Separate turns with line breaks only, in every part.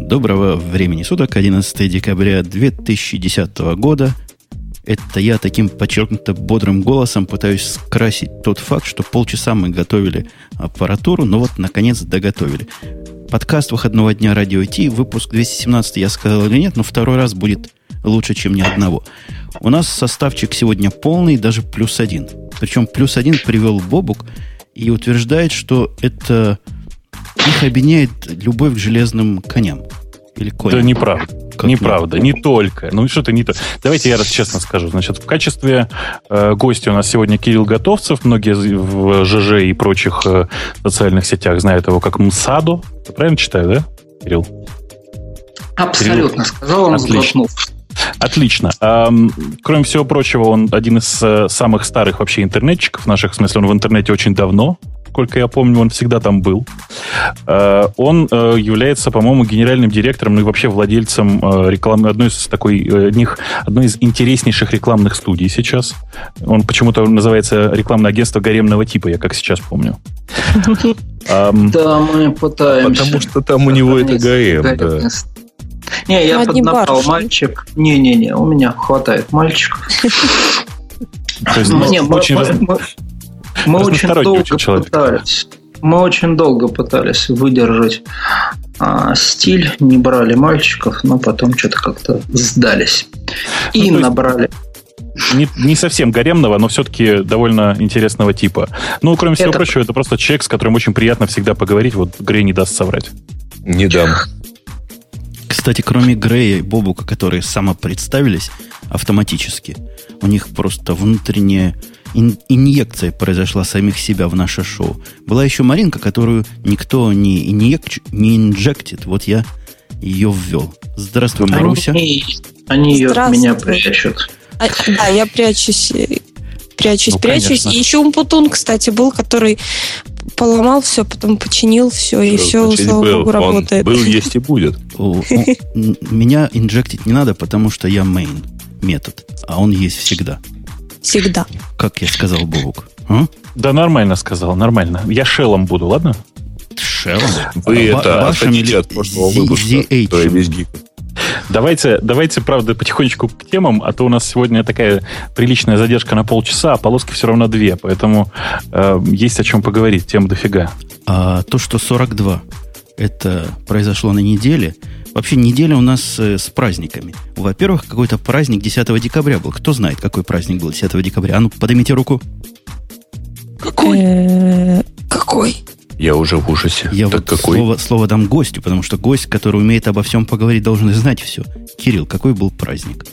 Доброго времени суток, 11 декабря 2010 года. Это я таким подчеркнуто бодрым голосом пытаюсь скрасить тот факт, что полчаса мы готовили аппаратуру, но вот наконец доготовили. Подкаст выходного дня Радио Ти, выпуск 217, я сказал или нет, но второй раз будет лучше, чем ни одного. У нас составчик сегодня полный, даже плюс один. Причем плюс один привел Бобук и утверждает, что это их объединяет любовь к железным коням.
Или коням. Да неправда. Как неправда, не только. Ну что-то не то. Давайте я раз честно скажу. Значит, в качестве э, гостя у нас сегодня Кирилл Готовцев. Многие в ЖЖ и прочих э, социальных сетях знают его как МСАДу. Я правильно читаю, да, Кирилл?
Абсолютно, Кирилл? сказал он, Отлично.
Отлично. Кроме всего прочего, он один из э, самых старых вообще интернетчиков наших. В смысле, он в интернете очень давно насколько я помню, он всегда там был. Э, он э, является, по-моему, генеральным директором, ну и вообще владельцем э, рекламы, одной из такой, одних, одной из интереснейших рекламных студий сейчас. Он почему-то называется рекламное агентство гаремного типа, я как сейчас помню.
Да, мы пытаемся.
Потому что там у него это гарем, да.
Не, я поднапал мальчик. Не-не-не, у меня хватает мальчиков.
То есть, не, очень
мы очень долго пытались. Мы очень долго пытались выдержать а, стиль, не брали мальчиков, но потом что-то как-то сдались. И ну, набрали
не, не совсем гаремного, но все-таки довольно интересного типа. Ну, кроме всего это... прочего, это просто человек, с которым очень приятно всегда поговорить. Вот Грей не даст соврать.
Не дам. Кстати, кроме Грея и Бобука, которые самопредставились автоматически, у них просто внутренняя ин- инъекция произошла самих себя в наше шоу. Была еще Маринка, которую никто не, инъек, не инжектит. Вот я ее ввел. Здравствуй, Маруся.
Они, они ее от меня прячут.
А, да, я прячусь. Прячусь, ну, прячусь. Конечно. И еще Умпутун, кстати, был, который поломал все, потом починил все, и все, Значит, слава был, богу, работает.
Он был, есть и будет.
Меня инжектить не надо, потому что я main метод, а он есть всегда.
Всегда.
Как я сказал, Бог.
А? Да нормально сказал, нормально. Я шелом буду, ладно?
Шелом?
Вы а, это отходите от прошлого выпуска, то я весь гик. Давайте, давайте, правда, потихонечку к темам, а то у нас сегодня такая приличная задержка на полчаса, а полоски все равно две, поэтому э, есть о чем поговорить, тем дофига.
А то, что 42, это произошло на неделе, Вообще неделя у нас э, с праздниками. Во-первых, какой-то праздник 10 декабря был. Кто знает, какой праздник был 10 декабря? А ну, поднимите руку.
Какой? Э, какой?
Я уже в ужасе.
Я так вот какой? Слово, слово дам гостю, потому что гость, который умеет обо всем поговорить, должен знать все. Кирилл, какой был праздник?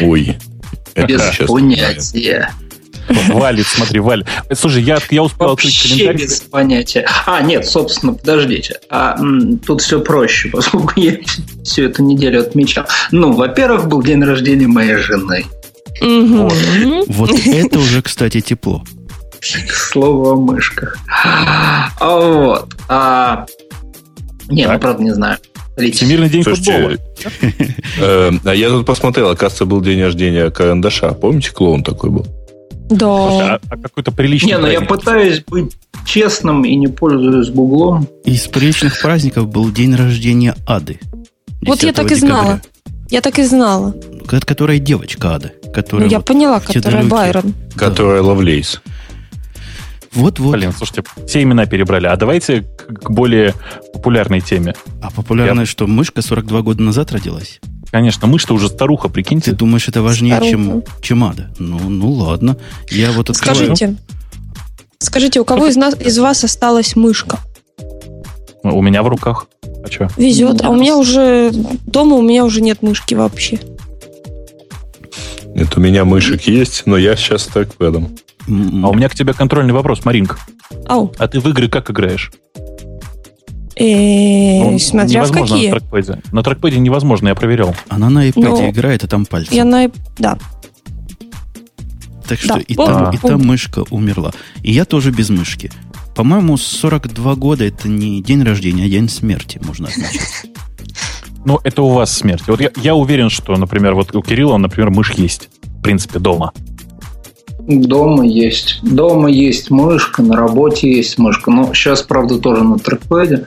Ой.
Без понятия.
Валит, смотри, валит. Слушай, я, я успел
открыть календарь. без понятия. А, нет, собственно, подождите. А, м, тут все проще, поскольку я всю эту неделю отмечал. Ну, во-первых, был день рождения моей жены.
Вот. вот это уже, кстати, тепло.
Слово о мышках. А вот. А, нет, ну, правда, не знаю.
Всемирный день футбола. Э, а я тут посмотрел, оказывается, был день рождения карандаша. Помните, клоун такой был?
Да. А,
а какой-то приличный
Не, но ну я пытаюсь быть честным и не пользуюсь гуглом.
Из приличных праздников был день рождения Ады.
Вот я так и знала. Я так и знала.
Которая девочка Ада. Которая
ну, я вот поняла, которая Байрон.
Которая да. Лавлейс.
Вот-вот.
Блин, слушайте, все имена перебрали. А давайте к более популярной теме.
А популярная я... что, мышка 42 года назад родилась?
Конечно, мышь-то уже старуха, прикиньте.
Ты думаешь, это важнее, чем, чем ада? Ну, ну ладно. Я вот
открываю... Скажите, скажите, у кого из, нас, из вас осталась мышка?
У меня в руках. А что?
Везет. А у меня уже... Дома у меня уже нет мышки вообще.
Нет, у меня мышек есть, но я сейчас так рядом. А у меня к тебе контрольный вопрос, Маринка.
Ау.
А ты в игры как играешь?
Э, ну, смотря в какие.
На трекпеде. На трекпеде невозможно, я проверял.
Она на iPad ну, играет, а там пальцы.
Я на да.
Так что да. и, там, и там мышка умерла. И я тоже без мышки. По-моему, 42 года это не день рождения, а день смерти можно отмечать.
Ну, это у вас смерть. Вот я, я уверен, что, например, вот у Кирилла, например, мышь есть. В принципе, дома.
Дома есть. Дома есть мышка, на работе есть мышка. Но сейчас, правда, тоже на трекпэде.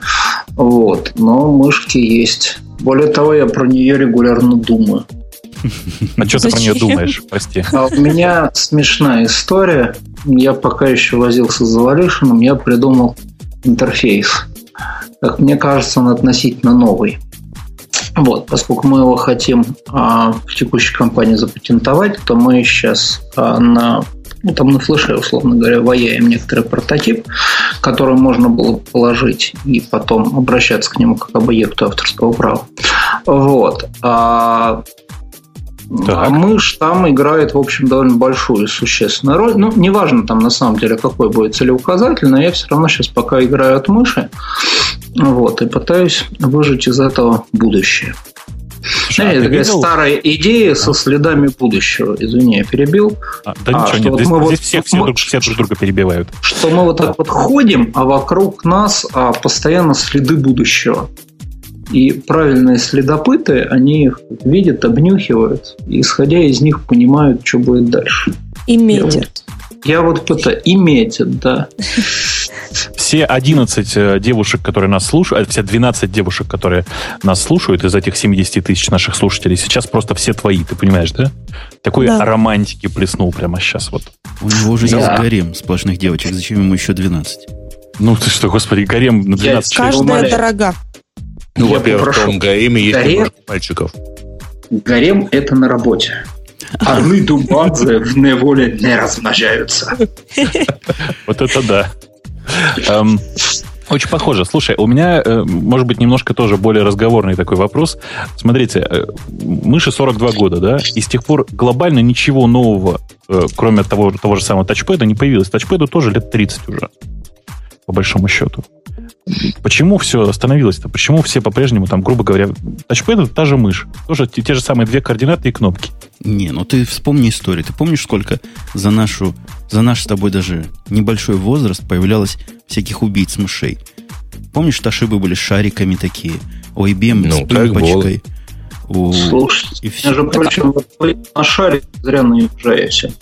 Вот. Но мышки есть. Более того, я про нее регулярно думаю.
А что ты про нее думаешь? Прости.
А у меня смешная история. Я пока еще возился с Завалишиным, я придумал интерфейс. Как мне кажется, он относительно новый. Вот, поскольку мы его хотим а, в текущей компании запатентовать, то мы сейчас а, на ну, там на флеше, условно говоря, ваяем некоторый прототип, который можно было положить и потом обращаться к нему как объекту авторского права. Вот. А, так. А мышь там играет, в общем, довольно большую и существенную роль. Ну, неважно там на самом деле, какой будет целеуказатель, но я все равно сейчас пока играю от мыши. Вот, и пытаюсь выжить из этого будущее. Слушай, а это такая видел? старая идея со следами будущего. Извини, я перебил.
А, да а, ничего, нет, вот здесь, мы здесь вот, все, все, мы, друг, все друг друга перебивают.
Что мы вот так вот ходим, а вокруг нас а, постоянно следы будущего. И правильные следопыты, они их видят, обнюхивают, и, исходя из них, понимают, что будет дальше.
И метят.
Я вот, я вот это и метят, да.
Все 11 э, девушек, которые нас слушают, э, все 12 девушек, которые нас слушают из этих 70 тысяч наших слушателей, сейчас просто все твои, ты понимаешь, да? Такой да. романтики плеснул прямо сейчас вот.
У него уже да. есть гарем сплошных девочек, зачем ему еще 12?
Ну ты что, господи, гарем на 12
человек. Каждая дорога.
Ну, во-первых, в том гареме есть гарем, мальчиков.
Гарем – это на работе. Орлы Дубадзе в неволе не размножаются.
Вот это да. Эм, очень похоже. Слушай, у меня, э, может быть, немножко тоже более разговорный такой вопрос. Смотрите, э, мыши 42 года, да, и с тех пор глобально ничего нового, э, кроме того, того же самого тачпэда, не появилось. Тачпэду тоже лет 30 уже, по большому счету. Почему все остановилось-то? Почему все по-прежнему, там, грубо говоря, тачпэд это та же мышь. Тоже те, те же самые две координаты и кнопки.
Не, ну ты вспомни историю. Ты помнишь, сколько за нашу, за наш с тобой даже небольшой возраст появлялось всяких убийц мышей? Помнишь, Ташибы были шариками такие, у IBM ну, с пымпочкой.
У... Слушайте, и все. между прочим, вы на шаре зря наезжаете.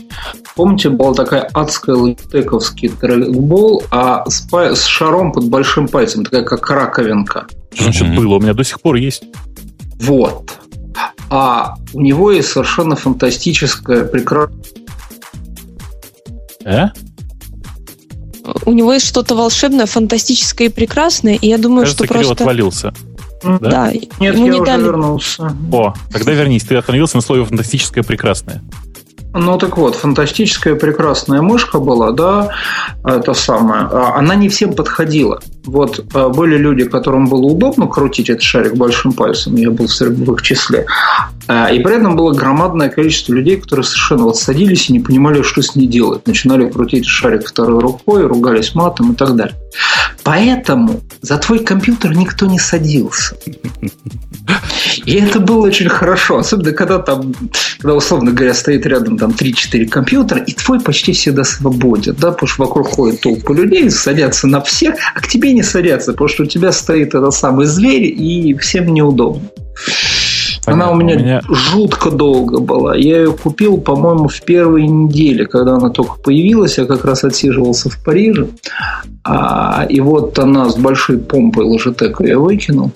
Помните, была такая адская лайтековский трекбол, а с, па- с шаром под большим пальцем, такая как раковинка.
Что значит mm-hmm. было? У меня до сих пор есть.
Вот. А у него есть совершенно фантастическая, прекрасная...
Э?
У него есть что-то волшебное, фантастическое и прекрасное, и я думаю,
Кажется,
что Кирилл просто...
отвалился.
Да? да.
Нет, ему я не уже дали... вернулся.
О, тогда вернись, ты остановился на слове фантастическое прекрасное.
Ну так вот, фантастическая прекрасная мышка была, да, это самое. А, она не всем подходила. Вот а, были люди, которым было удобно крутить этот шарик большим пальцем, я был в их числе. А, и при этом было громадное количество людей, которые совершенно вот садились и не понимали, что с ней делать. Начинали крутить шарик второй рукой, ругались матом и так далее. Поэтому за твой компьютер никто не садился. И это было очень хорошо. Особенно, когда там, когда, условно говоря, стоит рядом там 3-4 компьютера, и твой почти всегда свободен, да, потому что вокруг ходит толпа людей, садятся на всех, а к тебе не садятся, потому что у тебя стоит этот самый зверь, и всем неудобно. Понятно. Она у меня, у меня жутко долго была. Я ее купил, по-моему, в первые недели, когда она только появилась. Я как раз отсиживался в Париже. А, и вот она с большой помпой Logitech я выкинул.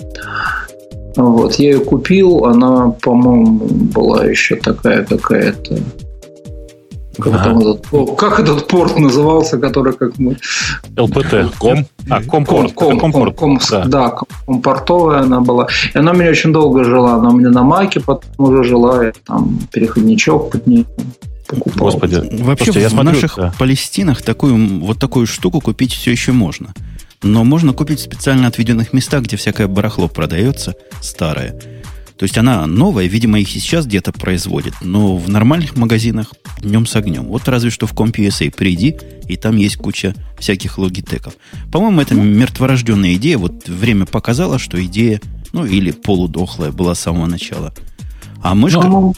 Вот, я ее купил, она, по-моему, была еще такая какая-то как, ага. этот, как этот порт назывался, который как мы...
ЛПТ. Ком? А, компорт.
Ком, ком, ком, ком, да. да, компортовая она была. И она у меня очень долго жила. Она у меня на Маке потом уже жила. Я там переходничок под ней покупал.
Господи. Вообще Слушайте, я в смотрю, наших да. Палестинах такую, вот такую штуку купить все еще можно. Но можно купить в специально отведенных местах, где всякое барахло продается, старое. То есть она новая, видимо, их сейчас где-то производит, но в нормальных магазинах днем с огнем. Вот разве что в CompUSA приди, и там есть куча всяких логитеков. По-моему, это мертворожденная идея. Вот время показало, что идея, ну, или полудохлая была с самого начала. А мышка... Ну,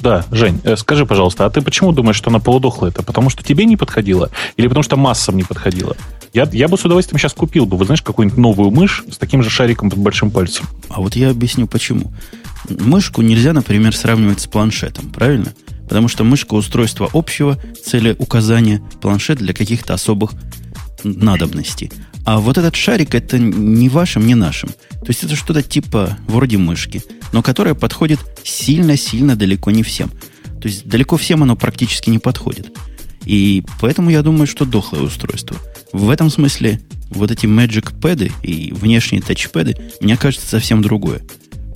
да, Жень, э, скажи, пожалуйста, а ты почему думаешь, что она полудохла? Это потому что тебе не подходило? Или потому что массам не подходило? Я, я бы с удовольствием сейчас купил бы, вы знаешь, какую-нибудь новую мышь с таким же шариком под большим пальцем.
А вот я объясню, почему. Мышку нельзя, например, сравнивать с планшетом, правильно? Потому что мышка устройство общего, цели указания, планшет для каких-то особых надобностей. А вот этот шарик это не вашим, не нашим. То есть это что-то типа вроде мышки, но которое подходит сильно-сильно далеко не всем. То есть далеко всем оно практически не подходит. И поэтому я думаю, что дохлое устройство. В этом смысле вот эти Magic Pad и внешние тачпэды, мне кажется, совсем другое.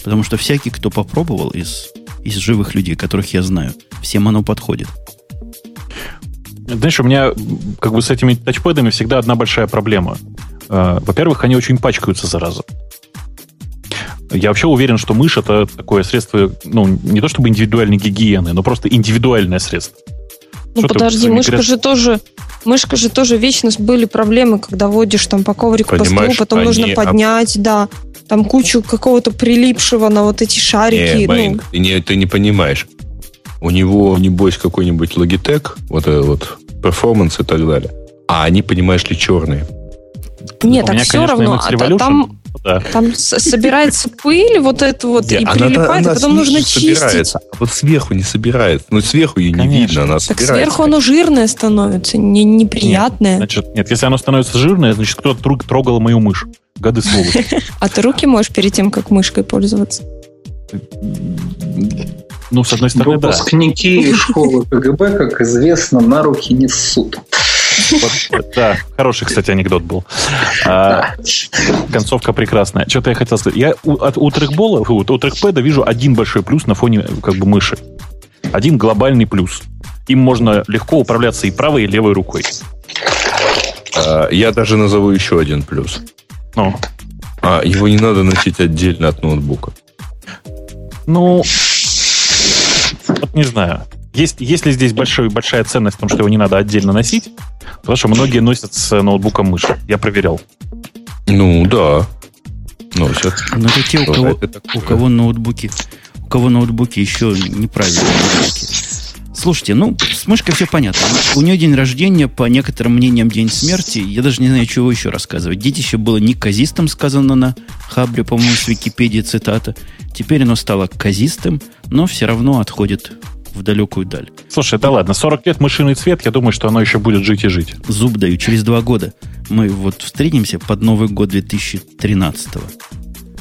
Потому что всякий, кто попробовал из, из живых людей, которых я знаю, всем оно подходит.
Знаешь, у меня как бы с этими тачпэдами всегда одна большая проблема. Э, во-первых, они очень пачкаются зараза. Я вообще уверен, что мышь это такое средство, ну, не то чтобы индивидуальной гигиены, но просто индивидуальное средство.
Ну, что подожди, мышка говорят... же тоже Мышка же тоже вечно были проблемы, когда водишь там по коврику, Понимаешь, по столу, потом они... нужно поднять, да. Там кучу какого-то прилипшего на вот эти шарики. Не,
ну. ты, не, ты не понимаешь. У него, небось, какой-нибудь Logitech, вот этот вот, перформанс и так далее. А они, понимаешь ли, черные.
Нет, так все равно. А, там, да. Там собирается пыль, вот это вот, Нет, и она, прилипает, она, а потом нужно чистить.
А вот сверху не собирается. Ну, сверху ее не видно, она так собирается.
сверху оно жирное становится, не, неприятное.
Нет, значит, нет, если оно становится жирное, значит, кто-то трогал мою мышь. Гады сволочи.
А ты руки можешь перед тем, как мышкой пользоваться?
Ну, с одной стороны,
Выпускники да. школы КГБ, как известно, на руки не ссут.
Да, хороший, кстати, анекдот был. А, концовка прекрасная. Что-то я хотел сказать. Я у, от, трекбола, у, трекпэда вижу один большой плюс на фоне как бы мыши. Один глобальный плюс. Им можно легко управляться и правой, и левой рукой.
А, я даже назову еще один плюс.
Ну?
А, его не надо носить отдельно от ноутбука.
Ну, вот не знаю. Есть, есть ли здесь большой, большая ценность в том, что его не надо отдельно носить? Потому что многие носят с ноутбуком мышь. Я проверял.
Ну, да.
Носят. Но это те, у кого, у кого ноутбуки, у кого ноутбуки еще неправильные ноутбуки. Слушайте, ну, с мышкой все понятно. У нее день рождения, по некоторым мнениям, день смерти. Я даже не знаю, чего еще рассказывать. Детище было неказистым, сказано на Хабре, по-моему, с Википедии цитата. Теперь оно стало казистым, но все равно отходит в далекую даль.
Слушай, да ладно, 40 лет мышиный цвет, я думаю, что оно еще будет жить и жить.
Зуб даю, через два года мы вот встретимся под Новый год 2013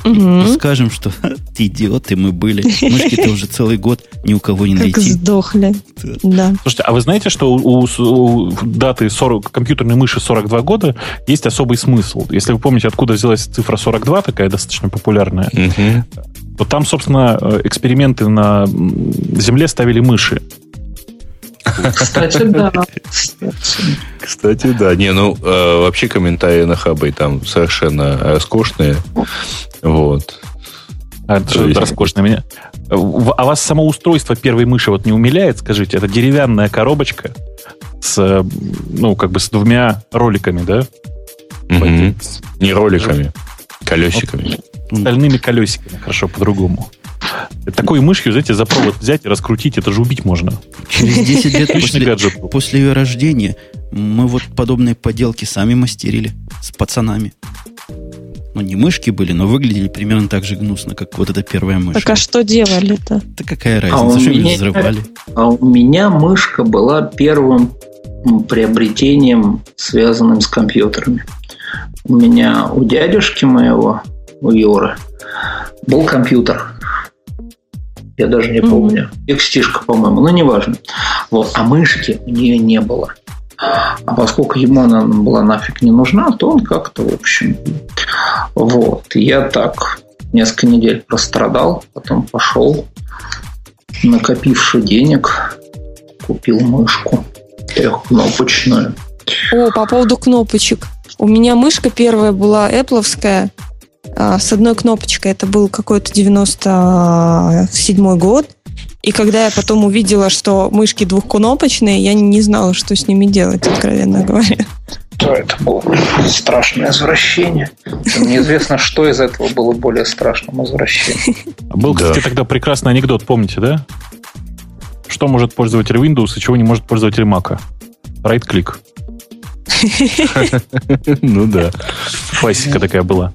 Угу. Скажем, что идиоты мы были. Мышки-то уже целый год ни у кого не найти. Как
сдохли.
Да. Слушайте, а вы знаете, что у, у, у даты 40, компьютерной мыши 42 года есть особый смысл? Если вы помните, откуда взялась цифра 42, такая достаточно популярная, угу. Вот там, собственно, э, эксперименты на Земле ставили мыши.
Кстати, да.
Кстати, да. Не, ну, э, вообще комментарии на Хабе там совершенно роскошные. Вот.
А, это что роскошно меня. А вас само устройство первой мыши вот не умиляет, скажите? Это деревянная коробочка с, ну, как бы с двумя роликами, да?
Не роликами, колесиками.
Стальными колесиками, хорошо, по-другому. Такой мышью, знаете, за провод взять и раскрутить, это же убить можно.
Через 10 лет после, гаджет. после ее рождения мы вот подобные поделки сами мастерили с пацанами. Ну, не мышки были, но выглядели примерно так же гнусно, как вот эта первая мышь.
Так а что делали-то?
Да какая а разница, а что меня, взрывали?
А у меня мышка была первым приобретением, связанным с компьютерами. У меня у дядюшки моего у Юры, был компьютер. Я даже не помню. XT-шка, по-моему, но неважно. Вот. А мышки у нее не было. А поскольку ему она была нафиг не нужна, то он как-то, в общем... Вот. Я так несколько недель прострадал, потом пошел, накопивший денег, купил мышку трехкнопочную.
О, по поводу кнопочек. У меня мышка первая была а, с одной кнопочкой. Это был какой-то 97 год. И когда я потом увидела, что мышки двухкнопочные, я не знала, что с ними делать, откровенно говоря.
То это было страшное извращение. Неизвестно, что из этого было более страшным извращением.
Был, кстати, да. тогда прекрасный анекдот, помните, да? Что может пользователь Windows и чего не может пользователь Mac? Right-клик.
Ну да.
Классика такая была.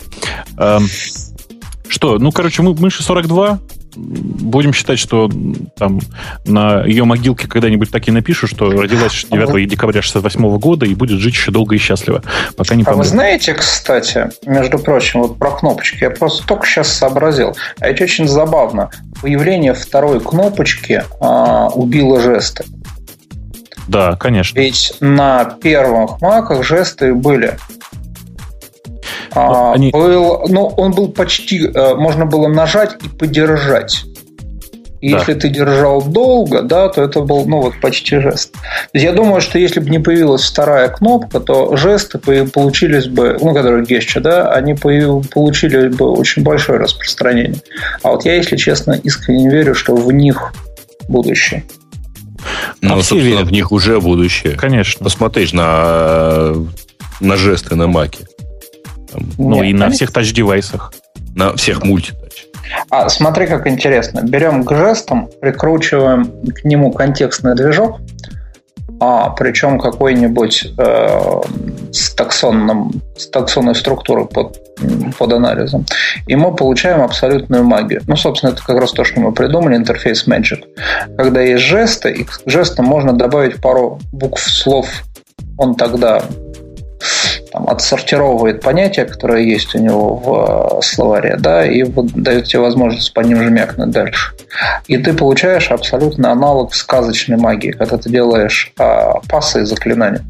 Что, ну, короче, мы, мыши 42, будем считать, что там на ее могилке когда-нибудь так и напишу, что родилась 9 а декабря 68 года и будет жить еще долго и счастливо, пока не помрет.
А вы знаете, кстати, между прочим, вот про кнопочки, я просто только сейчас сообразил. А это очень забавно. Появление второй кнопочки а, убило жесты.
Да, конечно.
Ведь на первых маках жесты были. А, они... был, ну, он был почти, э, можно было нажать и подержать. И да. Если ты держал долго, да, то это был, ну, вот почти жест. Я думаю, что если бы не появилась вторая кнопка, то жесты получились бы, ну, которые геща, да, они получили бы очень большое распространение. А вот я, если честно, искренне верю, что в них будущее.
Ну, а собственно, верят. в них уже будущее.
Конечно.
Посмотришь на, на жесты на маке.
Ну, Нет, и на всех тач-девайсах.
На всех мультитач.
А смотри, как интересно. Берем к жестам, прикручиваем к нему контекстный движок, а причем какой-нибудь э, с, таксонным, с таксонной структурой под, под анализом. И мы получаем абсолютную магию. Ну, собственно, это как раз то, что мы придумали, интерфейс Magic. Когда есть жесты, и к жестам можно добавить пару букв слов. Он тогда там, отсортировывает понятия, которые есть у него в э, словаре, да, и вот дает тебе возможность по ним жмякнуть дальше. И ты получаешь абсолютно аналог сказочной магии, когда ты делаешь а, пасы и заклинания.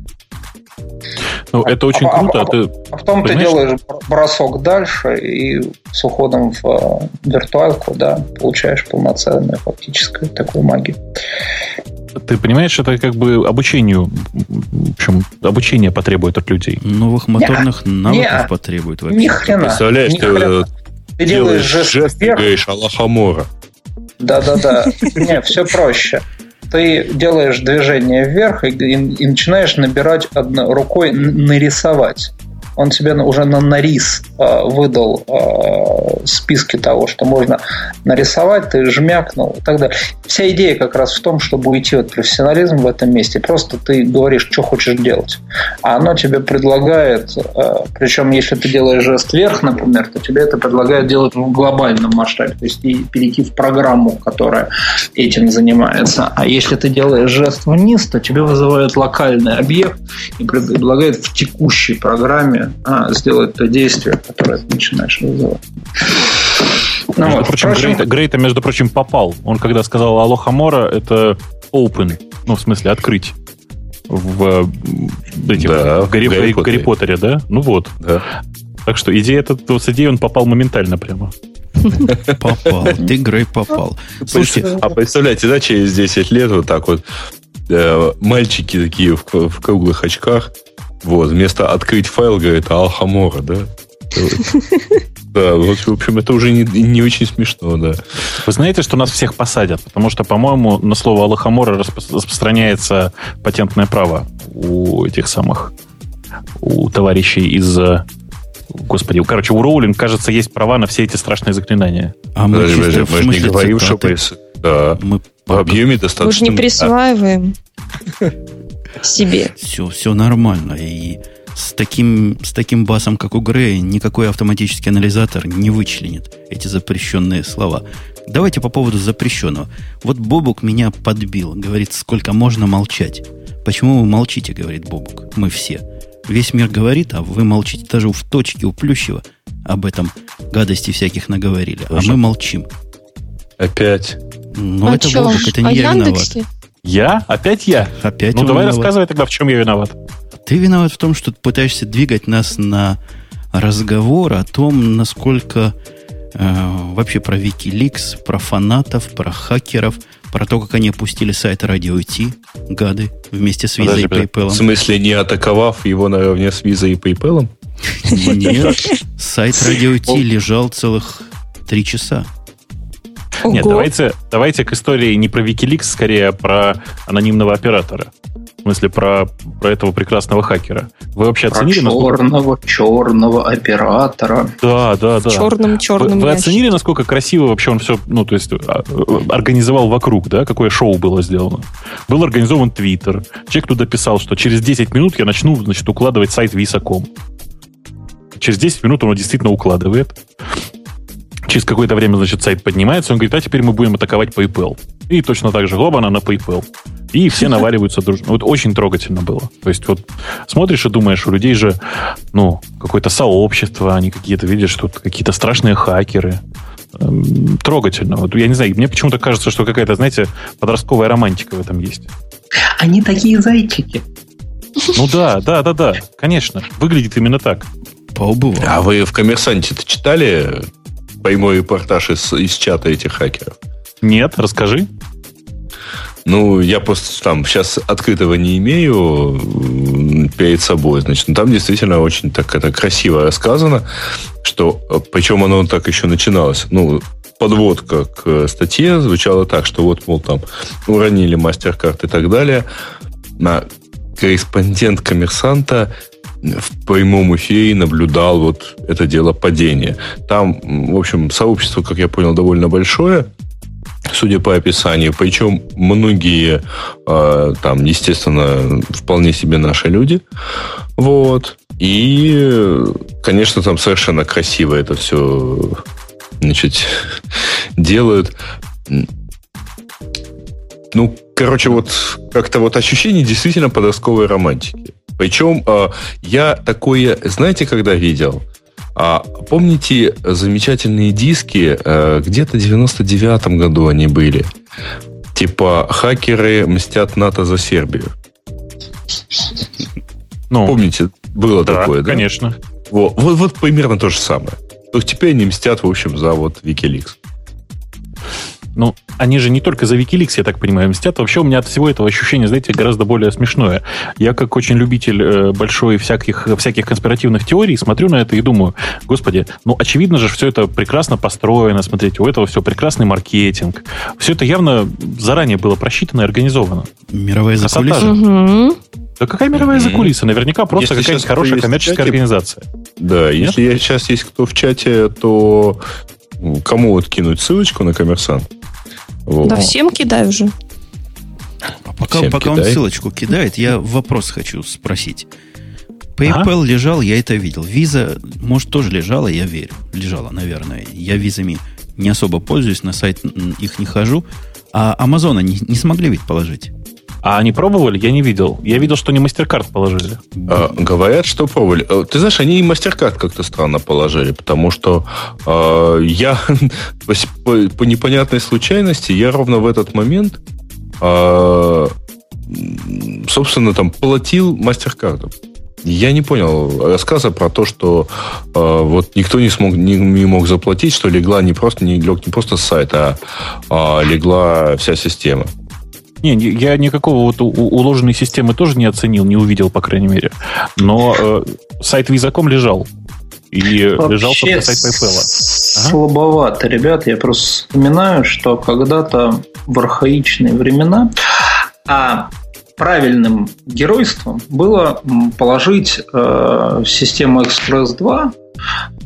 Ну, это очень а, круто. А, а,
ты, а потом понимаешь? ты делаешь бросок дальше и с уходом в э, виртуалку, да, получаешь полноценную фактическую такую магию
ты понимаешь, это как бы обучению, в общем, обучение потребует от людей.
Новых моторных не, навыков не, потребует
вообще. Ни хрена.
Представляешь, ни ты, хрена. ты делаешь жест, жест вверх. говоришь Аллахамора.
Да-да-да. Не, все проще. Ты делаешь движение вверх и, и, и начинаешь набирать одной рукой нарисовать он тебе уже на нарис э, выдал э, списки того, что можно нарисовать, ты жмякнул и так далее. Вся идея как раз в том, чтобы уйти от профессионализма в этом месте. Просто ты говоришь, что хочешь делать. А оно тебе предлагает, э, причем если ты делаешь жест вверх, например, то тебе это предлагает делать в глобальном масштабе, то есть перейти в программу, которая этим занимается. А если ты делаешь жест вниз, то тебе вызывает локальный объект и предлагает в текущей программе а, сделать то действие, которое ты начинаешь вызывать.
Ну, между вот, прочим. Грейта, Грейта, между прочим, попал. Он когда сказал Алоха Мора, это open, ну, в смысле, открыть. В, эти, да, в, Гарри, в, Гарри, в Гарри Поттере, да? Ну вот. Да. Так что идея, этот, с идеей он попал моментально прямо.
Попал. Ты, Грей, попал.
Слушайте, а представляете, да, через 10 лет вот так вот э, мальчики такие в круглых очках вот, вместо открыть файл, говорит, Алхамора, да? Да, в общем, это уже не, не очень смешно, да.
Вы знаете, что нас всех посадят? Потому что, по-моему, на слово Аллахамора распространяется патентное право у этих самых, у товарищей из... Господи, короче, у Роулинг, кажется, есть права на все эти страшные заклинания.
А мы, подожди, подожди, мы же не говорим, что... Да, мы в объеме достаточно...
Мы же не присваиваем себе.
Все, все нормально. И с таким, с таким басом, как у Грея, никакой автоматический анализатор не вычленит эти запрещенные слова. Давайте по поводу запрещенного. Вот Бобук меня подбил. Говорит, сколько можно молчать. Почему вы молчите, говорит Бобук. Мы все. Весь мир говорит, а вы молчите. Даже в точке у Плющева об этом гадости всяких наговорили. Тоже. А мы молчим.
Опять.
Ну, а это чем? Бобук, это не а я
Яндексе? виноват. Я? Опять я?
Опять
Ну, давай виноват. рассказывай тогда, в чем я виноват.
Ты виноват в том, что ты пытаешься двигать нас на разговор о том, насколько э, вообще про Wikileaks, про фанатов, про хакеров, про то, как они опустили сайт Radio T, гады, вместе с Visa и PayPal. В
смысле, не атаковав его наравне с Visa и PayPal?
Нет, сайт Radio T лежал целых три часа.
Ого. Нет, давайте, давайте к истории не про Wikileaks, скорее, а про анонимного оператора. В смысле, про, про этого прекрасного хакера. Вы вообще про оценили,
черного, насколько... черного оператора.
Да, да, да.
Черным, черным.
Вы, вы оценили, насколько красиво вообще он все, ну, то есть, а, организовал вокруг, да, какое шоу было сделано. Был организован Твиттер. Человек туда писал, что через 10 минут я начну, значит, укладывать сайт Visa.com. Через 10 минут он действительно укладывает. Через какое-то время, значит, сайт поднимается, он говорит, а теперь мы будем атаковать PayPal. И точно так же глобально на PayPal. И все наваливаются дружно. Вот очень трогательно было. То есть вот смотришь и думаешь, у людей же, ну, какое-то сообщество, они какие-то, видишь, тут какие-то страшные хакеры. Эм, трогательно. Вот я не знаю, мне почему-то кажется, что какая-то, знаете, подростковая романтика в этом есть.
Они такие зайчики.
Ну да, да, да, да, конечно. Выглядит именно так.
Поубывал. А вы в «Коммерсанте»-то читали прямой репортаж из, из чата этих хакеров?
Нет, расскажи.
Ну, я просто там сейчас открытого не имею перед собой, значит, но там действительно очень так это красиво рассказано, что, причем оно так еще начиналось, ну, подводка к статье звучала так, что вот, мол, там уронили мастер-карт и так далее, на корреспондент коммерсанта в прямом эфире наблюдал вот это дело падения. Там, в общем, сообщество, как я понял, довольно большое, судя по описанию. Причем многие э, там, естественно, вполне себе наши люди. Вот. И, конечно, там совершенно красиво это все значит, делают. Ну, короче, вот как-то вот ощущение действительно подростковой романтики. Причем э, я такое, знаете, когда видел? А помните замечательные диски? Э, где-то в 99-м году они были. Типа «Хакеры мстят НАТО за Сербию». Ну, Помните, было да, такое, да?
конечно.
Вот, вот, вот примерно то же самое. Только теперь они мстят, в общем, за вот Wikileaks.
Ну, они же не только за Wikileaks, я так понимаю, мстят. Вообще у меня от всего этого ощущение, знаете, гораздо более смешное. Я как очень любитель э, большой всяких, всяких конспиративных теорий смотрю на это и думаю, господи, ну, очевидно же, все это прекрасно построено, смотрите, у этого все прекрасный маркетинг. Все это явно заранее было просчитано и организовано.
Мировая закулиса? Угу.
Да какая мировая закулиса? Наверняка просто какая-то хорошая коммерческая чате, организация.
Да, Нет? если я, сейчас есть кто в чате, то кому вот кинуть ссылочку на коммерсант?
Да всем кидай уже.
А пока, всем пока он ссылочку кидает, я вопрос хочу спросить. PayPal а? лежал, я это видел. Виза, может, тоже лежала, я верю. Лежала, наверное. Я визами не особо пользуюсь, на сайт их не хожу. А Амазона не, не смогли ведь положить?
А они пробовали? Я не видел. Я видел, что они MasterCard положили.
А, говорят, что пробовали. Э, ты знаешь, они и MasterCard как-то странно положили, потому что э, я по, по непонятной случайности, я ровно в этот момент э, собственно, там платил MasterCard. Я не понял рассказа про то, что э, вот никто не смог не, не мог заплатить, что легла не просто не лег не просто сайт, а, а легла вся система.
Не, я никакого вот уложенной системы тоже не оценил, не увидел, по крайней мере. Но э, сайт Визаком лежал. И Вообще лежал только сайт PayPal.
Слабовато, ребят. Я просто вспоминаю, что когда-то в архаичные времена а правильным геройством было положить э, систему Express 2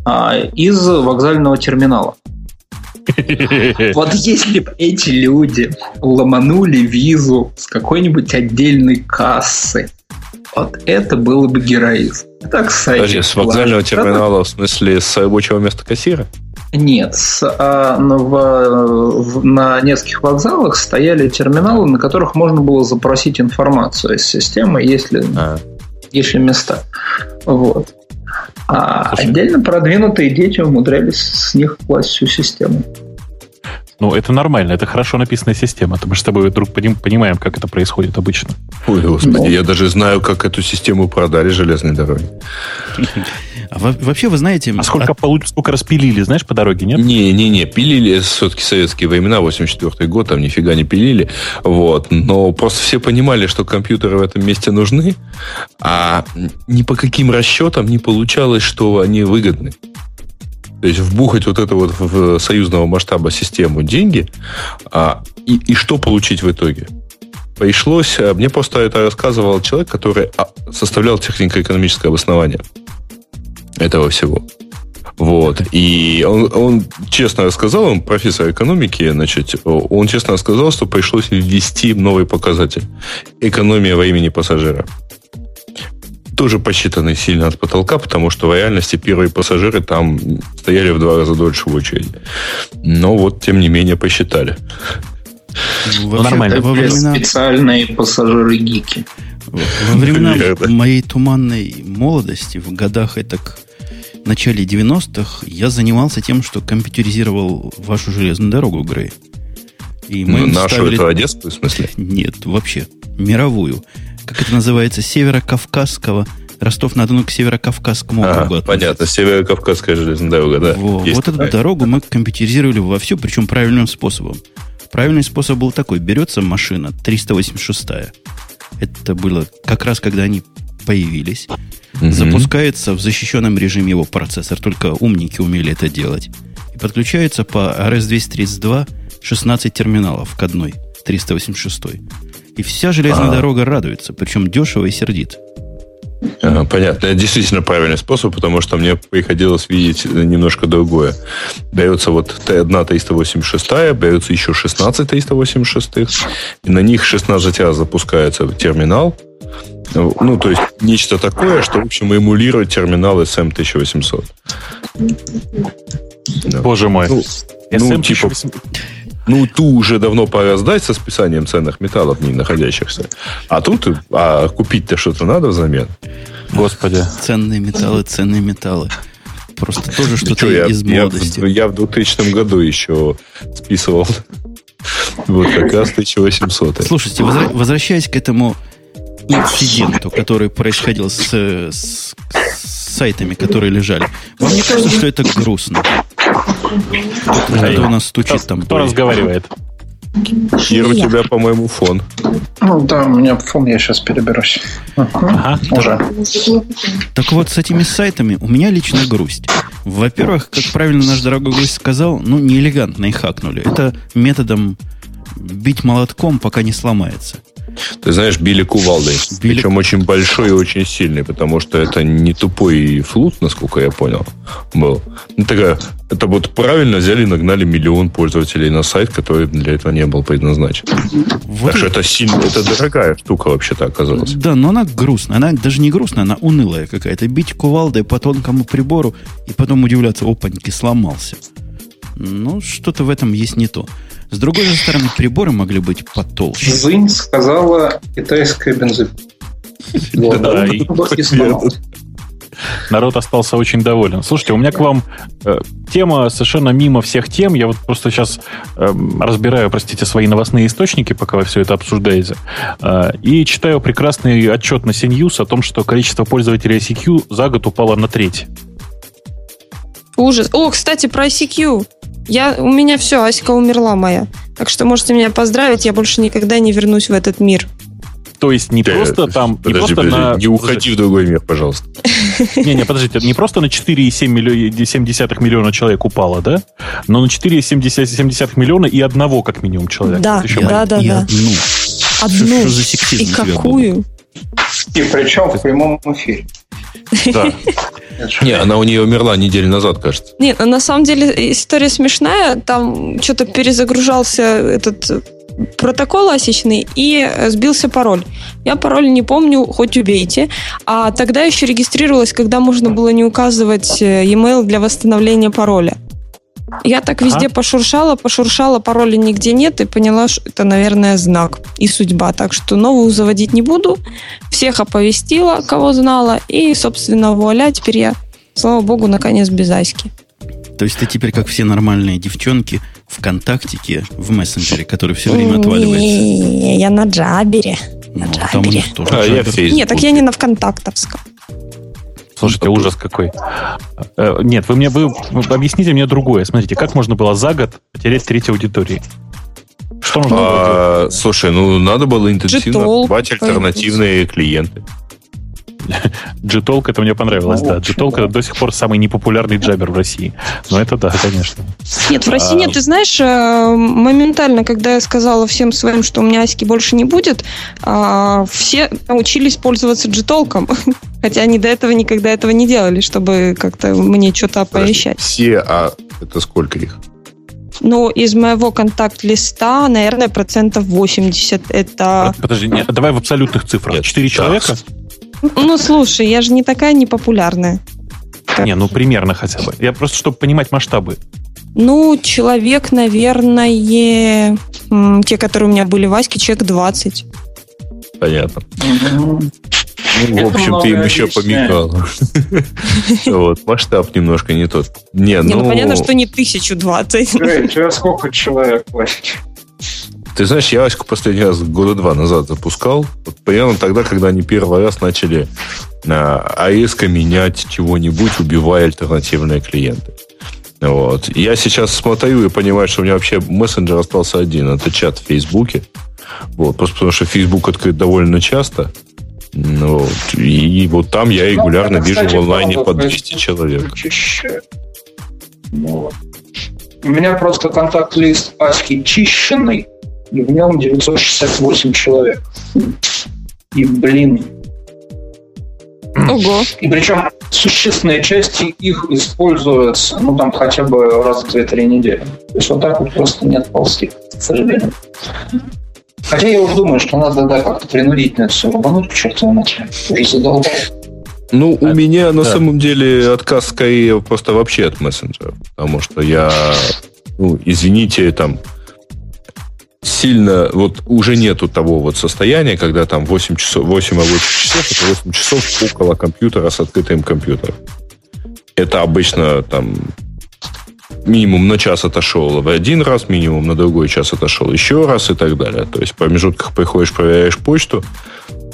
э, из вокзального терминала. Вот если бы эти люди ломанули визу с какой-нибудь отдельной кассы, вот это было бы героизм.
Так, Подожди, с вокзального терминала, в смысле, с рабочего места кассира?
Нет, с, а, в, в, на нескольких вокзалах стояли терминалы, на которых можно было запросить информацию из системы, если, а. если места. Вот. А Слушай. отдельно продвинутые дети умудрялись с них класть всю систему.
Ну, это нормально, это хорошо написанная система. Мы же с тобой вдруг понимаем, как это происходит обычно.
Ой, господи, ну. я даже знаю, как эту систему продали железной дороги.
А вообще, вы знаете...
А сколько, от... сколько распилили, знаешь, по дороге, нет?
Не-не-не, пилили все-таки советские времена, 84 год, там нифига не пилили. Вот. Но просто все понимали, что компьютеры в этом месте нужны, а ни по каким расчетам не получалось, что они выгодны. То есть вбухать вот это вот в союзного масштаба систему деньги, а, и, и что получить в итоге? Пришлось, а, мне просто это рассказывал человек, который а, составлял технико-экономическое обоснование этого всего. Вот. И он, он честно рассказал, он профессор экономики, значит, он честно рассказал, что пришлось ввести новый показатель. Экономия времени пассажира. Тоже посчитаны сильно от потолка, потому что в реальности первые пассажиры там стояли в два раза дольше в очереди. Но вот, тем не менее, посчитали.
Ну, нормально. Во времена... Специальные пассажиры-гики.
Во времена моей туманной молодости, в годах это в начале 90-х, я занимался тем, что компьютеризировал вашу железную дорогу, Грей.
И мы ну, нашу ставили... это одесскую, в смысле?
Нет, вообще, мировую. Как это называется, северо-кавказского Ростов-на-Дону к Северо-Кавказскому
ага, округу. Понятно, Северо-Кавказская железная дорога, да.
Во, вот эту дорогу мы компьютеризировали вовсю, причем правильным способом. Правильный способ был такой. Берется машина 386 это было как раз, когда они появились. Угу. Запускается в защищенном режиме его процессор. Только умники умели это делать. И подключается по RS-232 16 терминалов к одной 386. И вся железная а. дорога радуется, причем дешево и сердит.
Понятно. Это действительно правильный способ, потому что мне приходилось видеть немножко другое. Берется вот одна 386, берется еще 16 386, и на них 16 раз запускается терминал. Ну, то есть нечто такое, что, в общем, эмулирует терминал SM1800.
Боже мой. Ну,
ну, типа, ну, ту уже давно пора сдать со списанием ценных металлов, в ней находящихся. А тут а купить-то что-то надо взамен.
Господи. Ценные металлы, ценные металлы. Просто тоже что-то что, из
я, молодости. Я, я в 2000 году еще списывал. Вот как раз 1800.
Слушайте, возвращаясь к этому инциденту, который происходил с, с, с сайтами, которые лежали. Вам не кажется, что это грустно?
Кто у нас стучит там? Кто разговаривает?
Кир, у тебя, по-моему, фон.
Ну да, у меня фон, я сейчас переберусь. Ага,
уже. Так вот, с этими сайтами у меня лично грусть. Во-первых, как правильно наш дорогой гость сказал, ну, не элегантно их хакнули. Это методом бить молотком, пока не сломается.
Ты знаешь, били кувалдой. Били... Причем очень большой и очень сильный, потому что это не тупой флут, насколько я понял, был. Ну, такая, это вот правильно взяли и нагнали миллион пользователей на сайт, который для этого не был предназначен. Вот так что это сильно, это дорогая штука вообще-то оказалась.
Да, но она грустная. Она даже не грустная, она унылая какая-то. Бить кувалдой по тонкому прибору и потом удивляться, опаньки, сломался. Ну, что-то в этом есть не то. С другой же стороны, приборы могли быть потолще.
Зынь сказала китайская бензопила. Да, и
народ остался очень доволен. Слушайте, у меня к вам э, тема совершенно мимо всех тем. Я вот просто сейчас э, разбираю, простите, свои новостные источники, пока вы все это обсуждаете, э, и читаю прекрасный отчет на CNews о том, что количество пользователей ICQ за год упало на треть.
Ужас. О, кстати, про ICQ. Я, у меня все, Аська умерла моя. Так что можете меня поздравить, я больше никогда не вернусь в этот мир.
То есть не просто там...
Подожди, не, просто подожди, на... не уходи в другой мир, пожалуйста.
Не-не, подождите, не просто на 4,7 миллиона человек упало, да? Но на 4,7 миллиона и одного как минимум человека.
Да, да, да, да. Одну. И какую?
И причем в прямом эфире.
Да. Не, она у нее умерла неделю назад, кажется.
Нет, ну, на самом деле история смешная. Там что-то перезагружался этот протокол осечный и сбился пароль. Я пароль не помню, хоть убейте. А тогда еще регистрировалась, когда можно было не указывать э, e-mail для восстановления пароля. Я так везде ага. пошуршала, пошуршала, пароля нигде нет и поняла, что это, наверное, знак и судьба. Так что новую заводить не буду. Всех оповестила, кого знала. И, собственно, вуаля, теперь я, слава богу, наконец без Аськи.
То есть ты теперь, как все нормальные девчонки, ВКонтактике, в мессенджере, который все время отваливается?
Не, я на Джабере. На ну, Джабере. Там у них тоже а, я Нет, так я не на ВКонтактовском.
Слушайте, ужас какой. Э, нет, вы мне вы объясните мне другое. Смотрите, как можно было за год потерять треть аудитории?
Что нужно а, было Слушай, ну надо было интенсивно покупать альтернативные клиенты.
G-Talk это мне понравилось, да. G-Talk это до сих пор самый непопулярный джабер в России. Но это да, конечно.
Нет, в России нет. Ты знаешь, э, моментально, когда я сказала всем своим, что у меня Аськи больше не будет, а, все научились пользоваться G-Talk. Хотя они до этого никогда этого не делали, чтобы как-то мне что-то оповещать.
Все, а это сколько их?
Ну, из моего контакт-листа, наверное, процентов 80 это...
Подожди, нет, давай в абсолютных цифрах. Четыре человека?
Ну, слушай, я же не такая непопулярная.
Не, ну примерно хотя бы. Я просто, чтобы понимать масштабы.
Ну, человек, наверное, те, которые у меня были в Аське, человек 20.
Понятно. Ну, в общем, ты им еще помигал. Вот, масштаб немножко не тот.
Не, ну... понятно, что не 1020.
У тебя сколько человек, Васечка?
Ты знаешь, я Аську последний раз года два назад запускал. Вот примерно тогда, когда они первый раз начали АЭС менять чего-нибудь, убивая альтернативные клиенты. Вот. Я сейчас смотрю и понимаю, что у меня вообще мессенджер остался один. Это чат в Фейсбуке. Вот. Просто потому что Фейсбук открыт довольно часто. Ну, и вот там я регулярно ну, вижу в онлайне по 200 человек.
Вот. У меня просто контакт-лист Аськи чищенный, и в нем 968 человек. И, блин,
Ого.
И причем существенные части их используются, ну, там хотя бы раз в 2-3 недели. То есть вот так вот просто нет ползти, к сожалению. Хотя я уже думаю, что надо да, как-то принудительно все рубануть к чертовой матери. Уже задолбал.
Ну, у а, меня на самом деле отказ скорее просто вообще от мессенджера. Потому что я, ну, извините, там, сильно, вот уже нету того вот состояния, когда там 8 часов, 8 рабочих часов, это 8 часов около компьютера с открытым компьютером. Это обычно там минимум на час отошел в один раз, минимум на другой час отошел еще раз и так далее. То есть в промежутках приходишь, проверяешь почту,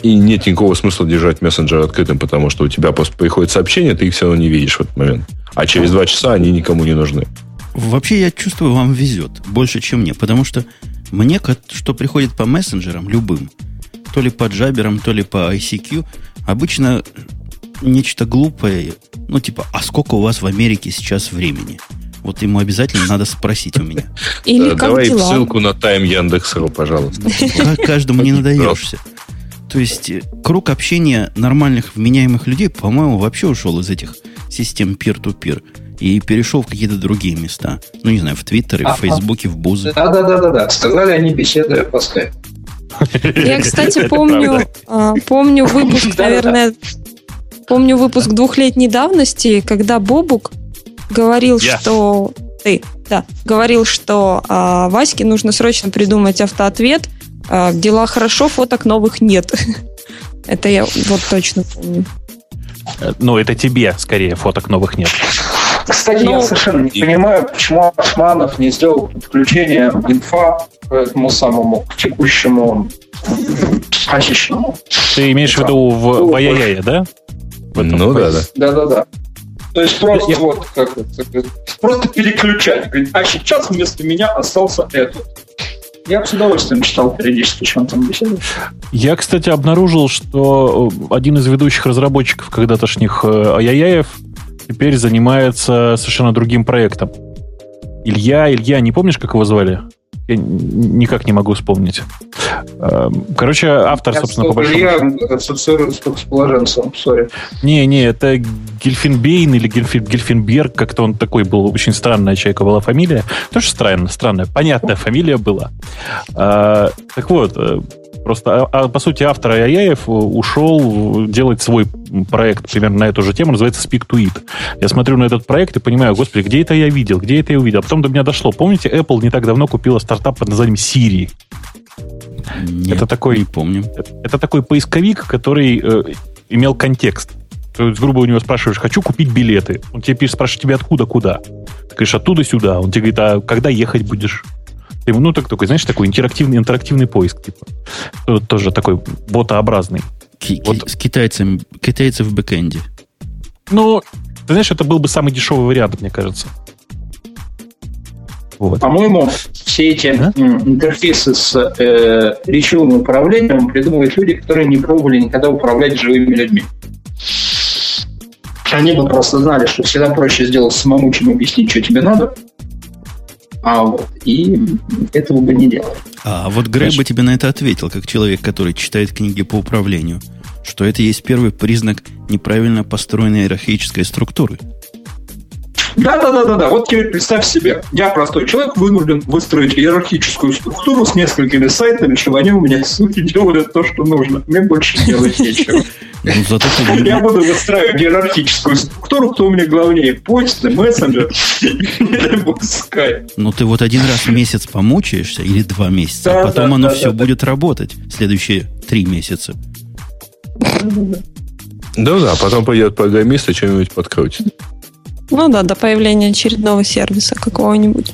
и нет никакого смысла держать мессенджер открытым, потому что у тебя просто приходит сообщение, ты их все равно не видишь в этот момент. А через два часа они никому не нужны.
Вообще, я чувствую, вам везет больше, чем мне, потому что мне, что приходит по мессенджерам, любым, то ли по джаберам, то ли по ICQ, обычно нечто глупое, ну, типа, а сколько у вас в Америке сейчас времени? Вот ему обязательно надо спросить у меня.
Или как Давай дела? ссылку на тайм Яндекс.ру, пожалуйста.
Каждому не надаешься. То есть э, круг общения нормальных, вменяемых людей, по-моему, вообще ушел из этих систем peer-to-peer и перешел в какие-то другие места. Ну, не знаю, в Твиттере, в Фейсбуке, в Бузы.
Да-да-да-да. Сказали они, беседуя по
Я, кстати, помню, а, помню выпуск, наверное, помню выпуск двухлетней давности, когда Бобук говорил, что ты, да, говорил, что а, Ваське нужно срочно придумать автоответ. А, дела хорошо, фоток новых нет. Это я вот точно помню.
Э, ну, это тебе скорее фоток новых нет.
Кстати, ну, я совершенно не и... понимаю, почему Ашманов не сделал подключение инфа к этому самому, к текущему
качественному. Ты имеешь в виду в, в Аяяе, да?
В ну да, да.
Да-да-да. То есть просто я... вот как это, просто переключать. Говорит, а сейчас вместо меня остался этот. Я бы с удовольствием читал периодически, что он там беседует.
Я, кстати, обнаружил, что один из ведущих разработчиков когда-тошних э, Аяяев теперь занимается совершенно другим проектом. Илья, Илья, не помнишь, как его звали? Я никак не могу вспомнить. Эм, короче, автор, Я собственно, по большому
Я ассоциируюсь с положенцем, сори.
Не, не, это Гельфинбейн или Гельфин, Гельфинберг, как-то он такой был, очень странная человека была фамилия. Тоже странно, странная, понятная фамилия была. А, так вот, э, Просто, а, а, по сути, автор Аяев ушел делать свой проект примерно на эту же тему, называется Speak to It. Я смотрю на этот проект и понимаю, господи, где это я видел, где это я увидел. А потом до меня дошло. Помните, Apple не так давно купила стартап под названием Siri?
Нет, это такой, не помню.
Это, это такой поисковик, который э, имел контекст. То есть, грубо у него спрашиваешь, хочу купить билеты. Он тебе пишет, спрашивает тебе откуда, куда. Ты говоришь, оттуда сюда. Он тебе говорит, а когда ехать будешь? Ну, так, такой, знаешь, такой интерактивный, интерактивный поиск, типа. Тоже такой ботообразный.
Ки- вот. С китайцем, китайцы в бэкэнде.
Ну, ты знаешь, это был бы самый дешевый вариант, мне кажется.
Вот. По-моему, все эти а? интерфейсы с э, речевым управлением придумывают люди, которые не пробовали никогда управлять живыми людьми. Они бы просто знали, что всегда проще сделать самому, чем объяснить, что тебе надо. А вот, и этого бы не делали.
А вот Грей бы тебе на это ответил, как человек, который читает книги по управлению, что это есть первый признак неправильно построенной иерархической структуры.
Да, да, да, да, да. Вот теперь представь себе, я простой человек, вынужден выстроить иерархическую структуру с несколькими сайтами, чтобы они у меня, суки, делали то, что нужно. Мне больше делать нечего. Ну, зато ты... Я буду выстраивать иерархическую структуру, кто у меня главнее, почта, мессенджер
скайп. Ну, ты вот один раз в месяц помучаешься, или два месяца, да, а потом да, оно да, все да, будет да. работать следующие три месяца.
Да-да, потом пойдет программист и что-нибудь подкрутит.
Ну да, до появления очередного сервиса какого-нибудь.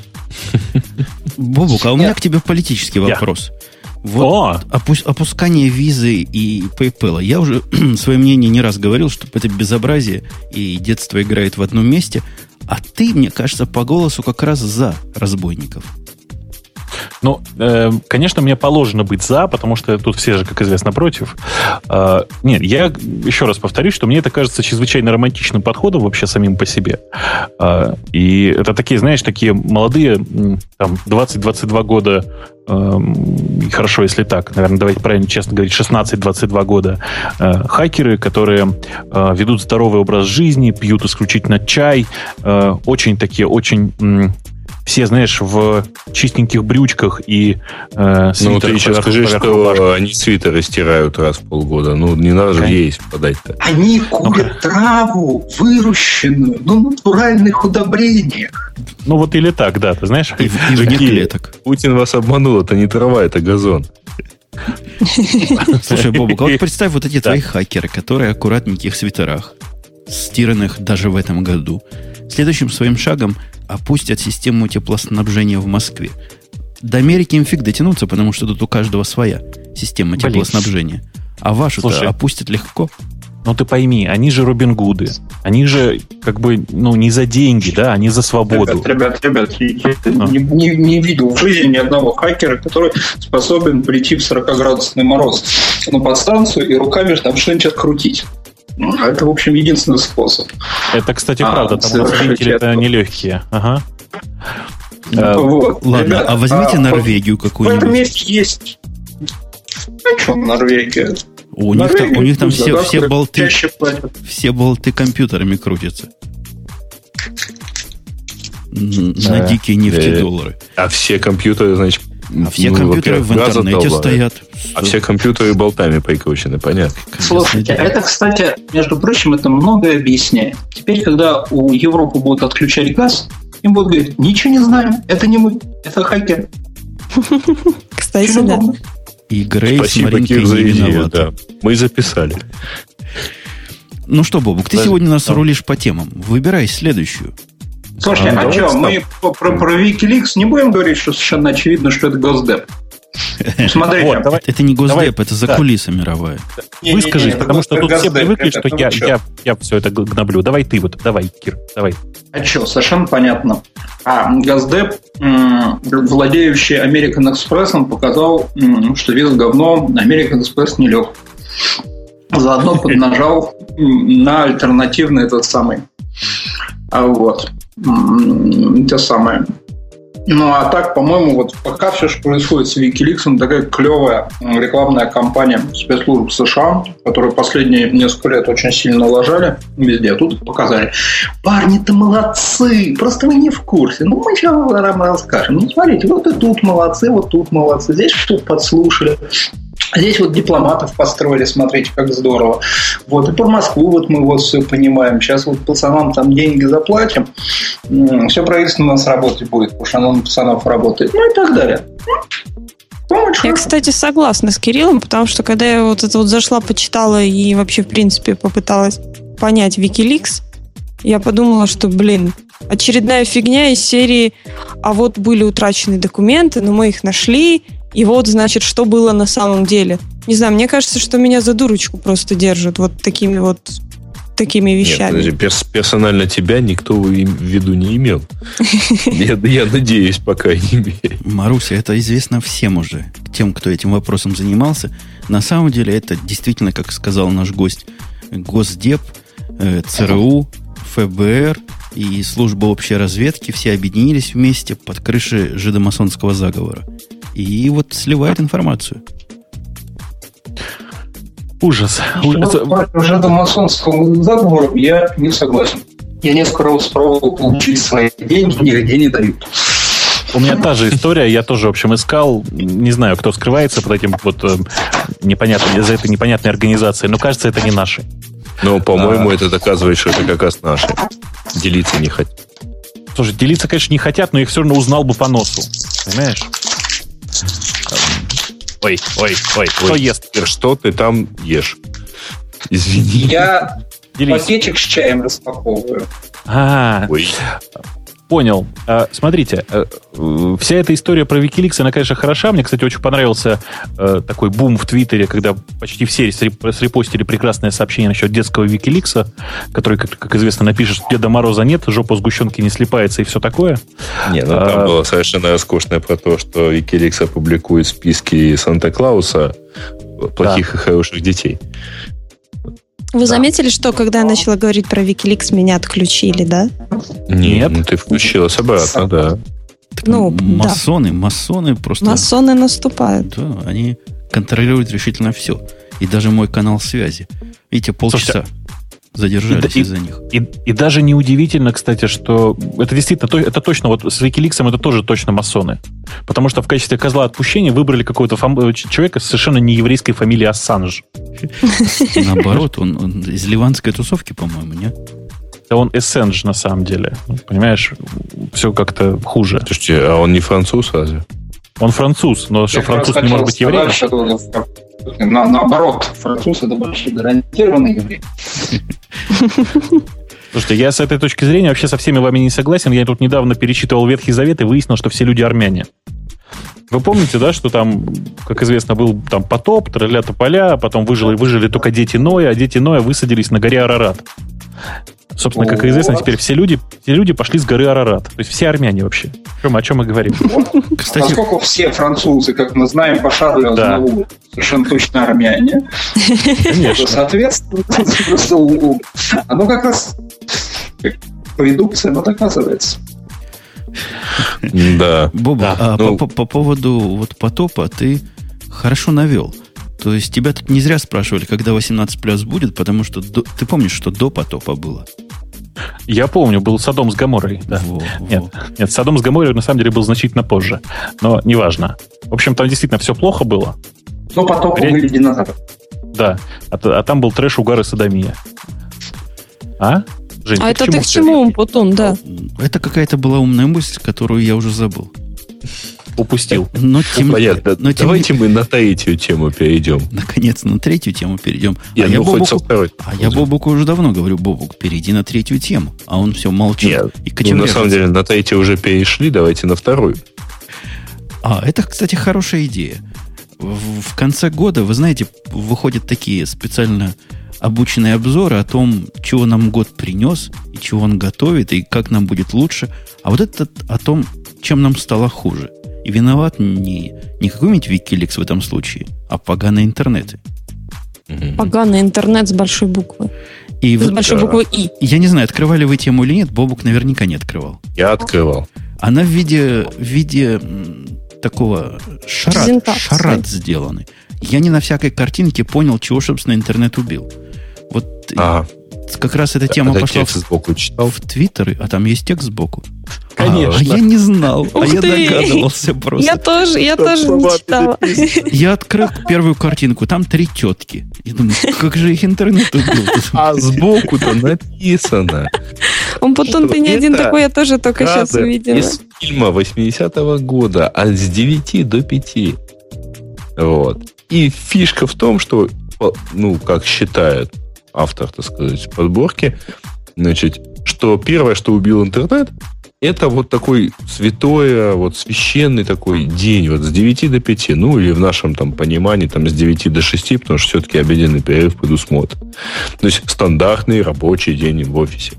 Бобук, а у меня к тебе политический вопрос. Вот опу- опускание визы и PayPal. Я уже свое мнение не раз говорил, что это безобразие, и детство играет в одном месте. А ты, мне кажется, по голосу как раз за разбойников.
Ну, э, конечно, мне положено быть за, потому что тут все же, как известно, против. Э, нет, я еще раз повторюсь, что мне это кажется чрезвычайно романтичным подходом вообще самим по себе. Э, и это такие, знаешь, такие молодые, там, 20-22 года э, хорошо, если так, наверное, давайте правильно честно говорить, 16-22 года э, хакеры, которые э, ведут здоровый образ жизни, пьют исключительно чай, э, очень такие, очень все, знаешь, в чистеньких брючках и
э, Ну, ты еще скажи, что рубашки. они свитеры стирают раз в полгода. Ну, не надо же есть подать-то.
Они курят ну, траву, выращенную, ну, натуральных удобрениях.
Ну, вот или так, да, ты знаешь. И,
и вне клеток. Путин вас обманул, это не трава, это газон.
Слушай, Бобук, а вот представь вот эти твои хакеры, которые аккуратненьких свитерах, стиранных даже в этом году. Следующим своим шагом – опустят систему теплоснабжения в Москве. До Америки им фиг дотянуться, потому что тут у каждого своя система Блин. теплоснабжения. А вашу-то опустят легко.
Ну ты пойми, они же Робин Гуды. Они же как бы, ну, не за деньги, да, они за свободу.
Ребят, ребят, ребят, я а. не, не, не видел в жизни ни одного хакера, который способен прийти в 40-градусный мороз на подстанцию и руками там что-нибудь открутить. Ну, это, в общем, единственный способ.
Это, кстати, а, правда. Там разделители это нелегкие. Ага.
А, вот. Ладно, Ребята, а возьмите а, Норвегию какую-нибудь. В этом месте
есть... А что Норвегия?
У них, там, у них там все, да, все болты, все болты компьютерами крутятся. На дикие нефтедоллары.
А все компьютеры, значит,
а все ну, компьютеры в интернете стоят.
А все компьютеры болтами прикручены, понятно.
Слушайте, это, кстати, между прочим, это многое объясняет. Теперь, когда у Европы будут отключать газ, им будут говорить, ничего не знаем, это не мы, это хакер.
Кстати, да.
И Грейс Спасибо, Маринка
за идею, да. Мы записали.
Ну что, Бобук, ты сегодня нас рулишь по темам. Выбирай следующую.
Слушайте, а, а что, мы про, про Wikileaks не будем говорить, что совершенно очевидно, что это Госдеп?
Смотрите. Вот, давай, это не Госдеп, это за да. кулиса мировая.
Не, Выскажись, не, не, потому что тут все привыкли, что я, я, я все это гноблю. Давай ты вот, давай, Кир, давай.
А что, совершенно понятно. А Газдеп, владеющий American Express, показал, что вес говно American Express не лег. Заодно поднажал на альтернативный этот самый. А вот те самые. Ну, а так, по-моему, вот пока все, что происходит с Wikileaks, такая клевая рекламная кампания спецслужб США, которую последние несколько лет очень сильно ложали везде, а тут показали. Парни-то молодцы, просто вы не в курсе. Ну, мы сейчас вам расскажем. Ну, смотрите, вот и тут молодцы, вот тут молодцы, здесь что-то подслушали. Здесь вот дипломатов построили, смотрите, как здорово. Вот, и про Москву вот мы вот все понимаем. Сейчас вот пацанам там деньги заплатим, все правительство у нас работать будет, потому что оно на пацанов работает, ну и так далее.
Я, кстати, согласна с Кириллом, потому что когда я вот это вот зашла, почитала и вообще, в принципе, попыталась понять Wikileaks, я подумала, что, блин, очередная фигня из серии «А вот были утрачены документы, но мы их нашли, и вот, значит, что было на самом деле. Не знаю, мне кажется, что меня за дурочку просто держат вот такими вот такими вещами.
Нет, перс персонально тебя никто в виду не имел. Я, я надеюсь, пока не мере.
Маруся, это известно всем уже, тем, кто этим вопросом занимался. На самом деле это действительно, как сказал наш гость, Госдеп, э, ЦРУ, ФБР и служба общей разведки все объединились вместе под крышей жидомасонского заговора и вот сливает информацию.
Ужас.
Ужас. Уже до масонского заговора я не согласен. Я несколько раз пробовал получить свои деньги, нигде не дают.
У меня та же история, я тоже, в общем, искал, не знаю, кто скрывается под этим вот э, непонятной, из-за этой непонятной организации. Но кажется, это не наши.
Ну, по-моему, а... это доказывает, что это как раз наши. Делиться не хотят.
Слушай, делиться, конечно, не хотят, но их все равно узнал бы по носу. Понимаешь? Ой, ой, ой, кто ест?
Что ты там ешь? Извини.
Я Делись. пакетик с чаем распаковываю.
А, Ой. Понял. А, смотрите, э, вся эта история про Wikileaks, она, конечно, хороша. Мне, кстати, очень понравился э, такой бум в Твиттере, когда почти все срепостили прекрасное сообщение насчет детского Wikileaks, который, как, как известно, напишет, что Деда Мороза нет, жопа сгущенки не слипается и все такое.
Не, ну там а, было совершенно роскошное про то, что Wikileaks опубликует списки Санта-Клауса плохих да. и хороших детей.
Вы да. заметили, что когда я начала говорить про Wikileaks, меня отключили, да?
Нет, ну ты включилась обратно, да.
Так, ну, масоны, да. масоны просто...
Масоны наступают.
Да, они контролируют решительно все. И даже мой канал связи. Видите, полчаса. Слушайте, задержались из-за них.
И, и даже неудивительно, кстати, что это действительно, это точно, вот с Wikileaks это тоже точно масоны. Потому что в качестве козла отпущения выбрали какого-то фам... человека с совершенно не еврейской фамилией Ассанж.
Наоборот, он, он из ливанской тусовки, по-моему, нет?
Да он Эссенж на самом деле. Понимаешь, все как-то хуже.
Слушайте, а он не француз разве?
Он француз, но что француз не может быть евреем?
На, наоборот, француз это вообще гарантированный еврей.
Слушайте, я с этой точки зрения вообще со всеми вами не согласен. Я тут недавно перечитывал Ветхий Завет и выяснил, что все люди армяне. Вы помните, да, что там, как известно, был там потоп, тролля тополя, потом выжили, выжили только дети Ноя, а дети Ноя высадились на горе Арарат. Собственно, как известно, теперь все люди, все люди пошли с горы Арарат. То есть все армяне вообще. Чем, о чем мы говорим?
Кстати, Поскольку все французы, как мы знаем, по Шарлю да. совершенно точно армяне. Конечно. Соответственно, оно как раз по редукции оно доказывается.
Да.
Боба, а ну... по, по поводу вот потопа ты хорошо навел. То есть тебя тут не зря спрашивали, когда 18 плюс будет, потому что до, ты помнишь, что до потопа было?
Я помню, был Садом с Гаморой. Да. Во, нет, во. нет, Садом с Гаморой на самом деле был значительно позже. Но неважно. В общем, там действительно все плохо было.
Но потопы Ре... были динозавры.
Да, а, а там был трэш, угар и садомия. А?
Жень, а это ты к чему, Путун, да?
Это какая-то была умная мысль, которую я уже забыл
упустил.
Но тем, Понятно. Но тем... Давайте мы на третью тему перейдем.
Наконец, на третью тему перейдем.
Я, а ну, я, Бобуку,
а я Бобуку уже давно говорю, Бобук, перейди на третью тему. А он все молчит. Нет,
и ну, на самом деле, на третью уже перешли, давайте на вторую.
А, это, кстати, хорошая идея. В, в конце года, вы знаете, выходят такие специально обученные обзоры о том, чего нам год принес, и чего он готовит, и как нам будет лучше. А вот этот о том, чем нам стало хуже – и виноват не, не какой-нибудь Wikileaks в этом случае, а поганые интернеты.
Поганый интернет с большой буквы.
И с большой буквы И. Я не знаю, открывали вы тему или нет, Бобук наверняка не открывал.
Я открывал.
Она в виде, в виде такого шарат, шарат сделаны. Я не на всякой картинке понял, чего, собственно, интернет убил. Вот ага как раз эта тема пошла в,
сбоку читал?
в Твиттер, а там есть текст сбоку.
Конечно.
А, я не знал, а Ух а ты! я догадывался просто.
Я тоже, я тоже не читала.
Я открыл первую картинку, там три тетки. Я думаю, как же их интернет убил?
А сбоку-то написано.
Он потом ты не один такой, я тоже только сейчас увидела.
из фильма 80-го года, а с 9 до 5. Вот. И фишка в том, что, ну, как считают, автор, так сказать, подборки, значит, что первое, что убил интернет, это вот такой святой, вот священный такой день, вот с 9 до 5, ну или в нашем там понимании там с 9 до 6, потому что все-таки обеденный перерыв предусмотрен. То есть стандартный рабочий день в офисе.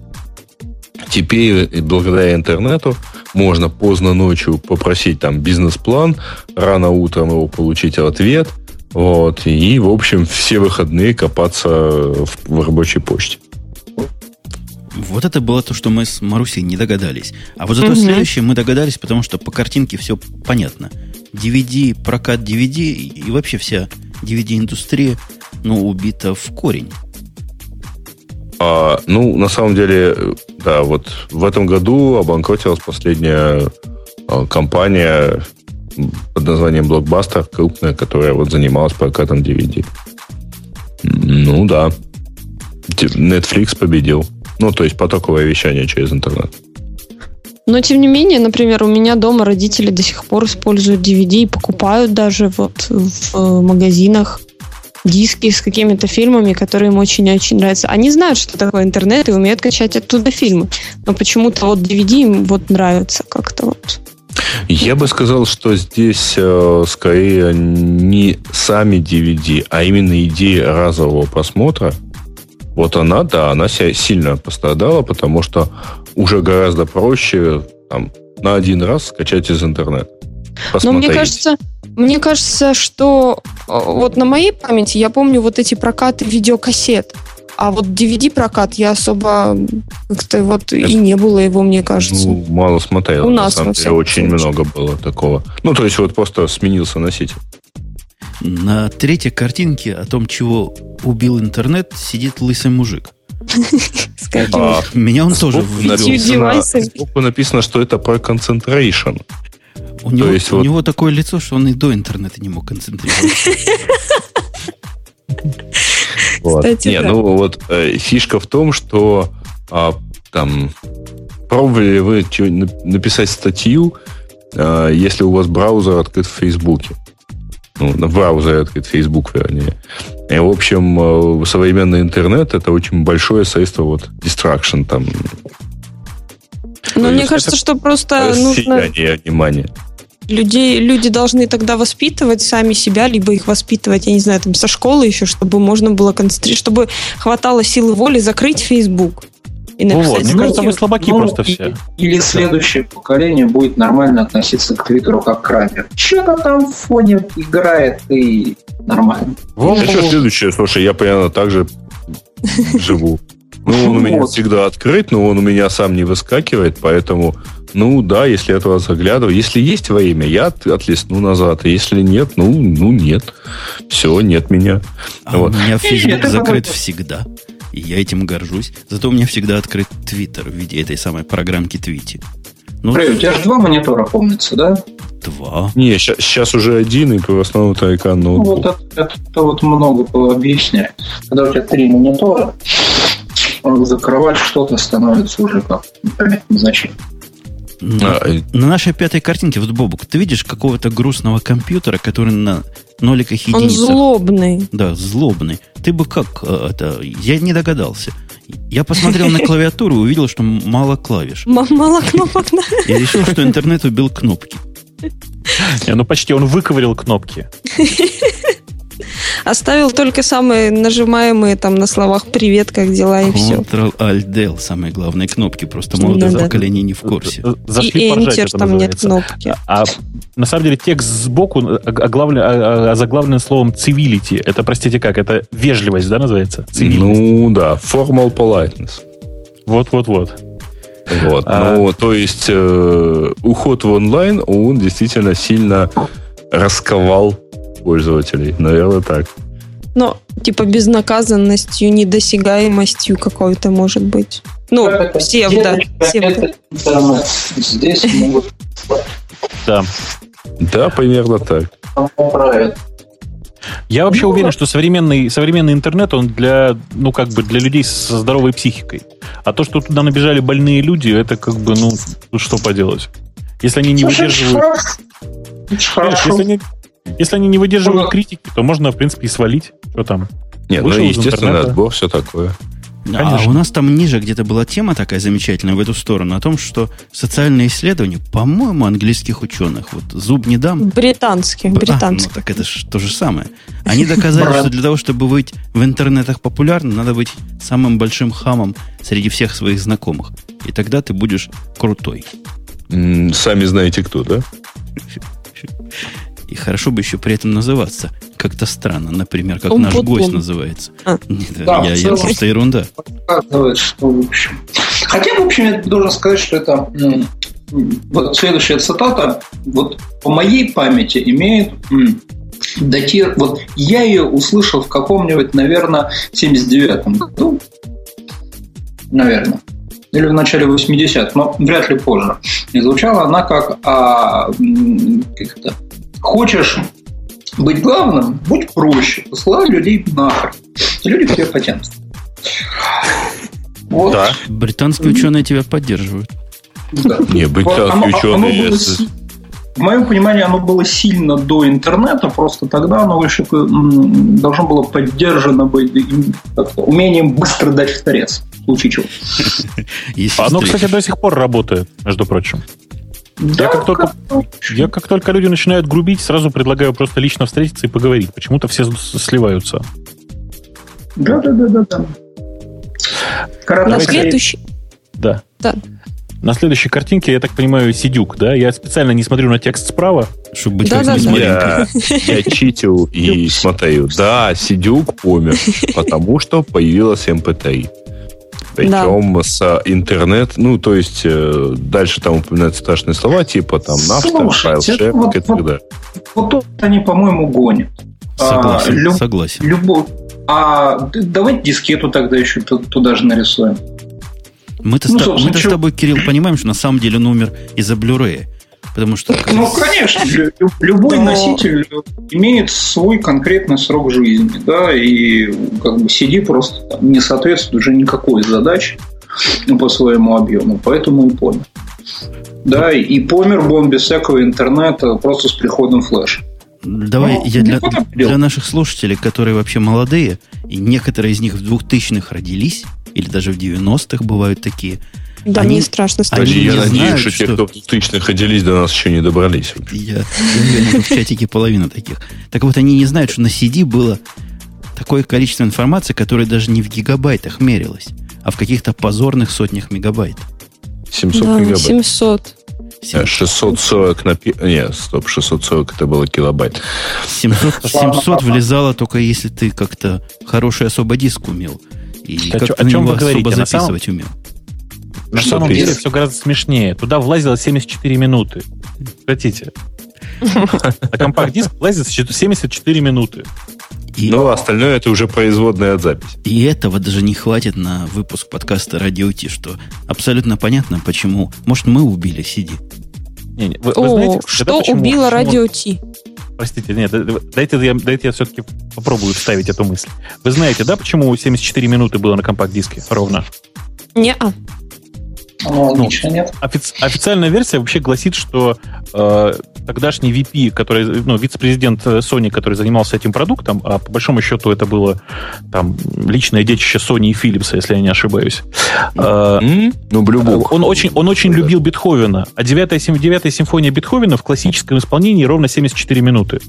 Теперь, э, благодаря интернету, можно поздно ночью попросить там бизнес-план, рано утром его получить ответ – вот, и, в общем, все выходные копаться в, в рабочей почте.
Вот это было то, что мы с Марусей не догадались. А вот зато угу. следующее мы догадались, потому что по картинке все понятно. DVD, прокат DVD и вообще вся DVD-индустрия, ну, убита в корень.
А, ну, на самом деле, да, вот в этом году обанкротилась последняя а, компания под названием Blockbuster, крупная, которая вот занималась прокатом DVD. Ну да. Netflix победил. Ну, то есть потоковое вещание через интернет.
Но, тем не менее, например, у меня дома родители до сих пор используют DVD и покупают даже вот в э, магазинах диски с какими-то фильмами, которые им очень-очень нравятся. Они знают, что такое интернет и умеют качать оттуда фильмы. Но почему-то вот DVD им вот нравится как-то вот.
Я бы сказал, что здесь э, скорее не сами DVD, а именно идея разового просмотра. Вот она, да, она себя сильно пострадала, потому что уже гораздо проще там, на один раз скачать из интернета.
Но мне кажется, мне кажется, что э, вот на моей памяти я помню вот эти прокаты видеокассет. А вот DVD-прокат я особо как-то вот Это, и не было его, мне кажется.
Ну, мало смотрел. У нас, на самом деле, очень случае. много было такого. Ну, то есть вот просто сменился носитель.
На третьей картинке о том, чего убил интернет, сидит лысый мужик. А, меня он тоже
ввел. Сбоку написано, что это про concentration.
У, него, есть у вот... него такое лицо, что он и до интернета не мог концентрироваться.
Вот. не, ну вот э, фишка в том, что а, там пробовали вы написать статью, а, если у вас браузер открыт в Фейсбуке. Ну, на браузере открыт Facebook, вернее. И, в общем, э, современный интернет это очень большое средство вот distraction там.
Ну, мне кажется, что просто нужно...
внимание.
Людей, люди должны тогда воспитывать сами себя, либо их воспитывать, я не знаю, там со школы еще, чтобы можно было концентрировать, чтобы хватало силы воли закрыть Facebook.
И написать, ну, вот, мне кажется, мы слабаки ну, просто все.
Или следующее поколение будет нормально относиться к Твиттеру как к раме. Что-то там в фоне играет и нормально.
А что следующее? Слушай, я примерно так же живу. Ну, он у меня всегда открыт, но он у меня сам не выскакивает, поэтому ну да, если я туда заглядываю. Если есть время, я отлесну назад. А если нет, ну, ну нет. Все, нет меня.
А вот. У меня Facebook закрыт всегда. И я этим горжусь. Зато у меня всегда открыт Твиттер в виде этой самой программки Твити.
Ну, Привет, у тебя же два монитора, помнится, да?
Два.
Не, сейчас, уже один, и в основном это экран ноутбук.
Ну, вот это, это, это вот много объясняет. Когда у тебя три монитора, закрывать что-то становится уже как зачем.
На, а, на нашей пятой картинке, вот, Бобук, ты видишь какого-то грустного компьютера, который на ноликах единицах. Он
злобный.
Да, злобный. Ты бы как э, это... Я не догадался. Я посмотрел на клавиатуру и увидел, что мало клавиш.
Мало кнопок, да.
Я решил, что интернет убил кнопки.
Не, ну почти он выковырил кнопки.
Оставил только самые нажимаемые там на словах «Привет, как дела» и все.
Ctrl-Alt-Del, самые главные кнопки. Просто молодое да, поколение не в курсе.
Зашли и Enter там нет кнопки.
А, а на самом деле текст сбоку оглавлен, а, а, заглавлен словом civility. Это, простите, как? Это вежливость, да, называется?
Ну, да. Formal politeness.
Вот-вот-вот.
Вот. А... Ну, то есть э, уход в онлайн, он действительно сильно расковал пользователей. Наверное, так.
Ну, типа безнаказанностью, недосягаемостью какой-то может быть. Ну, псевдо. псевдо.
Здесь могут...
Да.
Да, примерно так.
Я вообще уверен, что современный, современный интернет, он для, ну, как бы для людей со здоровой психикой. А то, что туда набежали больные люди, это как бы, ну, что поделать. Если они не выдерживают... Если они, если они не выдерживают ну, критики, то можно, в принципе, и свалить. Что там?
Нет, Вышел ну, естественно, отбор, все такое.
Конечно. А у нас там ниже где-то была тема такая замечательная в эту сторону, о том, что социальные исследования, по-моему, английских ученых, вот зуб не дам.
Британских, британских.
А, ну так это же то же самое. Они доказали, что для того, чтобы быть в интернетах популярным, надо быть самым большим хамом среди всех своих знакомых. И тогда ты будешь крутой.
Сами знаете кто, да?
И хорошо бы еще при этом называться. Как-то странно, например, как наш гость называется. А. Нет, да, я, я просто ерунда.
Показывает, что, в общем... Хотя, в общем, я должен сказать, что это вот следующая цитата, вот по моей памяти имеет датир... Вот я ее услышал в каком-нибудь, наверное, 79-м году. Наверное. или в начале 80-х, но вряд ли позже. И звучала она как, а, как это, хочешь быть главным, будь проще, посылай людей нахер. Люди к тебе потянутся.
Вот. Да. Британские ученые тебя поддерживают.
Да. Не, британские ученые...
В моем понимании оно было сильно до интернета, просто тогда оно еще должно было поддержано быть умением быстро дать в торец, в случае чего.
Оно, кстати, до сих пор работает, между прочим. Да, я, как только, я как только люди начинают грубить, сразу предлагаю просто лично встретиться и поговорить. Почему-то все сливаются.
Да, да, да, да, да.
На следующий.
Да. да. На следующей картинке, я так понимаю, сидюк, да? Я специально не смотрю на текст справа.
Чтобы быть да, да, да.
Я, я читил и смотрю. Да, сидюк помер, потому что появилась MP3. Причем да. с интернет, ну, то есть э, дальше там упоминаются страшные слова, типа там нафта, файл шеринг вот, и так далее.
Вот тут они, по-моему, гонят.
Согласен, а, люб, согласен.
Любовь. А давайте дискету тогда еще туда же нарисуем.
Мы-то, ну, с, мы-то с тобой, Кирилл, понимаем, что на самом деле он умер из-за Blu-ray. Потому что...
Ну, конечно, любой Но... носитель имеет свой конкретный срок жизни, да, и как бы CD просто там, не соответствует уже никакой задаче по своему объему, поэтому и помер. Да, и помер бы он без всякого интернета просто с приходом флеша.
Давай ну, я для, для наших слушателей, которые вообще молодые, и некоторые из них в 2000-х родились, или даже в 90-х бывают такие.
Да, они, мне страшно
стало. Они я надеюсь, что те, кто в 2000-х родились, до нас еще не добрались.
Я, я в чатике половина таких. Так вот, они не знают, что на CD было такое количество информации, которое даже не в гигабайтах мерилось, а в каких-то позорных сотнях мегабайт.
700 да, мегабайт.
700.
640 на... Нет, стоп, 640 это было килобайт.
700, 700 влезало только если ты как-то хороший особо диск умел. И
как о, о чем вы говорите? Особо записывать самом... умел. На самом деле все гораздо смешнее. Туда влазило 74 минуты. Хотите? А компакт-диск влазит 74 минуты.
И... Но остальное это уже производная от записи.
И этого даже не хватит на выпуск подкаста Радио Ти, что абсолютно понятно, почему. Может, мы убили CD.
Не, не, вы, О, вы знаете, что почему, убило почему... Радио Ти?
Простите, нет, дайте я, дайте я все-таки попробую вставить эту мысль. Вы знаете, да, почему 74 минуты было на компакт-диске ровно?
Не-а.
Ну, логично, ну, нет.
Офици- официальная версия вообще гласит, что э, тогдашний VP, который, ну, вице-президент Sony, который занимался этим продуктом, а по большому счету это было там личное детище Sony и Philips, если я не ошибаюсь. Э, ну, в Он очень, он очень любил Бетховена, а девятая, девятая симфония Бетховена в классическом исполнении ровно 74 минуты.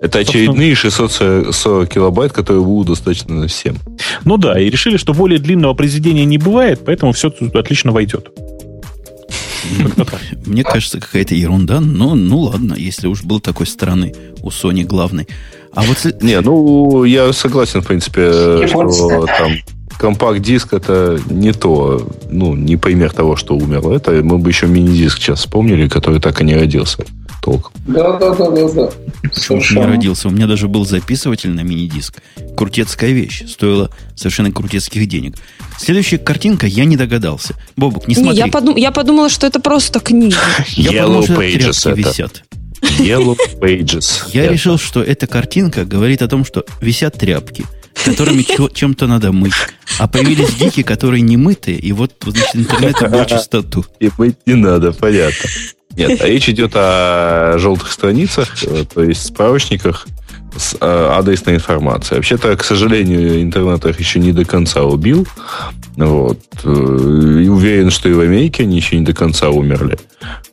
Это очередные 640 килобайт, которые будут достаточно всем.
Ну да, и решили, что более длинного произведения не бывает, поэтому все тут отлично войдет.
Мне кажется, какая-то ерунда, но ну ладно, если уж был такой стороны у Sony главный. А вот...
Не, ну, я согласен, в принципе, что там компакт-диск это не то, ну, не пример того, что умерло. Это мы бы еще мини-диск сейчас вспомнили, который так и не родился толком.
Да, да, да, да, да.
Совершенно. Не родился. У меня даже был записыватель на мини-диск. Крутецкая вещь. Стоила совершенно крутецких денег. Следующая картинка, я не догадался. Бобук, не смотри. Не,
я, подум, я подумала, что это просто книга.
Я подумал, что тряпки висят.
Yellow Pages.
Я решил, что эта картинка говорит о том, что висят тряпки, которыми чем-то надо мыть. А появились гики, которые не мытые, и вот, значит, интернет был чистоту.
И мыть не надо, понятно. Нет, а речь идет о желтых страницах, э, то есть справочниках с э, адресной информацией. Вообще-то, к сожалению, интернет их еще не до конца убил. Вот. Э, и уверен, что и в Америке они еще не до конца умерли.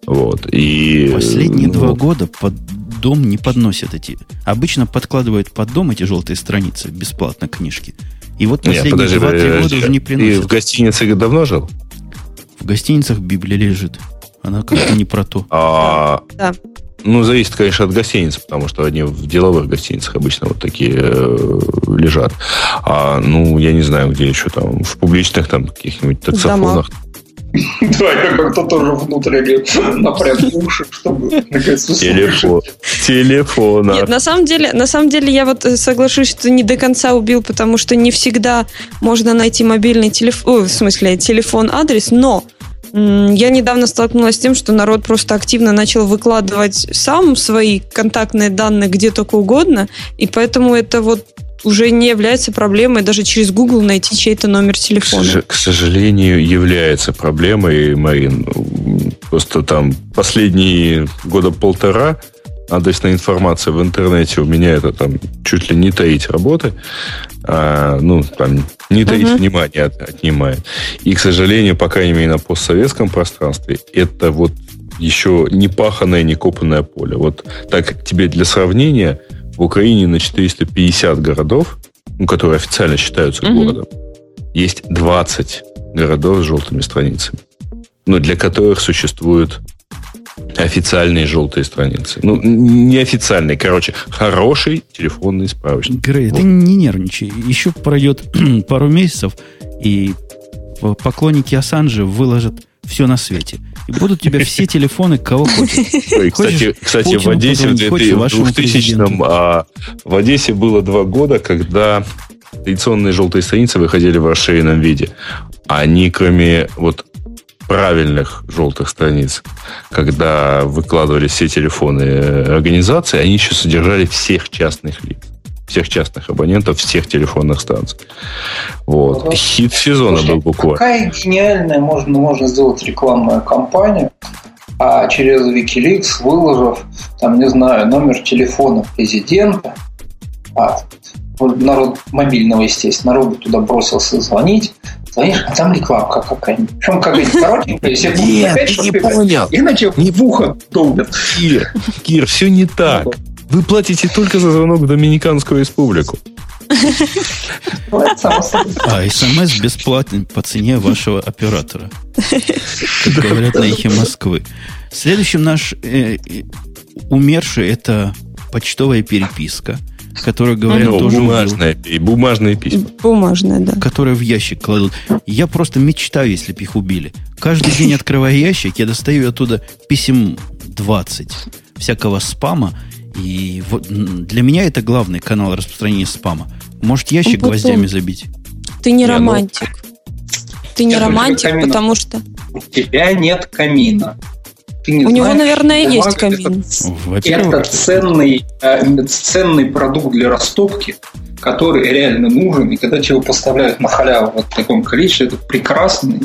Вот. И,
Последние ну, два года под дом не подносят эти. Обычно подкладывают под дом эти желтые страницы бесплатно книжки. И вот последние два-три года уже не приносят.
И в гостинице давно жил?
В гостиницах Библия лежит. Она как-то не про то.
А, да. Ну, зависит, конечно, от гостиницы, потому что они в деловых гостиницах обычно вот такие э, лежат. А, ну, я не знаю, где еще там, в публичных там каких-нибудь таксофонах.
Да, я как-то тоже внутренне напряг уши, чтобы
Телефон. Телефон.
Нет, на самом деле, на самом деле я вот соглашусь, что не до конца убил, потому что не всегда можно найти мобильный телефон, в смысле телефон-адрес, но я недавно столкнулась с тем, что народ просто активно начал выкладывать сам свои контактные данные где только угодно, и поэтому это вот уже не является проблемой даже через Google найти чей-то номер телефона.
К сожалению, является проблемой, Марин. Просто там последние года полтора адресная информация в интернете у меня это там чуть ли не таить работы, а, ну, там, не таить uh-huh. внимание от, отнимает. И, к сожалению, по крайней мере, на постсоветском пространстве это вот еще не паханное, не копанное поле. Вот так тебе для сравнения, в Украине на 450 городов, ну, которые официально считаются uh-huh. городом, есть 20 городов с желтыми страницами. Ну, для которых существует Официальные желтые страницы. Ну, неофициальные. Короче, хороший телефонный справочник.
Грей, вот. ты не нервничай. Еще пройдет пару месяцев, и поклонники Ассанжа выложат все на свете. И будут тебе все телефоны, кого хочешь.
Кстати, кстати в Одессе в 2000 а, в Одессе было два года, когда традиционные желтые страницы выходили в расширенном виде. Они, кроме вот правильных желтых страниц, когда выкладывали все телефоны э, организации, они еще содержали всех частных лиц всех частных абонентов всех телефонных станций. Вот. вот Хит сезона Слушай, был буквально.
Какая гениальная можно, можно сделать рекламная кампания, а через Wikileaks выложив, там, не знаю, номер телефона президента, а, народ мобильного, естественно, народ туда бросился звонить, Звонишь, а там рекламка какая-нибудь. Причем какая-нибудь коротенькая,
все Нет, ты не понял.
Иначе не в ухо долбят.
Кир, Кир, все не так. Вы платите только за звонок в Доминиканскую республику.
А смс бесплатный по цене вашего оператора. Как говорят на эхе Москвы. Следующим наш э, э, умерший это почтовая переписка – которые говорят ну, тоже...
Бумажные, и бумажные письма.
Бумажные, да.
Которые в ящик кладут. Я просто мечтаю, если бы их убили. Каждый день, открывая ящик, я достаю оттуда писем 20 всякого спама. И вот для меня это главный канал распространения спама. Может, ящик ну, гвоздями забить?
Ты не, не ну, романтик. Ну... Ты не романтик, потому что...
У тебя нет камина.
Ты не У знаешь, него, наверное, есть камин.
Это, ценный, э, ценный продукт для растопки, который реально нужен, и когда тебе его поставляют на халяву вот в таком количестве, это прекрасно.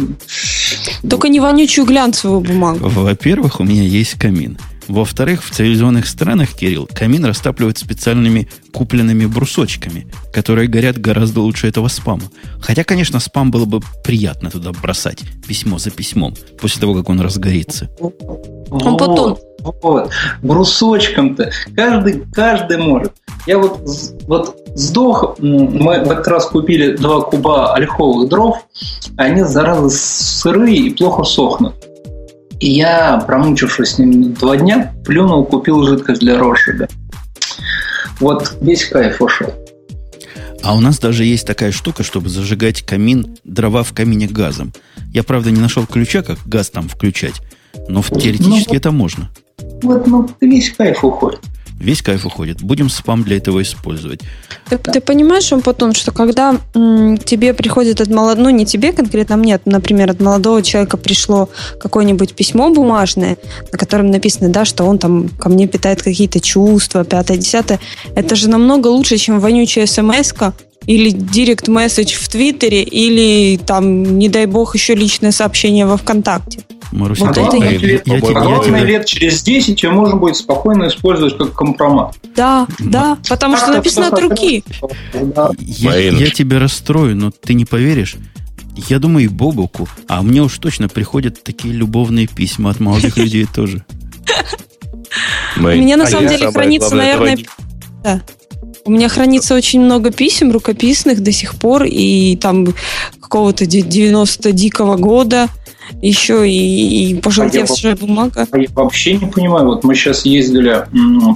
Только не вонючую глянцевую бумагу.
Во-первых, у меня есть камин. Во-вторых, в цивилизованных странах, Кирилл, камин растапливают специальными купленными брусочками, которые горят гораздо лучше этого спама. Хотя, конечно, спам было бы приятно туда бросать письмо за письмом, после того, как он разгорится.
Он потом.
Вот. Брусочком-то. Каждый, каждый может. Я вот, вот сдох, мы в этот раз купили два куба ольховых дров, они, зараза, сырые и плохо сохнут. И я, промучившись с ним два дня, плюнул, купил жидкость для розжига. Вот весь кайф ушел.
А у нас даже есть такая штука, чтобы зажигать камин, дрова в камине газом. Я, правда, не нашел ключа, как газ там включать, но теоретически ну, это можно.
Вот, ну, весь кайф уходит.
Весь кайф уходит. Будем спам для этого использовать.
Ты, ты понимаешь, он потом, что когда м, тебе приходит от молодого, ну не тебе конкретно, а мне, например, от молодого человека пришло какое-нибудь письмо бумажное, на котором написано, да, что он там ко мне питает какие-то чувства, пятое, десятое, это же намного лучше, чем вонючая смс или директ месседж в Твиттере, или там, не дай бог, еще личное сообщение во ВКонтакте.
Маруся, вот это я, лет, я, я, я, лет через 10 ее можно будет спокойно использовать как компромат.
Да, да, потому что написано от руки.
Я, я тебя расстрою, но ты не поверишь. Я думаю, и Бобуку, а мне уж точно приходят такие любовные письма от молодых людей тоже.
У меня на а самом деле хранится, наверное... У меня хранится очень много писем рукописных до сих пор, и там какого-то 90 дикого года, еще и, и пожелтевшая а бумага.
А я вообще не понимаю. Вот мы сейчас ездили,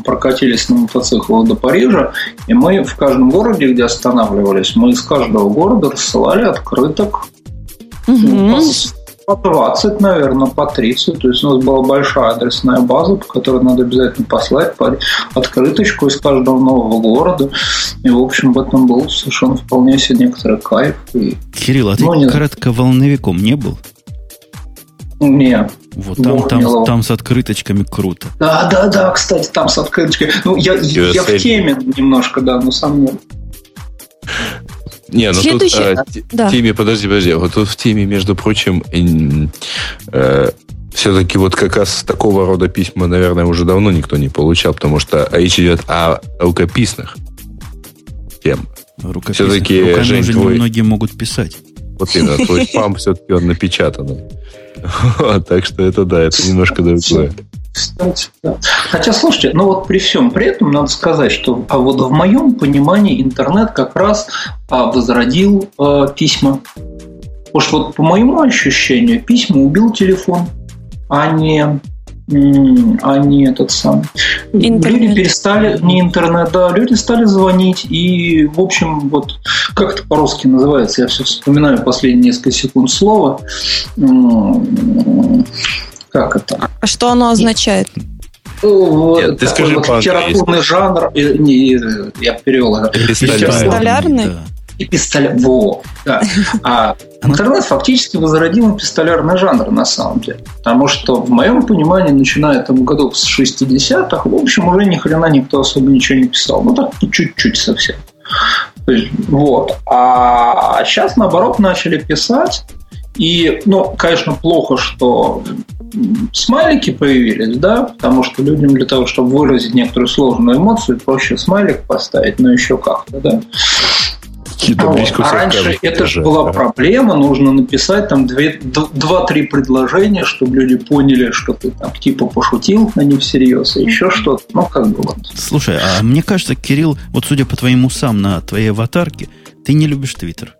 прокатились на мотоциклах до Парижа, и мы в каждом городе, где останавливались, мы из каждого города рассылали открыток угу. по 20, наверное, по 30. То есть у нас была большая адресная база, по которой надо обязательно послать по открыточку из каждого нового города. И, в общем, в этом был совершенно вполне себе некоторый кайф. И,
Кирилл, а ты ну, не... коротковолновиком не был?
Нет.
Вот там, там, там с открыточками круто.
Да, да, да, кстати, там с открыточками. Ну, я, я в теме немножко, да, но сам.
Не, ну тут э, да. в теме, подожди, подожди, вот тут в теме, между прочим, э, все-таки вот как раз такого рода письма, наверное, уже давно никто не получал, потому что речь идет о рукописных тем.
Все-таки, Жень, уже твой... многие могут писать.
Вот именно, твой спам все-таки он напечатанный. Так что это да, это немножко другое.
Кстати, да. Хотя, слушайте, ну вот при всем при этом надо сказать, что а вот в моем понимании интернет как раз а, возродил а, письма. Потому что вот по моему ощущению письма убил телефон, а не а не этот сам. Интернет. Люди перестали, не интернет, да, люди стали звонить, и, в общем, вот как это по-русски называется, я все вспоминаю последние несколько секунд слова. Как это?
А что оно означает?
Ну, Нет, ты скажи вот литературный жанр, не, я перевел это.
Эпистолярный? Да.
Эпистоля... Во, да. А интернет фактически возродил эпистолярный жанр на самом деле. Потому что, в моем понимании, начиная там году с 60-х, в общем, уже ни хрена никто особо ничего не писал. Ну, так чуть-чуть совсем. Вот. А сейчас, наоборот, начали писать. И, ну, конечно, плохо, что смайлики появились, да, потому что людям для того, чтобы выразить некоторую сложную эмоцию, проще смайлик поставить, но еще как-то, да. Вот. А раньше это же была проблема, нужно написать там два-три предложения, чтобы люди поняли, что ты там типа пошутил, а не всерьез, и еще что-то. Ну, как бы вот.
Слушай, а мне кажется, Кирилл, вот судя по твоему сам на твоей аватарке, ты не любишь Твиттер.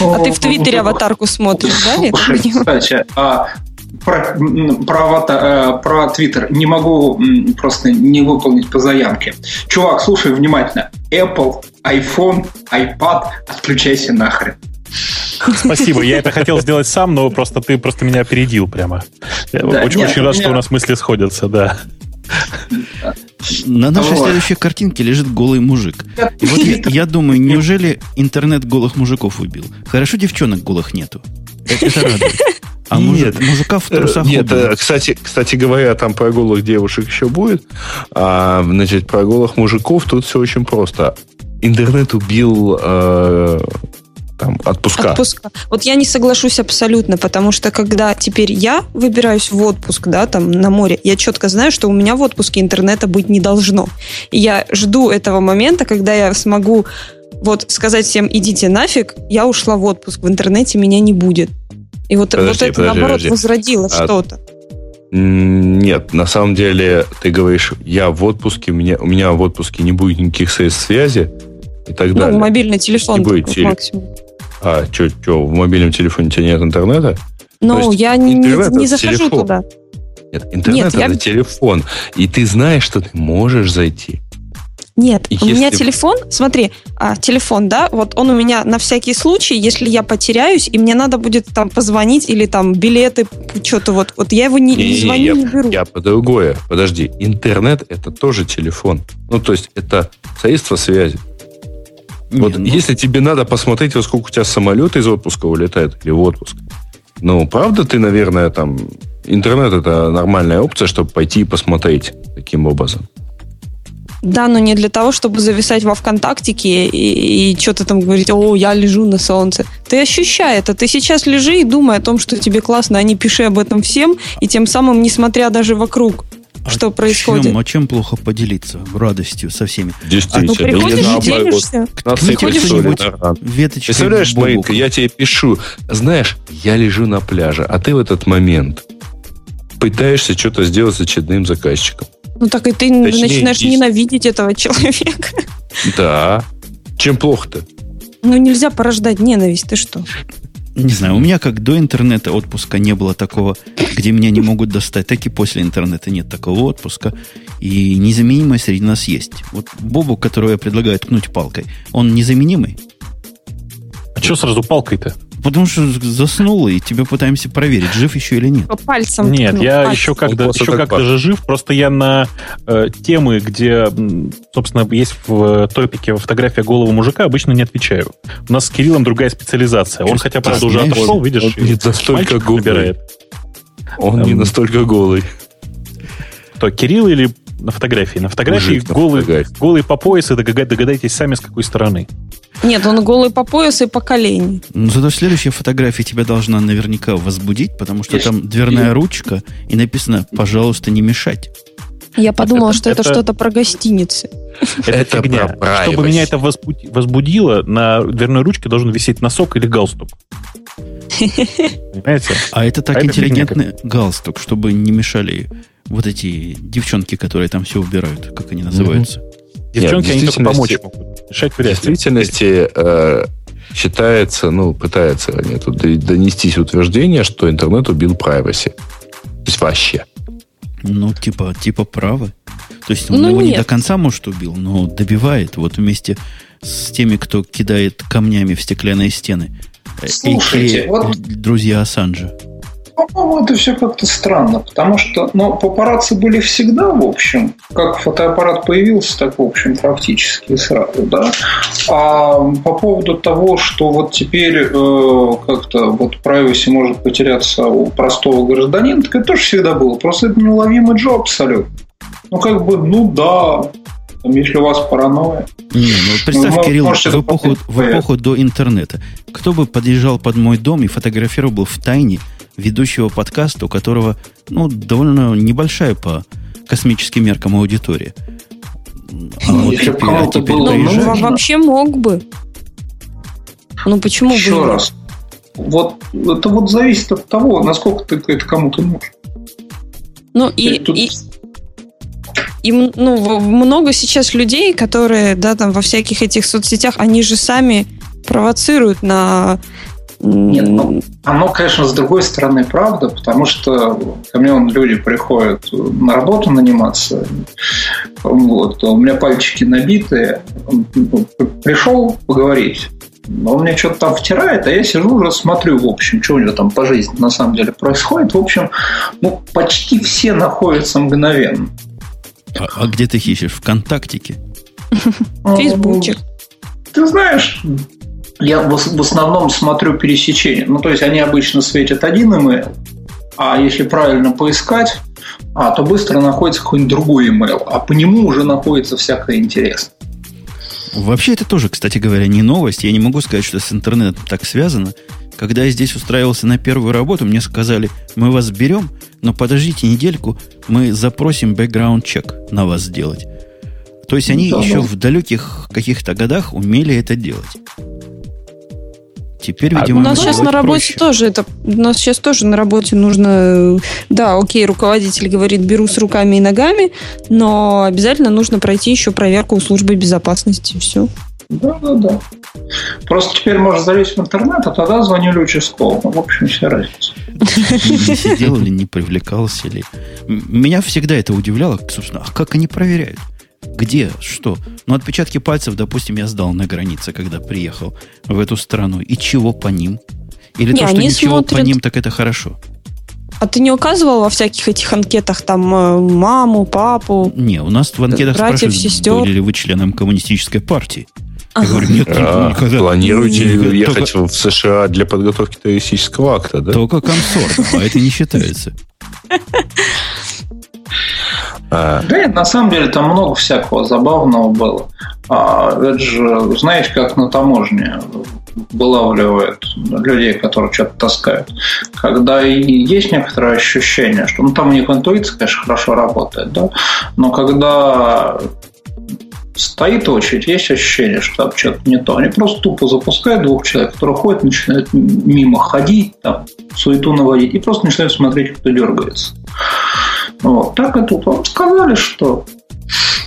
А ты в Твиттере аватарку смотришь, да?
Кстати, а про, про, э, про Твиттер не могу просто не выполнить по заявке. Чувак, слушай внимательно. Apple, iPhone, iPad, отключайся нахрен.
Спасибо, я это хотел сделать сам, но просто ты просто меня опередил прямо. Я да, очень, нет, очень рад, меня... что у нас мысли сходятся, да.
На нашей вот. следующей картинке лежит голый мужик. И вот я, я думаю, неужели интернет голых мужиков убил? Хорошо, девчонок голых нету. Это, это радует.
А нет, мужик, мужика в трусах Нет, убили. Э, кстати, кстати говоря, там про голых девушек еще будет. А, значит, про голых мужиков тут все очень просто. Интернет убил э, там, отпуска.
Отпуска. Вот я не соглашусь абсолютно, потому что когда теперь я выбираюсь в отпуск, да, там на море, я четко знаю, что у меня в отпуске интернета быть не должно. И я жду этого момента, когда я смогу вот сказать всем, идите нафиг, я ушла в отпуск, в интернете меня не будет. И вот, подожди, вот это, подожди, наоборот, подожди. возродило а, что-то.
Нет, на самом деле, ты говоришь, я в отпуске, у меня, у меня в отпуске не будет никаких средств связи и так ну, далее.
мобильный телефон не будет теле... максимум.
А, что, что, в мобильном телефоне у тебя нет интернета?
Ну, я не, не захожу телефон. туда.
Нет, интернет нет, это я... телефон. И ты знаешь, что ты можешь зайти.
Нет, если... у меня телефон, смотри, а, телефон, да, вот он у меня на всякий случай, если я потеряюсь, и мне надо будет там позвонить или там билеты, что-то вот, вот я его не, не, не звоню,
я,
не беру.
Я по другое, подожди, интернет это тоже телефон. Ну, то есть это средство связи. Не, вот ну... если тебе надо посмотреть, во сколько у тебя самолеты из отпуска улетают или в отпуск, ну, правда ты, наверное, там... Интернет это нормальная опция, чтобы пойти и посмотреть таким образом.
Да, но не для того, чтобы зависать во ВКонтактике и, и что-то там говорить, о, я лежу на солнце. Ты ощущай это. Ты сейчас лежи и думай о том, что тебе классно, а не пиши об этом всем, и тем самым, несмотря даже вокруг, а что происходит.
Чем, а чем плохо поделиться радостью со всеми?
Действительно. А, ну,
приходишь и делишься.
Приходишь Представляешь, Маринка, я тебе пишу, знаешь, я лежу на пляже, а ты в этот момент пытаешься что-то сделать с очередным заказчиком.
Ну так и ты Точнее, начинаешь есть. ненавидеть этого человека.
Да. Чем плохо-то?
Ну нельзя порождать ненависть, ты что?
Не знаю, у меня как до интернета отпуска не было такого, где меня не могут достать, так и после интернета нет такого отпуска. И незаменимость среди нас есть. Вот Бобу, которого я предлагаю ткнуть палкой, он незаменимый?
А что сразу палкой-то?
Потому что заснула, и тебя пытаемся проверить, жив еще или нет. По
пальцам.
Нет, ткнул, я пальцем. еще когда еще как-то же жив, просто я на э, темы, где, собственно, есть в топике фотография голого мужика, обычно не отвечаю. У нас с Кириллом другая специализация. Он хотя, правда, уже отошел, видишь, он
не настолько голый. Он не настолько голый.
Кто, Кирилл или на фотографии? На фотографии Мужик голый, фотографии. голый по пояс, и догадайтесь сами, с какой стороны.
Нет, он голый по поясу и по колени.
Ну, зато следующая фотография тебя должна наверняка возбудить, потому что Есть. там дверная ручка, и написано «пожалуйста, не мешать».
Я подумала, это, что это, это что-то про гостиницы.
Это, это фигня. Про Чтобы меня это возбудило, на дверной ручке должен висеть носок или галстук.
Понимаете? А это так а интеллигентный это галстук, чтобы не мешали вот эти девчонки, которые там все убирают, как они называются.
Девчонки, Нет, они только помочь могут.
Решать В действительности э, считается, ну, пытается они тут донестись утверждение, что интернет убил privacy. То есть вообще.
Ну, типа, типа право. То есть он ну, его нет. не до конца, может, убил, но добивает вот вместе с теми, кто кидает камнями в стеклянные стены.
Слушайте, и, вот...
друзья Ассанжа.
По-моему, это все как-то странно, потому что ну, папарацци были всегда, в общем, как фотоаппарат появился, так, в общем, практически сразу, да. А по поводу того, что вот теперь э, как-то вот privacy может потеряться у простого гражданина, так это тоже всегда было. Просто это неуловимый джоб абсолютно. Ну, как бы, ну да, там, если у вас паранойя.
Не, ну представь, ну, Кирилл, в эпоху, в эпоху до интернета. Кто бы подъезжал под мой дом и фотографировал в тайне ведущего подкаста, у которого ну, довольно небольшая по космическим меркам аудитория.
А вот теперь, а теперь было, ну, вообще мог бы. Ну почему
Еще бы? раз. Вот это вот зависит от того, насколько ты это кому-то нужен.
Ну и, тут... и, и ну, много сейчас людей, которые, да, там во всяких этих соцсетях, они же сами провоцируют на
нет, ну, оно, конечно, с другой стороны правда, потому что ко мне вон, люди приходят на работу наниматься, вот, у меня пальчики набитые, он ну, пришел поговорить, он мне что-то там втирает, а я сижу уже смотрю, в общем, что у него там по жизни на самом деле происходит. В общем, ну, почти все находятся мгновенно.
А, а где ты ищешь? ВКонтактике?
Фейсбуче.
Ты знаешь, я в основном смотрю пересечения. Ну, то есть они обычно светят один email, а если правильно поискать, а, то быстро находится какой-нибудь другой email, а по нему уже находится всякое интересное.
Вообще это тоже, кстати говоря, не новость. Я не могу сказать, что с интернетом так связано. Когда я здесь устраивался на первую работу, мне сказали, мы вас берем, но подождите недельку, мы запросим бэкграунд-чек на вас сделать. То есть они да, еще да. в далеких каких-то годах умели это делать. Теперь, а видимо,
у нас сейчас на работе проще. тоже это. У нас сейчас тоже на работе нужно. Да, окей, руководитель говорит, беру с руками и ногами, но обязательно нужно пройти еще проверку у службы безопасности. Все.
Да, да, да. Просто теперь можно залезть в интернет, а тогда звонили участковому. В общем, вся разница.
Не сидел или не привлекался ли. Меня всегда это удивляло, собственно, а как они проверяют? Где? Что? Ну, отпечатки пальцев, допустим, я сдал на границе, когда приехал в эту страну. И чего по ним? Или не, то, что ничего смотрят... по ним, так это хорошо?
А ты не указывал во всяких этих анкетах там э, маму, папу?
Не, у нас в анкетах братьев, спрашивают, сестер. были ли вы членом коммунистической партии. Я говорю, нет,
а, никогда. Планируете никогда, ехать только, в США для подготовки террористического акта, да?
Только консорт, а это не считается.
А... Да нет, на самом деле там много всякого забавного было. А, это же, знаете, как на таможне вылавливают людей, которые что-то таскают. Когда и есть некоторое ощущение, что ну, там у них интуиция, конечно, хорошо работает, да, но когда стоит очередь, есть ощущение, что там что-то не то. Они просто тупо запускают двух человек, которые ходят, начинают мимо ходить, там, суету наводить, и просто начинают смотреть, кто дергается. Вот. Так и тут вам сказали, что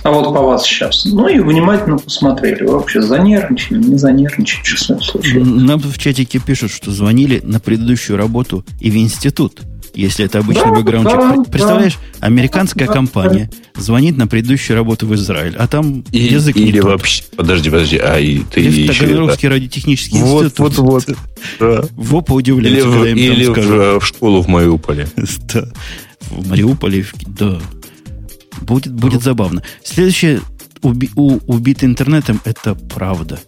а вот по вас сейчас. Ну и внимательно посмотрели. Вы вообще занервничали, не занервничали, что с вами случилось?
Нам в чатике пишут, что звонили на предыдущую работу и в институт если это обычный да, бэкграундчик. Да, Представляешь, да, американская да, компания звонит на предыдущую работу в Израиль, а там
и,
язык
или не вообще, тот. подожди, подожди, а и ты
или еще... Таганрогский это... радиотехнический
вот, институт. Вот, вот,
да. Вопа удивляется,
или, когда им или там в, в школу в Мариуполе.
Да, в Мариуполе, да. Будет, будет забавно. Следующее, уби, у, убит интернетом, это правда.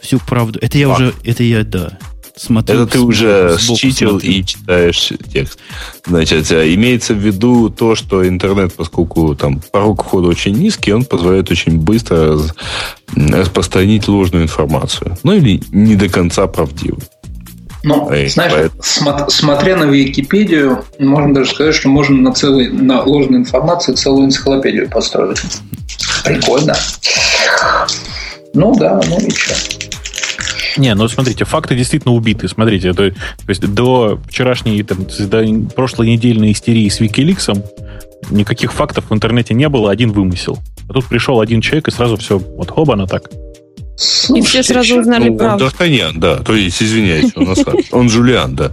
Всю правду. Это я Факт. уже, это я, да,
смотрю. Это ты уже считил и читаешь текст. Значит, э, имеется в виду то, что интернет, поскольку там порог входа очень низкий, он позволяет очень быстро распространить ложную информацию. Ну или не до конца правдивую.
Ну, и знаешь, поэтому... смо- смотря на Википедию, можно даже сказать, что можно на, целый, на ложной информации целую энциклопедию построить. Прикольно. Ну да, ну и что.
Не, ну смотрите, факты действительно убиты. Смотрите, это, то есть до вчерашней, там, до прошлой недельной истерии с Викиликсом никаких фактов в интернете не было, один вымысел. А тут пришел один человек, и сразу все, вот оба так.
Слушайте, и все сразу узнали ну, правду.
Он Д'Артаньян, да. То есть, извиняюсь, он, он Жулиан, да.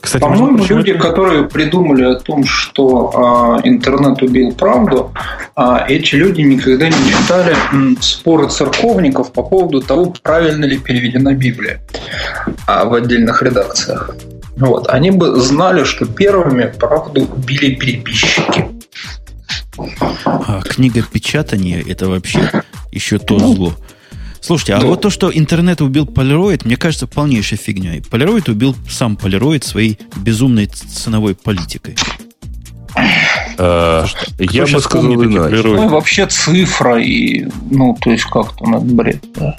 Кстати, По-моему, люди, которые придумали о том, что э, интернет убил правду, э, эти люди никогда не читали м, споры церковников по поводу того, правильно ли переведена Библия э, в отдельных редакциях. Вот. Они бы знали, что первыми правду убили переписчики.
А книга печатания это вообще еще то ну, зло. Слушайте, а да. вот то, что интернет убил Полироид, мне кажется, полнейшей фигней. Полироид убил сам Полироид своей безумной ценовой политикой.
А, я бы сказал иначе.
Ну, вообще цифра и, ну, то есть как-то на бред, да.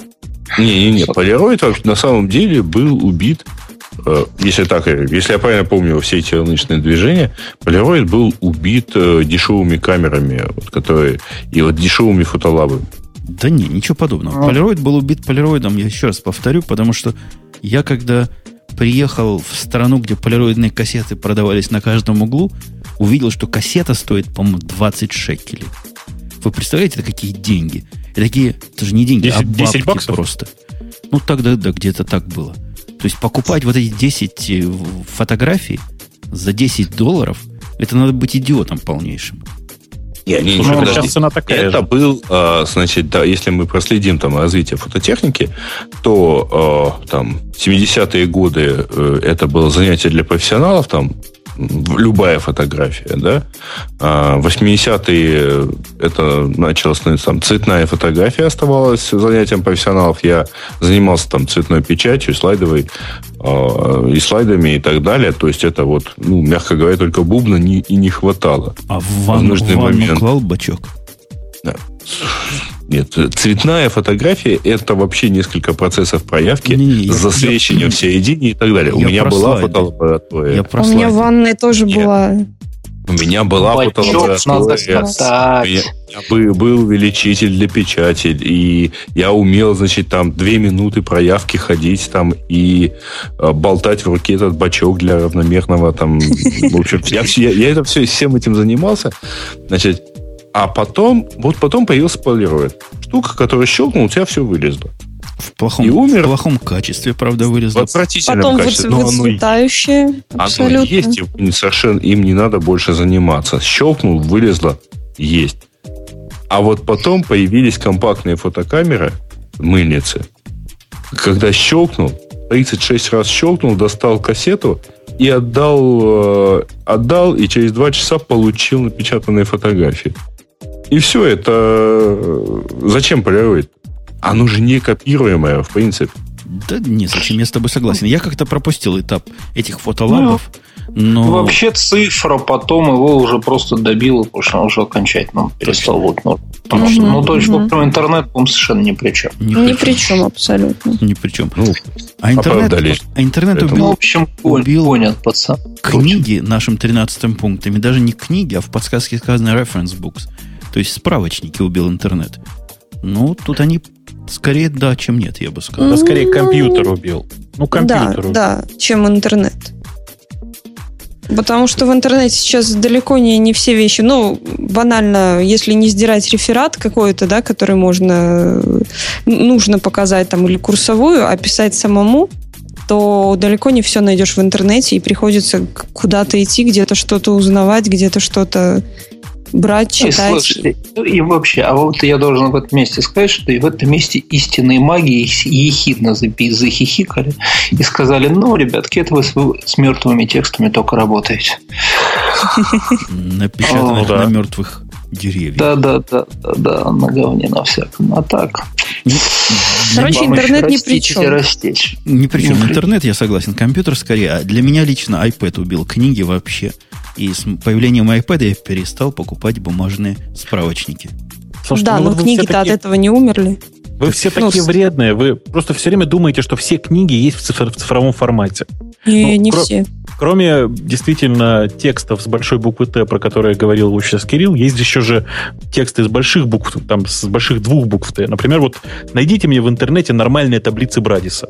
Не-не-не, Полироид на самом деле был убит э, если так, если я правильно помню все эти рыночные движения, Полироид был убит э, дешевыми камерами, вот, которые, и вот дешевыми фотолабами.
Да не, ничего подобного. А. Полироид был убит полироидом, я еще раз повторю, потому что я когда приехал в страну, где полироидные кассеты продавались на каждом углу, увидел, что кассета стоит, по-моему, 20 шекелей. Вы представляете, это какие деньги? Это такие, это же не деньги, 10, а бабки 10 баксов? просто. Ну, тогда да, где-то так было. То есть покупать вот эти 10 э, фотографий за 10 долларов, это надо быть идиотом полнейшим.
Не, не, Слушай, ну, сейчас цена такая Это же. был, а, значит, да, если мы проследим там развитие фототехники, то а, там 70-е годы э, это было занятие для профессионалов, там любая фотография, да. А 80-е это началось там цветная фотография оставалась занятием профессионалов. Я занимался там цветной печатью, слайдовой э, и слайдами и так далее. То есть это вот, ну, мягко говоря, только бубна не, и не хватало.
А в ванну, в ванну момент. клал бачок?
Да. Нет, цветная фотография это вообще несколько процессов проявки не, засвечением я, в середине и так далее. У меня была фотолаборатория.
У меня в ванной тоже
Нет.
была.
У меня была фотолаборатория. У меня был, был увеличитель для печати, и я умел, значит, там две минуты проявки ходить там и э, болтать в руке этот бачок для равномерного там. В общем, я, я, я это все, всем этим занимался. Значит, а потом, вот потом появился полироид. Штука, которая щелкнул, у тебя все вылезло.
В плохом, и умер. в плохом качестве, правда, вылезло. В
отвратительном
Потом качестве. Потом выцветающее.
Оно есть, им, совершенно им не надо больше заниматься. Щелкнул, вылезло, есть. А вот потом появились компактные фотокамеры, мыльницы. Когда щелкнул, 36 раз щелкнул, достал кассету и отдал, э, отдал и через два часа получил напечатанные фотографии. И все это... Э, зачем полирует? Оно же не копируемое, в принципе.
Да нет, зачем я с тобой согласен. Я как-то пропустил этап этих фотолабов. Ну, но...
Вообще цифра потом его уже просто добила, потому что он уже окончательно перестал вот, ну, потому угу, что, ну, то есть, угу. интернет, по совершенно ни при чем.
Ни, ни при чем, абсолютно.
Ни при чем. Ну, а интернет, а интернет убил, ну, в общем, убил
понят, пацан.
книги нашим 13 пунктом. И даже не книги, а в подсказке сказано reference books. То есть справочники убил интернет. Ну, тут они скорее да, чем нет, я бы сказал.
Да, скорее компьютер убил. Ну, компьютер
да, убил. Да, чем интернет. Потому что в интернете сейчас далеко не, не все вещи. Ну, банально, если не сдирать реферат какой-то, да, который можно, нужно показать там, или курсовую, а писать самому, то далеко не все найдешь в интернете, и приходится куда-то идти, где-то что-то узнавать, где-то что-то брать, читать. И, слушайте,
ну и вообще, а вот я должен в этом месте сказать, что и в этом месте истинные маги ехидно захихикали и сказали, ну, ребятки, это вы с мертвыми текстами только работаете.
Напечатанных на мертвых деревьев.
Да, да, да, да, да, на говне на всяком. А так.
Короче, интернет ни при чем.
Растечь.
Ни при чем. Интернет, я согласен. Компьютер скорее. А для меня лично iPad убил. Книги вообще. И с появлением iPad я перестал покупать бумажные справочники.
Слушайте, да, ну, но книги-то такие... от этого не умерли.
Вы все ну, такие вредные. Вы просто все время думаете, что все книги есть в, цифр, в цифровом формате.
Не, ну, не кро- все.
Кроме действительно текстов с большой буквы Т, про которые говорил вот сейчас Кирилл, есть еще же тексты с больших букв, там с больших двух букв Т. Например, вот найдите мне в интернете нормальные таблицы Брадиса.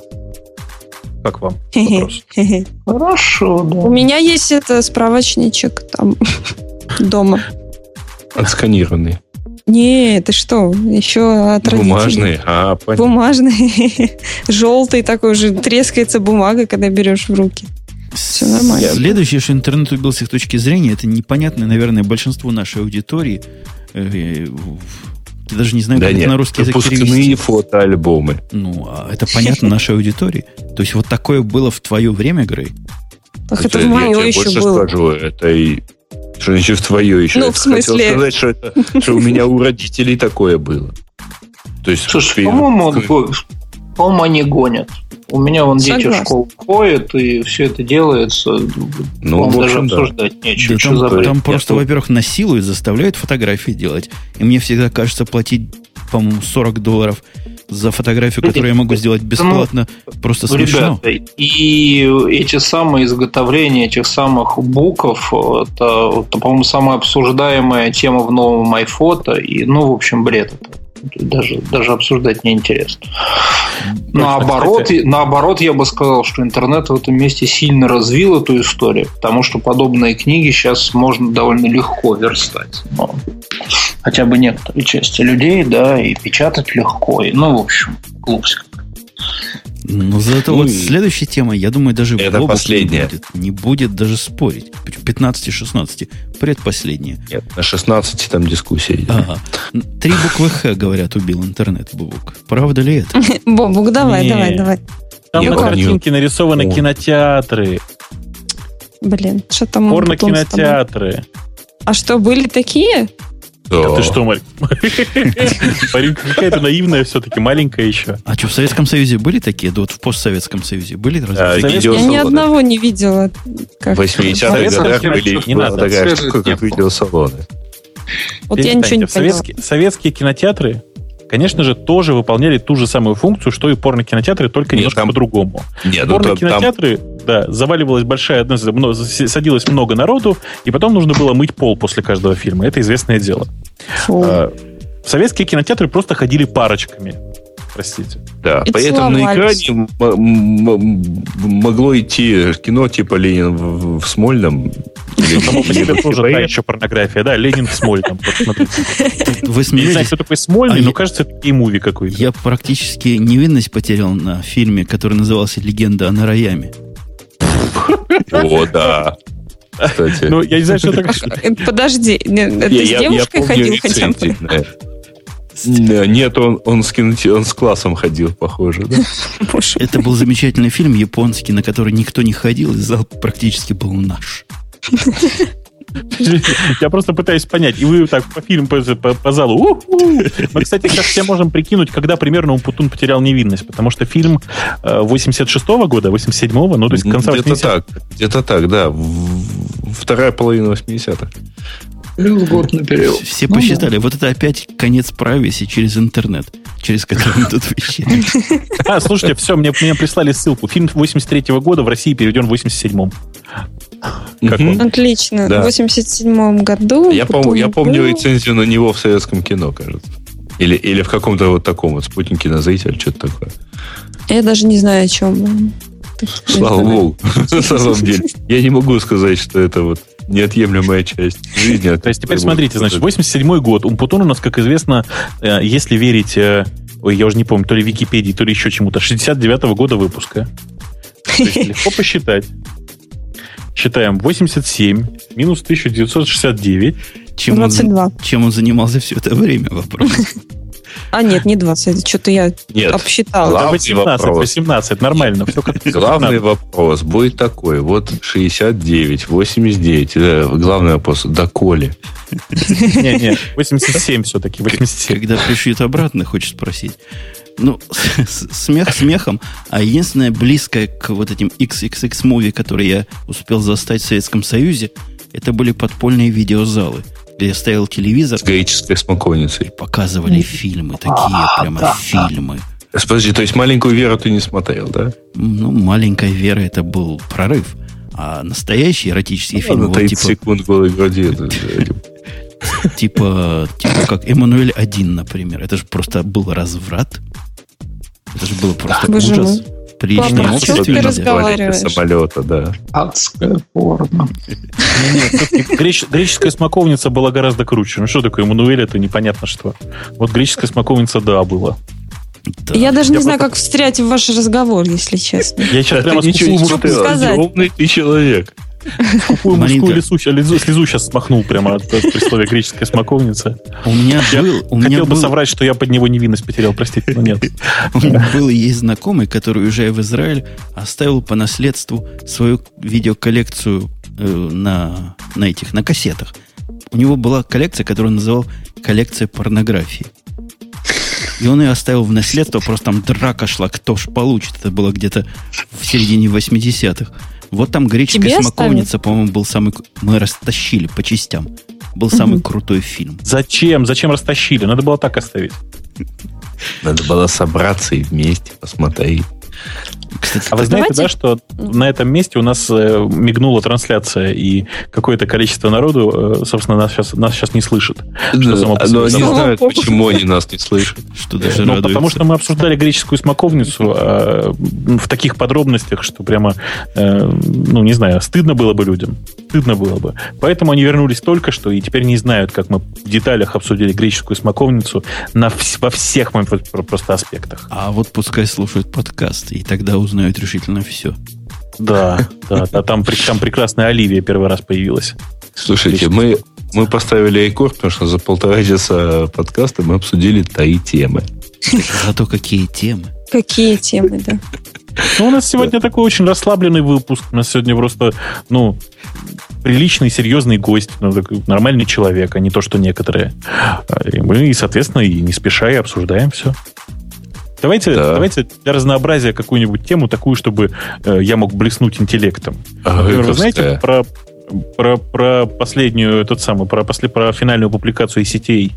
Как вам?
Хорошо, да.
У меня есть это справочничек там дома.
Отсканированный.
Не, ты что, еще от
Бумажный, а,
понятно. Бумажный, желтый такой же, трескается бумага, когда берешь в руки.
Все нормально. Следующее, что интернет убился с точки зрения, это непонятное, наверное, большинству нашей аудитории. Я даже не знаю,
да как нет, это на русский язык перевести. фотоальбомы.
Ну, а это понятно нашей аудитории. То есть вот такое было в твое время, Грей?
Ах, это, это в мое еще больше было. Скажу,
это и что значит в твое еще?
Ну, в смысле... Хотел
сказать, что, это, что у меня у родителей такое было.
То есть, Слушай, по-моему, по-моему, они гонят. У меня вон Согласна. дети в школу ходят, и все это делается.
Ну, в общем,
даже обсуждать да. нечего.
Да, там, там просто, во-первых, насилуют, заставляют фотографии делать. И мне всегда кажется платить, по-моему, 40 долларов за фотографию, которую я могу сделать бесплатно, ну, просто смешно. Ребята,
и эти самые изготовления этих самых буков, это, это по-моему, самая обсуждаемая тема в новом iPhoto, и, ну, в общем, бред это даже, даже обсуждать неинтересно. Наоборот, наоборот, я бы сказал, что интернет в этом месте сильно развил эту историю, потому что подобные книги сейчас можно довольно легко верстать. Но хотя бы некоторые части людей, да, и печатать легко. И, ну, в общем, глупость
но зато ну, вот следующая тема, я думаю, даже
это последняя.
не будет. Не будет даже спорить. 15-16. Предпоследняя.
Нет, на 16 там дискуссия идет. Ага.
Три буквы Х, говорят, убил интернет, Бубук. Правда ли это?
Бобук, давай, давай, давай.
Там на картинке нарисованы кинотеатры.
Блин, что там?
Порно-кинотеатры.
А что, были такие?
Да. Ты что? Маринка какая-то наивная все-таки, маленькая еще.
А что, в Советском Союзе были такие? Да вот в постсоветском Союзе были
разве? Я ни одного не видела.
В 80-х годах были не надо. такая штука, как видеосалоны.
Вот я ничего не поняла.
Советские кинотеатры конечно же, тоже выполняли ту же самую функцию, что и порно-кинотеатры, только нет, немножко там... по-другому. Ну, порно-кинотеатры, там... да, заваливалась большая, садилось много народу, и потом нужно было мыть пол после каждого фильма. Это известное дело. Фу. А, советские кинотеатры просто ходили парочками простите.
Да, И поэтому на экране могло идти кино типа Ленин в, в Смольном.
Само по себе тоже та еще порнография, да, Ленин в Смольном.
Вы смеетесь? Не
знаю, кто такой Смольный, а но кажется, это и муви какой-то.
Я практически невинность потерял на фильме, который назывался «Легенда о Нараяме».
О, да.
Кстати. Ну, я не знаю, что это...
Подожди, ты с девушкой ходил хотя бы?
Нет, он, он, с киноте... он с классом ходил, похоже, да?
Это был замечательный фильм японский, на который никто не ходил, и зал практически был наш.
Я просто пытаюсь понять. И вы так по фильму, по, по, по залу. У-ху! Мы, кстати, сейчас все можем прикинуть, когда примерно Умпутун потерял невинность. Потому что фильм 86-го э, года, 87-го, ну, то есть конца
Где-то так, где-то так, да. Вторая половина 80-х.
Плюс год наперед.
Все ну, посчитали, да. вот это опять конец прависи через интернет, через который мы тут вещаем.
А, слушайте, все, мне, мне прислали ссылку. Фильм 83 -го года в России переведен в 87-м.
Отлично. Да. В 87 году.
Я, пом- я помню рецензию на него в советском кино, кажется. Или, или в каком-то вот таком вот спутнике кинозритель, что-то такое.
Я даже не знаю, о чем.
Слава богу, на самом деле. Я не могу сказать, что это вот неотъемлемая часть жизни.
То есть теперь смотрите, значит, 87 год. Умпутун у нас, как известно, э, если верить, э, ой, я уже не помню, то ли Википедии, то ли еще чему-то, 69-го года выпуска. То есть легко посчитать. Считаем 87 минус 1969.
Чем 22. Он, чем он занимался все это время, вопрос.
А нет, не 20, что-то я нет, обсчитала.
Главный 18, вопрос. 18, нормально. Все как
главный вопрос будет такой, вот 69, 89, э, главный вопрос, доколе?
Нет, нет, 87 все-таки, 87.
Когда пришьют обратно, хочешь спросить. Ну, смех смехом, а единственное близкое к вот этим XXX муви, которые я успел застать в Советском Союзе, это были подпольные видеозалы – где я ставил телевизор.
С греческой смоковницей.
Показывали фильмы, такие а, прямо да, фильмы.
Да. Подожди, то есть маленькую Веру ты не смотрел, да?
Ну, маленькая Вера это был прорыв. А настоящие эротические ну, фильмы...
30 вот, типа, секунд груди.
Типа, типа как Эммануэль один, например. Это же просто был разврат. Это же было просто ужас приличном
Папа, обществе ты разговариваешь?
самолета, да.
Адская форма.
Греческая смоковница была гораздо круче. Ну что такое, Эммануэль, это непонятно что. Вот греческая смоковница, да, была.
Да. Я даже я не знаю, как встрять в ваш разговор, если честно.
Я сейчас прямо
ничего не сказать. Умный ты человек.
Скупую мужскую лесу, слезу сейчас смахнул прямо от, от присловия греческая смоковница.
У меня я был... У
хотел меня бы был... соврать, что я под него невинность потерял, простите, но нет.
У меня был и есть знакомый, который, уезжая в Израиль, оставил по наследству свою видеоколлекцию э, на, на этих, на кассетах. У него была коллекция, которую он называл коллекция порнографии. И он ее оставил в наследство, просто там драка шла, кто ж получит. Это было где-то в середине 80-х. Вот там греческая Тебе смоковница, по-моему, был самый... Мы растащили по частям. Был самый крутой фильм.
Зачем? Зачем растащили? Надо было так оставить.
Надо было собраться и вместе посмотреть.
Кстати, а вы знаете, давайте... да, что на этом месте у нас э, мигнула трансляция, и какое-то количество народу, э, собственно, нас сейчас, нас сейчас не слышит.
Что само по но они знают, почему они нас не слышат.
Что даже ну, потому что мы обсуждали греческую смоковницу э, в таких подробностях, что прямо, э, ну, не знаю, стыдно было бы людям. Стыдно было бы. Поэтому они вернулись только что, и теперь не знают, как мы в деталях обсудили греческую смоковницу на, во всех просто аспектах.
А вот пускай слушают подкасты, и тогда узнают решительно все.
Да, да, да там, там прекрасная Оливия первый раз появилась.
Слушайте, мы, мы поставили рекорд, потому что за полтора часа подкаста мы обсудили три темы.
Зато какие темы.
Какие темы, да.
Ну, у нас сегодня такой очень расслабленный выпуск. У нас сегодня просто, ну, приличный, серьезный гость, ну, нормальный человек, а не то, что некоторые. И мы, соответственно, и не спеша и обсуждаем все. Давайте, да. давайте для разнообразия какую-нибудь тему такую, чтобы э, я мог блеснуть интеллектом. А, Например, вы знаете про, про, про последнюю, тот самый, про, после, про финальную публикацию сетей?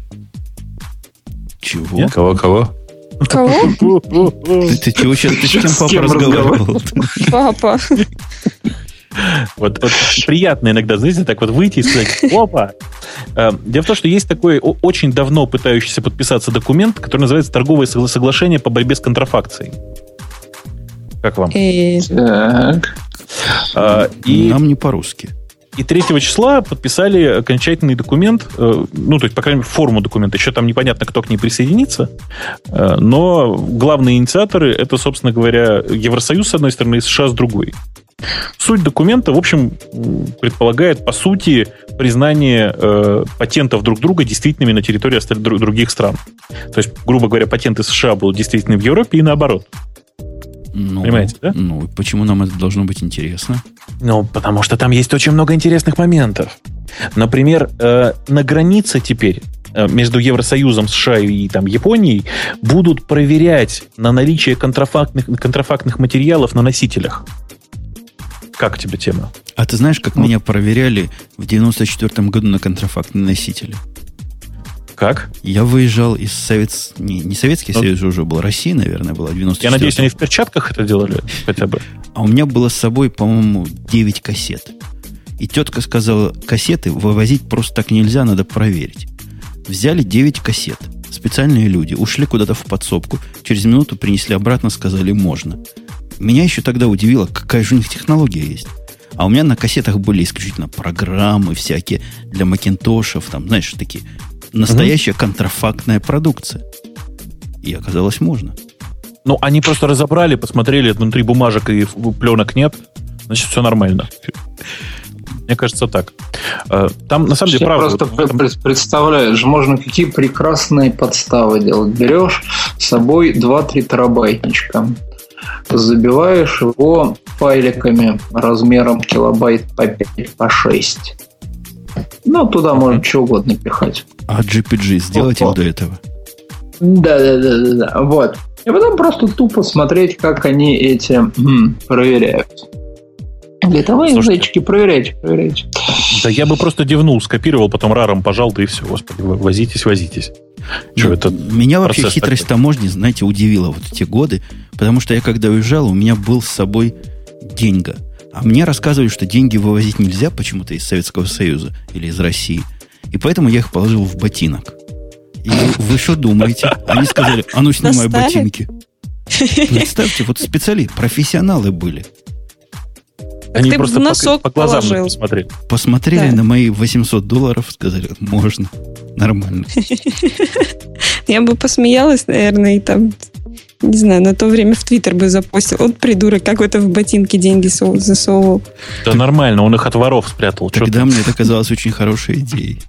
Чего? Кого-кого?
Кого?
Ты, ты чего сейчас? Ты с кем папа разговаривал?
Папа.
Вот, вот приятно иногда, знаете, так вот выйти и сказать, опа. Э, дело в том, что есть такой очень давно пытающийся подписаться документ, который называется «Торговое соглашение по борьбе с контрафакцией». Как вам?
Э, так.
А, и... Нам не по-русски.
И 3 числа подписали окончательный документ, ну, то есть, по крайней мере, форму документа. Еще там непонятно, кто к ней присоединится. Но главные инициаторы это, собственно говоря, Евросоюз с одной стороны и США с другой. Суть документа, в общем, предполагает, по сути, признание э, патентов друг друга действительными на территории других стран. То есть, грубо говоря, патенты США будут действительны в Европе и наоборот.
Ну, Понимаете, да? Ну, почему нам это должно быть интересно?
Ну, потому что там есть очень много интересных моментов. Например, э, на границе теперь э, между Евросоюзом, США и там, Японией будут проверять на наличие контрафактных, контрафактных материалов на носителях. Как тебе тема?
А ты знаешь, как ну. меня проверяли в 94 году на контрафактные носители?
Как?
Я выезжал из Совет... Не, не Советский ну, Союз уже был, Россия, наверное, была в 94
Я надеюсь, они в перчатках это делали хотя бы.
А у меня было с собой, по-моему, 9 кассет. И тетка сказала, кассеты вывозить просто так нельзя, надо проверить. Взяли 9 кассет. Специальные люди ушли куда-то в подсобку. Через минуту принесли обратно, сказали, можно. Меня еще тогда удивило, какая же у них технология есть. А у меня на кассетах были исключительно программы всякие для макинтошев, там, знаешь, такие настоящая угу. контрафактная продукция. И оказалось можно.
Ну, они просто разобрали, посмотрели, внутри бумажек и пленок нет, значит, все нормально. Мне кажется, так. Э, там, на самом деле, правда...
просто вот, представляешь, можно какие прекрасные подставы делать. Берешь с собой 2-3 терабайтничка, забиваешь его файликами размером килобайт по 5, по 6. Ну, туда можно что угодно пихать.
А GPG сделать вот, до этого?
Да, да, да, да, да. Вот. И потом просто тупо смотреть, как они эти м, проверяют. Для того и зайчики, проверяйте, проверяйте.
Да я бы просто девнул, скопировал, потом раром пожал, да и все, господи, возитесь, возитесь.
Что, ну, это меня вообще хитрость такой? таможни, знаете, удивила вот эти годы, потому что я когда уезжал, у меня был с собой деньга. А мне рассказывали, что деньги вывозить нельзя почему-то из Советского Союза или из России. И поэтому я их положил в ботинок. И вы что думаете? Они сказали, а ну снимай Достали? ботинки. Представьте, вот специалисты, профессионалы были.
Они просто носок по, по глазам положил. посмотрели.
Посмотрели да. на мои 800 долларов, сказали, можно, нормально.
Я бы посмеялась, наверное, и там, не знаю, на то время в Твиттер бы запостил. Вот придурок какой-то в ботинке деньги засовывал.
Да нормально, он их от воров спрятал.
Тогда мне это казалось очень хорошей идеей.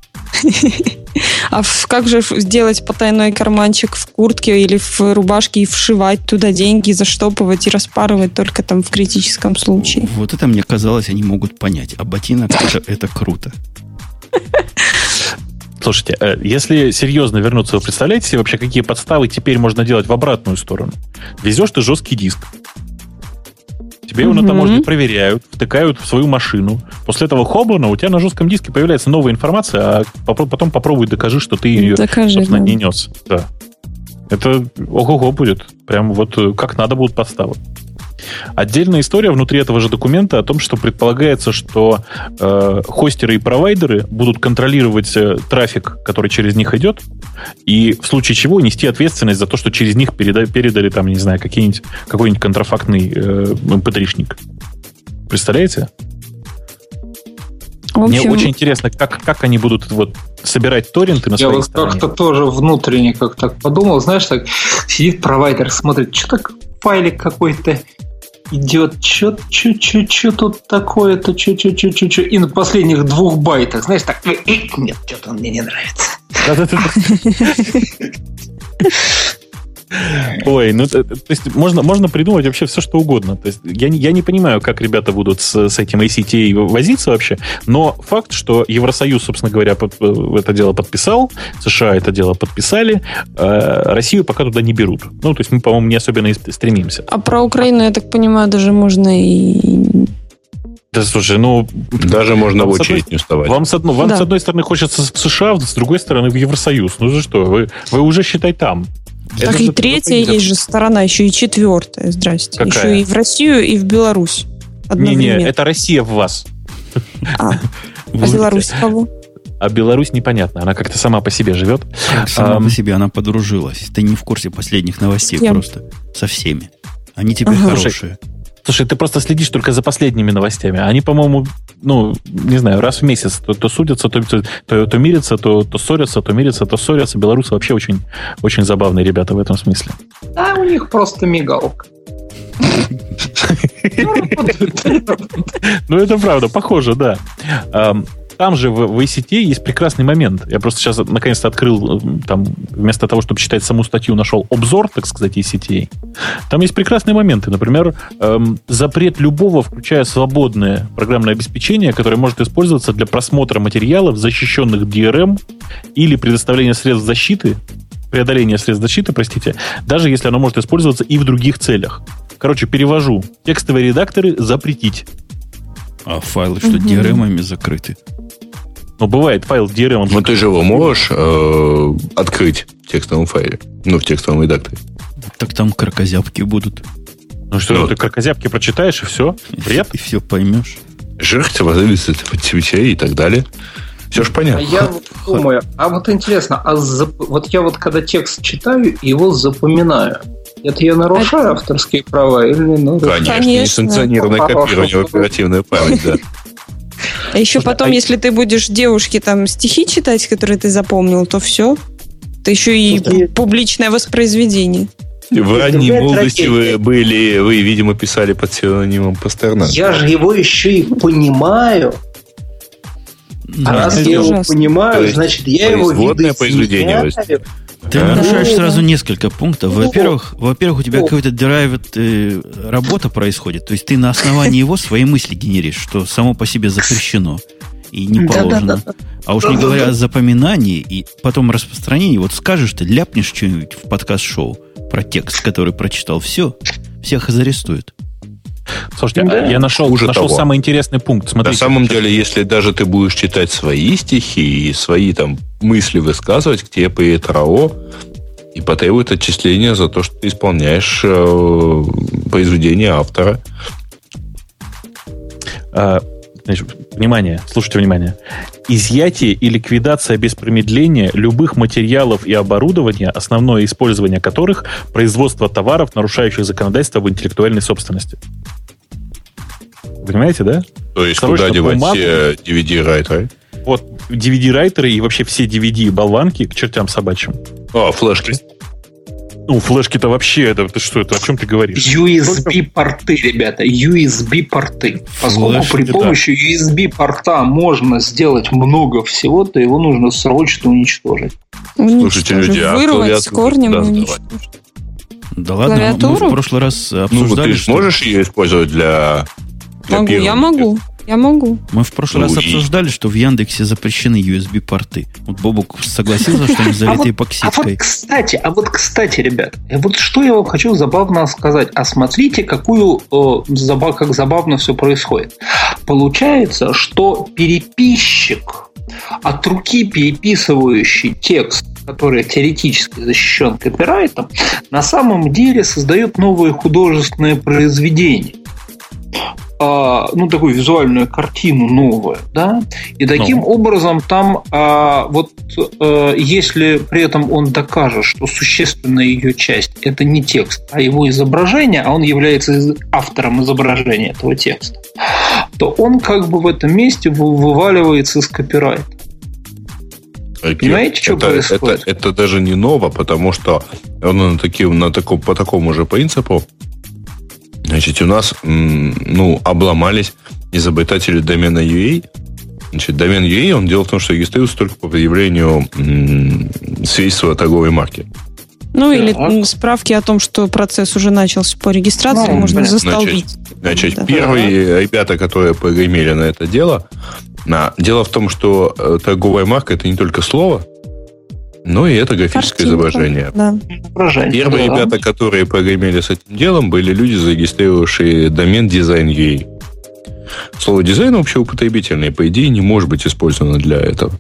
А как же сделать потайной карманчик в куртке или в рубашке и вшивать туда деньги, заштопывать и распарывать только там в критическом случае?
Вот это мне казалось, они могут понять. А ботинок это, это круто.
Слушайте, э, если серьезно вернуться, вы представляете себе вообще, какие подставы теперь можно делать в обратную сторону? Везешь ты жесткий диск, Тебе его на таможне проверяют, втыкают в свою машину. После этого хоблана у тебя на жестком диске появляется новая информация, а потом попробуй докажи, что ты ее, Докажи, собственно, да. не нес. Да. Это ого-го будет. Прям вот э, как надо будут подставы. Отдельная история внутри этого же документа о том, что предполагается, что э, хостеры и провайдеры будут контролировать э, трафик, который через них идет, и в случае чего нести ответственность за то, что через них переда- передали там, не знаю, какие-нибудь, какой-нибудь контрафактный э, mp3-шник. Эм Представляете? общем... Мне очень интересно, как, как они будут вот собирать торренты на
Я вот как-то тоже внутренне как так подумал, знаешь, так сидит провайдер, смотрит, что так файлик какой-то идет, что что что что тут такое-то, что что что что что и на последних двух байтах, знаешь, так, «Э, э, нет, что-то он мне не нравится.
Ой, ну то, то есть можно, можно придумать вообще все, что угодно. То есть я, я не понимаю, как ребята будут с, с этим ACTA возиться вообще, но факт, что Евросоюз, собственно говоря, под, э, это дело подписал, США это дело подписали, э, Россию пока туда не берут. Ну, то есть мы, по-моему, не особенно и стремимся.
А про Украину, я так понимаю, даже можно и
да, слушай, ну...
Даже можно в очередь не вставать.
Вам, с, одной, вам да. с одной стороны хочется в США, с другой стороны в Евросоюз. Ну за что? Вы, вы уже, считай, там.
Так Это и третья есть же сторона, еще и четвертая, здрасте. Какая? Еще и в Россию, и в Беларусь.
Не-не, это Россия в вас.
А, а Беларусь кого?
А Беларусь непонятно, она как-то сама по себе живет.
Сама по себе, она подружилась. Ты не в курсе последних новостей просто. Со всеми. Они теперь хорошие.
Слушай, ты просто следишь только за последними новостями. Они, по-моему, ну, не знаю, раз в месяц то, то судятся, то, то, то мирятся, то, то ссорятся, то мирятся, то ссорятся. Белорусы вообще очень, очень забавные ребята в этом смысле.
Да, у них просто мигалка.
Ну, это правда, похоже, да. Там же в, в ICT есть прекрасный момент. Я просто сейчас наконец-то открыл, э, там, вместо того, чтобы читать саму статью, нашел обзор, так сказать, ICT. Там есть прекрасные моменты. Например, эм, запрет любого, включая свободное программное обеспечение, которое может использоваться для просмотра материалов, защищенных DRM или предоставления средств защиты, преодоления средств защиты, простите, даже если оно может использоваться и в других целях. Короче, перевожу. Текстовые редакторы запретить.
А файлы что, угу. DRM-ами закрыты?
Ну, бывает файл DRM.
Но ты же его можешь э, открыть в текстовом файле, ну, в текстовом редакторе.
Так там кракозябки будут.
Ну что, ну, ты кракозябки прочитаешь, и все?
Бред? И все поймешь.
Жиркте, возлюбится и так далее. Все же понятно. А
я вот думаю, а вот интересно, а зап... вот я вот когда текст читаю, его запоминаю. Это я нарушаю авторские права или не нарушаю?
Конечно, Конечно. несанкционированное копирование в оперативную память, да.
А еще потом, а... если ты будешь девушке там стихи читать, которые ты запомнил, то все. Это еще и публичное воспроизведение.
В ранней молодости вы были, вы, видимо, писали под псевдонимом Пастернак.
Я же его еще и понимаю. А раз я его понимаю, значит, я его
произведение.
Ты а? нарушаешь да, сразу да. несколько пунктов. Во-первых, во-первых, у тебя какой-то драйв, э, работа происходит. То есть ты на основании его свои мысли генеришь, что само по себе запрещено и не положено. Да, да, да. А уж не говоря о запоминании и потом распространении, вот скажешь ты, ляпнешь что-нибудь в подкаст-шоу про текст, который прочитал, все, всех зарестуют.
Слушайте, да. я нашел, Хуже нашел того. самый интересный пункт.
Смотрите, На самом деле, если даже ты будешь читать свои стихи и свои там мысли высказывать, к тебе приедет РАО и потребует отчисления за то, что ты исполняешь э, произведение автора.
А, значит, внимание, слушайте внимание. Изъятие и ликвидация без промедления любых материалов и оборудования, основное использование которых – производство товаров, нарушающих законодательство в интеллектуальной собственности. Понимаете, да?
То есть Короче, куда девать бумагу, все DVD-райтеры?
Вот DVD-райтеры и вообще все DVD-болванки к чертям собачьим.
А, флешки.
Ну, флешки-то вообще, это ты что, это о чем ты говоришь?
USB-порты, ребята, USB-порты. Поскольку при помощи USB-порта можно сделать много всего, то его нужно срочно уничтожить.
Слушайте, люди, а
вырвать с корнем и уничтожить.
Да ладно, мы, мы в прошлый раз обсуждали,
Ну, ты что... можешь ее использовать для
Могу, я могу. Я могу.
Мы в прошлый ну, раз обсуждали, что в Яндексе запрещены USB-порты. Вот Бобук согласился, что они залиты эпоксидкой.
А вот, кстати, а вот, кстати, ребят, вот что я вам хочу забавно сказать. А смотрите, какую, э, как забавно все происходит. Получается, что переписчик от руки переписывающий текст который теоретически защищен копирайтом, на самом деле создает новые художественные произведения а, ну, такую визуальную картину новую, да, и таким ну. образом там а, вот а, если при этом он докажет, что существенная ее часть это не текст, а его изображение, а он является автором изображения этого текста, то он как бы в этом месте вываливается из копирайта.
Понимаете, что это, происходит? Это, это даже не ново, потому что он на, таким, на таком, по такому же принципу Значит, у нас, ну, обломались изобретатели домена UA. Значит, домен UA, он дело в том, что регистрируется только по предъявлению свидетельства о торговой марке.
Ну, так. или справки о том, что процесс уже начался по регистрации, ну, можно застолбить.
Значит, значит да. первые ребята, которые прогремели на это дело, на, дело в том, что э, торговая марка это не только слово, ну и это графическое Картинка, изображение. Да. Первые да. ребята, которые прогремели с этим делом, были люди, зарегистрировавшие домен Design.ua. Слово дизайн общеупотребительное, по идее, не может быть использовано для этого.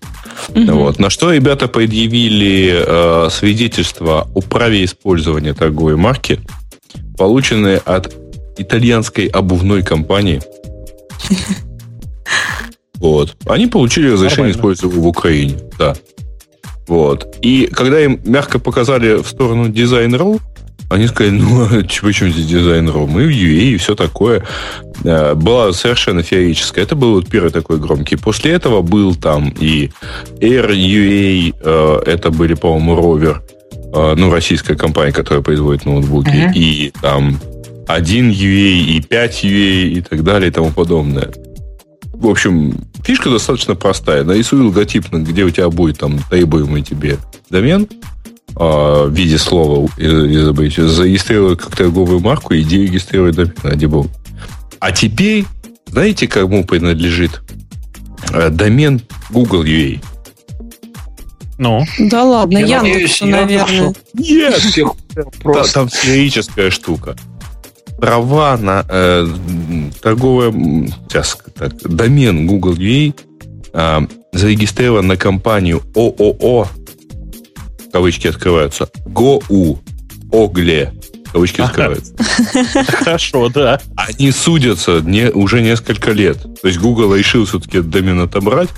Угу. Вот. На что ребята предъявили э, свидетельство о праве использования торговой марки, полученные от итальянской обувной компании. Вот. Они получили разрешение использовать в Украине. Да. Вот. И когда им мягко показали в сторону design.ru, они сказали, ну, а почему здесь design.ru? Мы в UA и все такое. Э, была совершенно феерическая. Это был вот первый такой громкий. После этого был там и Air UA, э, это были, по-моему, Rover, э, ну, российская компания, которая производит ноутбуки, uh-huh. и там 1 UA, и 5 UA, и так далее, и тому подобное. В общем, фишка достаточно простая. Нарисуй логотип, где у тебя будет там требуемый тебе домен а, в виде слова зарегистрировать как торговую марку, иди регистрируй домен, ради бога. А теперь, знаете, кому принадлежит э, домен Google UA?
Ну? Да ладно, я Яндексу, наверное.
Нет! Там сферическая штука права на э, торговое сейчас, так, домен Google UA э, зарегистрирован на компанию ООО, кавычки открываются, ГОУ, ОГЛЕ, кавычки открываются.
Хорошо, да.
Они судятся не, уже несколько лет. То есть Google решил все-таки домен отобрать,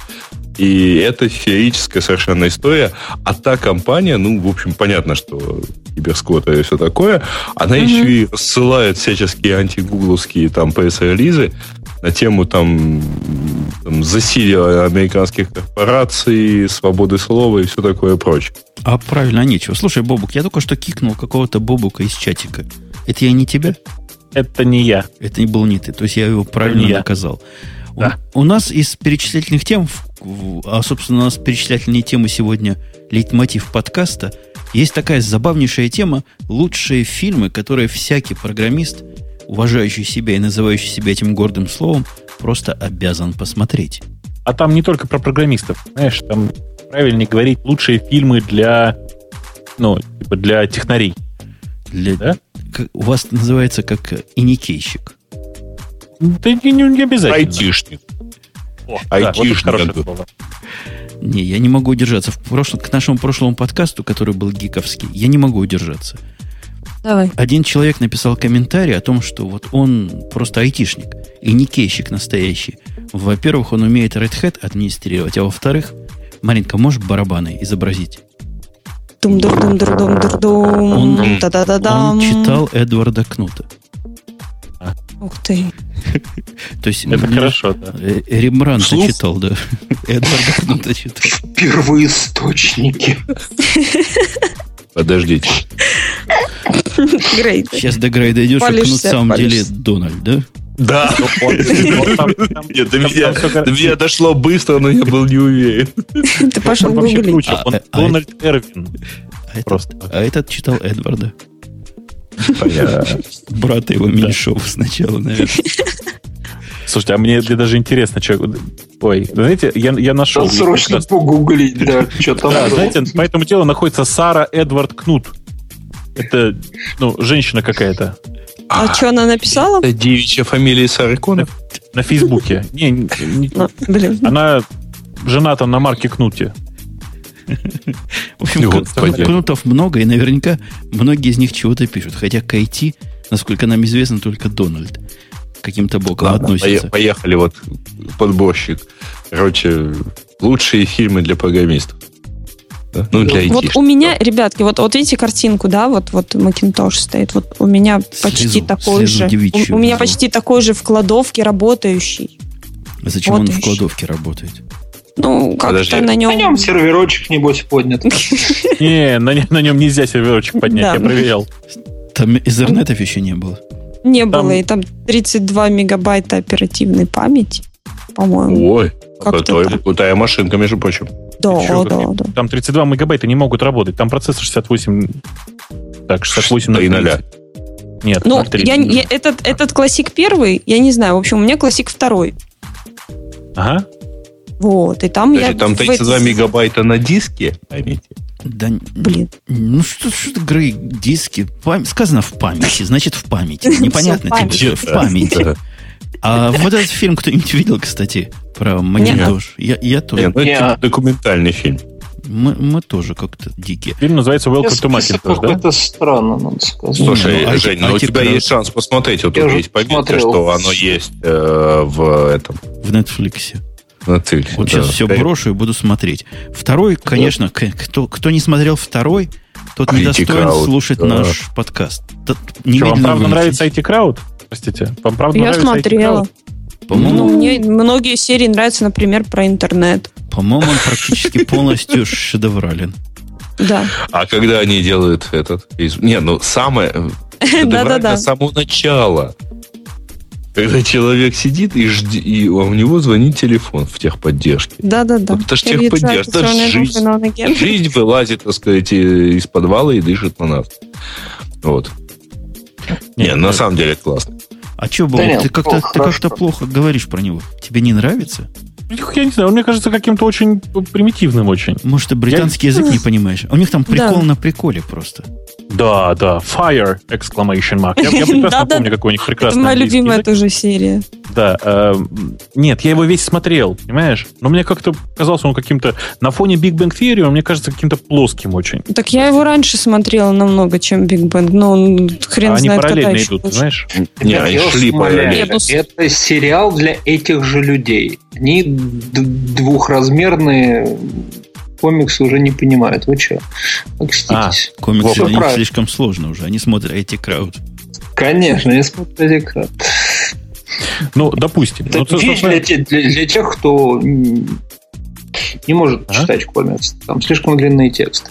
И это феерическая совершенно история. А та компания, ну, в общем, понятно, что киберскот и все такое, она mm-hmm. еще и рассылает всяческие антигугловские там пресс-релизы на тему там, там засилия американских корпораций, свободы слова и все такое прочее.
А правильно, нечего. Слушай, Бобук, я только что кикнул какого-то Бобука из чатика. Это я не тебя?
Это не я.
Это не был не ты. То есть я его правильно наказал. Да. У, у нас из перечислительных тем, а, собственно, у нас перечислительные темы сегодня лейтмотив подкаста, есть такая забавнейшая тема «Лучшие фильмы, которые всякий программист уважающий себя и называющий себя этим гордым словом, просто обязан посмотреть.
А там не только про программистов. Знаешь, там правильнее говорить лучшие фильмы для, ну, типа для технарей.
Для, да? Как, у вас называется как иникейщик.
Да не, не обязательно.
Айтишник. О, Айтишник. Да,
Не, я не могу удержаться. В прошлом, к нашему прошлому подкасту, который был гиковский, я не могу удержаться.
Давай.
Один человек написал комментарий о том, что вот он просто айтишник и не кейщик настоящий. Во-первых, он умеет Red Hat администрировать, а во-вторых, Маринка, можешь барабаны изобразить?
дум дум дум дум дум дум дум
он, он читал Эдварда Кнута.
Ух ты.
То есть
это хорошо, да.
Э, Рембрандта читал, да. Эдварда Кнута читал.
Первоисточники.
Подождите.
Грей. Сейчас до Грей дойдешь, а на самом деле Дональд, да?
Да. Нет, до меня дошло быстро, но я был не уверен.
Ты пошел гуглить.
Он а, а Дональд Эрвин.
А этот читал Эдварда. Брата его меньшов сначала, наверное.
Слушайте, а мне, мне даже интересно, что... Ой, знаете, я, я нашел... Да,
срочно погуглить, да, что там. Да,
знаете, по этому делу находится Сара Эдвард Кнут. Это, ну, женщина какая-то.
А, а что она написала?
Это девичья фамилия Сары Конов?
На, на Фейсбуке. Не, не, не, блин. Она жената на Марке Кнуте.
В общем, кнутов много, и наверняка многие из них чего-то пишут. Хотя к IT, насколько нам известно, только Дональд каким-то боком Ладно, относится.
Поехали, вот подборщик. Короче, лучшие фильмы для программистов.
Да? Ну, для IT. Вот у меня, ребятки, вот, вот видите картинку, да, вот, вот Macintosh стоит. Вот у меня почти слезу, такой слезу же. У, у меня почти такой же в кладовке работающий.
А зачем вот он в кладовке работает?
Ну, как-то на нем...
На нем серверочек, небось, поднят.
Не, на нем нельзя серверочек поднять, я проверял.
Там изернетов еще не было.
Не было, и там 32 мегабайта оперативной памяти, по-моему.
Ой, крутая, крутая машинка, между прочим.
Да, Еще да, да.
Там 32 мегабайта не могут работать, там процессор 68... Так, 68 на 0.
Нет, ну, я, я, этот, этот классик первый, я не знаю, в общем, у меня классик второй.
Ага.
Вот, и там Подожди,
я... Там 32 в... мегабайта на диске, поймите.
Да, Блин. Ну что, что Грей, диски, пам... сказано в памяти, значит в памяти. Непонятно тебе, в памяти. А вот этот фильм кто-нибудь видел, кстати, про Макинтош? Я, я тоже.
Нет, ну, это документальный фильм.
Мы, мы тоже как-то дикие.
Фильм называется Welcome to Macintosh, да?
Это странно, надо сказать.
Слушай, ну, Жень, ну, у тебя есть шанс посмотреть. Вот тут есть пометка, что оно есть э, в этом.
В Netflix.
На цель.
Вот да. сейчас все брошу и буду смотреть. Второй, конечно, кто, кто не смотрел второй, тот недостоин слушать да. наш подкаст.
Тот, Что, вам правда нравится IT Crowd? Простите, вам правда
Я нравится смотрела. По-моему, ну, мне многие серии нравятся, например, про интернет.
По-моему, он практически полностью шедеврален.
Да.
А когда они делают этот... Не, ну самое... Шедеврально с самого начала. Когда человек сидит и, жди, и у него звонит телефон в техподдержке.
Да-да-да.
Это же техподдержка. Это жизнь, жизнь вылазит, так сказать, из подвала и дышит на нас. Вот. Не, на самом деле это классно.
А что, Бог, да ты как-то ты как-то плохо говоришь про него. Тебе не нравится?
Я не знаю, он мне кажется каким-то очень примитивным очень.
Может, ты британский я... язык не понимаешь? У них там прикол да. на приколе просто.
Да, да. Fire! Exclamation mark. Я, я прекрасно помню, какой у них прекрасный
Это моя любимая язык. тоже серия.
Да. Э, нет, я его весь смотрел, понимаешь? Но мне как-то казался он каким-то... На фоне Big Bang Theory он мне кажется каким-то плоским очень.
Так я его раньше смотрела намного, чем Big Bang. Но он хрен знает,
они параллельно идут, знаешь?
Не, они шли параллельно.
Это сериал для этих же людей. Они двухразмерные комиксы уже не понимают. Вы что?
А, комиксы для них слишком сложно уже. Они смотрят эти крауд.
Конечно, они смотрят эти крауд.
Ну, допустим.
Это
ну,
вещь для, для, для тех, кто не может а? читать комиксы. Там слишком длинные тексты.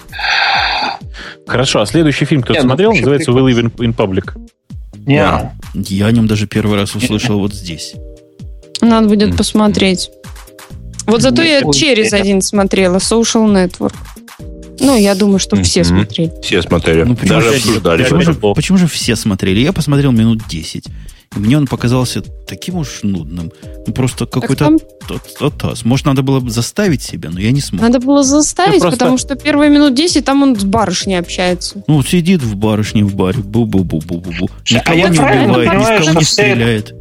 Хорошо, а следующий фильм кто-то ну, смотрел? Называется We Live in Public.
Не. А.
Я о нем даже первый раз услышал вот здесь.
Надо будет посмотреть. Вот зато я через один смотрела, Social Network. Ну, я думаю, что все смотрели.
Все смотрели. Ну, почему,
Даже обсуждали. Почему же, почему же все смотрели? Я посмотрел минут 10. И мне он показался таким уж нудным. Ну, просто какой-то там... тот, Может, надо было заставить себя, но я не смог.
Надо было заставить, просто... потому что первые минут 10 там он с барышней общается.
Ну, сидит в барышне в баре. Бу-бу-бу-бу-бу-бу. Никого а не убивает, никого не стреляет.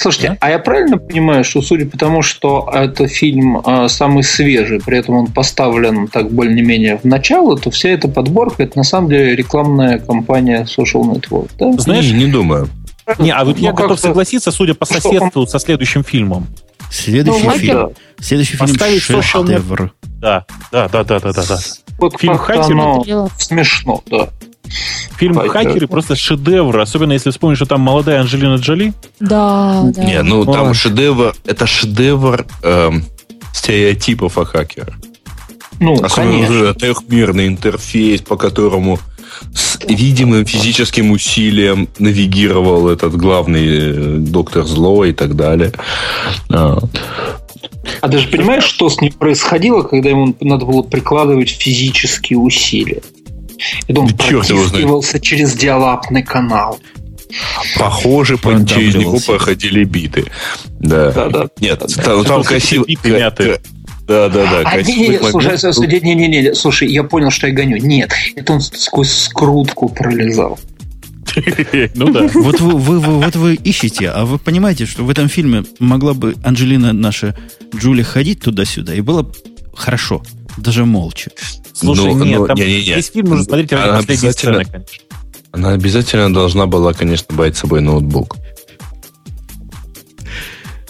Слушайте, да? а я правильно понимаю, что судя по тому, что это фильм э, самый свежий, при этом он поставлен так более-менее в начало, то вся эта подборка это на самом деле рекламная кампания Social Network, да?
Знаешь, не, не думаю.
Не, а вот ну, я готов согласиться, судя по соседству со следующим фильмом.
Следующий ну, фильм. Следующий фильм шедевр.
Да, да, да, да, да, да, да.
Вот фильм Хакер. Смешно, да.
Фильм Хакеры, Хакеры просто шедевр, особенно если вспомнишь, что там молодая Анджелина Джоли.
Да, да.
Не, ну Ой. там шедевр, это шедевр эм, стереотипов о хакерах. Ну, Особенно конечно. трехмерный интерфейс, по которому с видимым физическим усилием навигировал этот главный э, доктор зло и так далее. А.
а ты же понимаешь, что с ним происходило, когда ему надо было прикладывать физические усилия? Он да протискивался через диалапный канал.
Похоже, по, через него проходили биты. Да. да, да Нет, да, там, там красиво. Да, да, да.
А, не, не, слушай, слушай, не, не, не, слушай, я понял, что я гоню. Нет, это он сквозь скрутку пролезал.
Ну да. Вот вы, вы, вы, вот вы ищете, а вы понимаете, что в этом фильме могла бы Анджелина наша Джули ходить туда-сюда, и было хорошо, даже молча.
Слушай, ну, нет, ну, там не, не, не. весь фильм нужно смотреть ради последней сцены, конечно.
Она обязательно должна была, конечно, брать с собой ноутбук.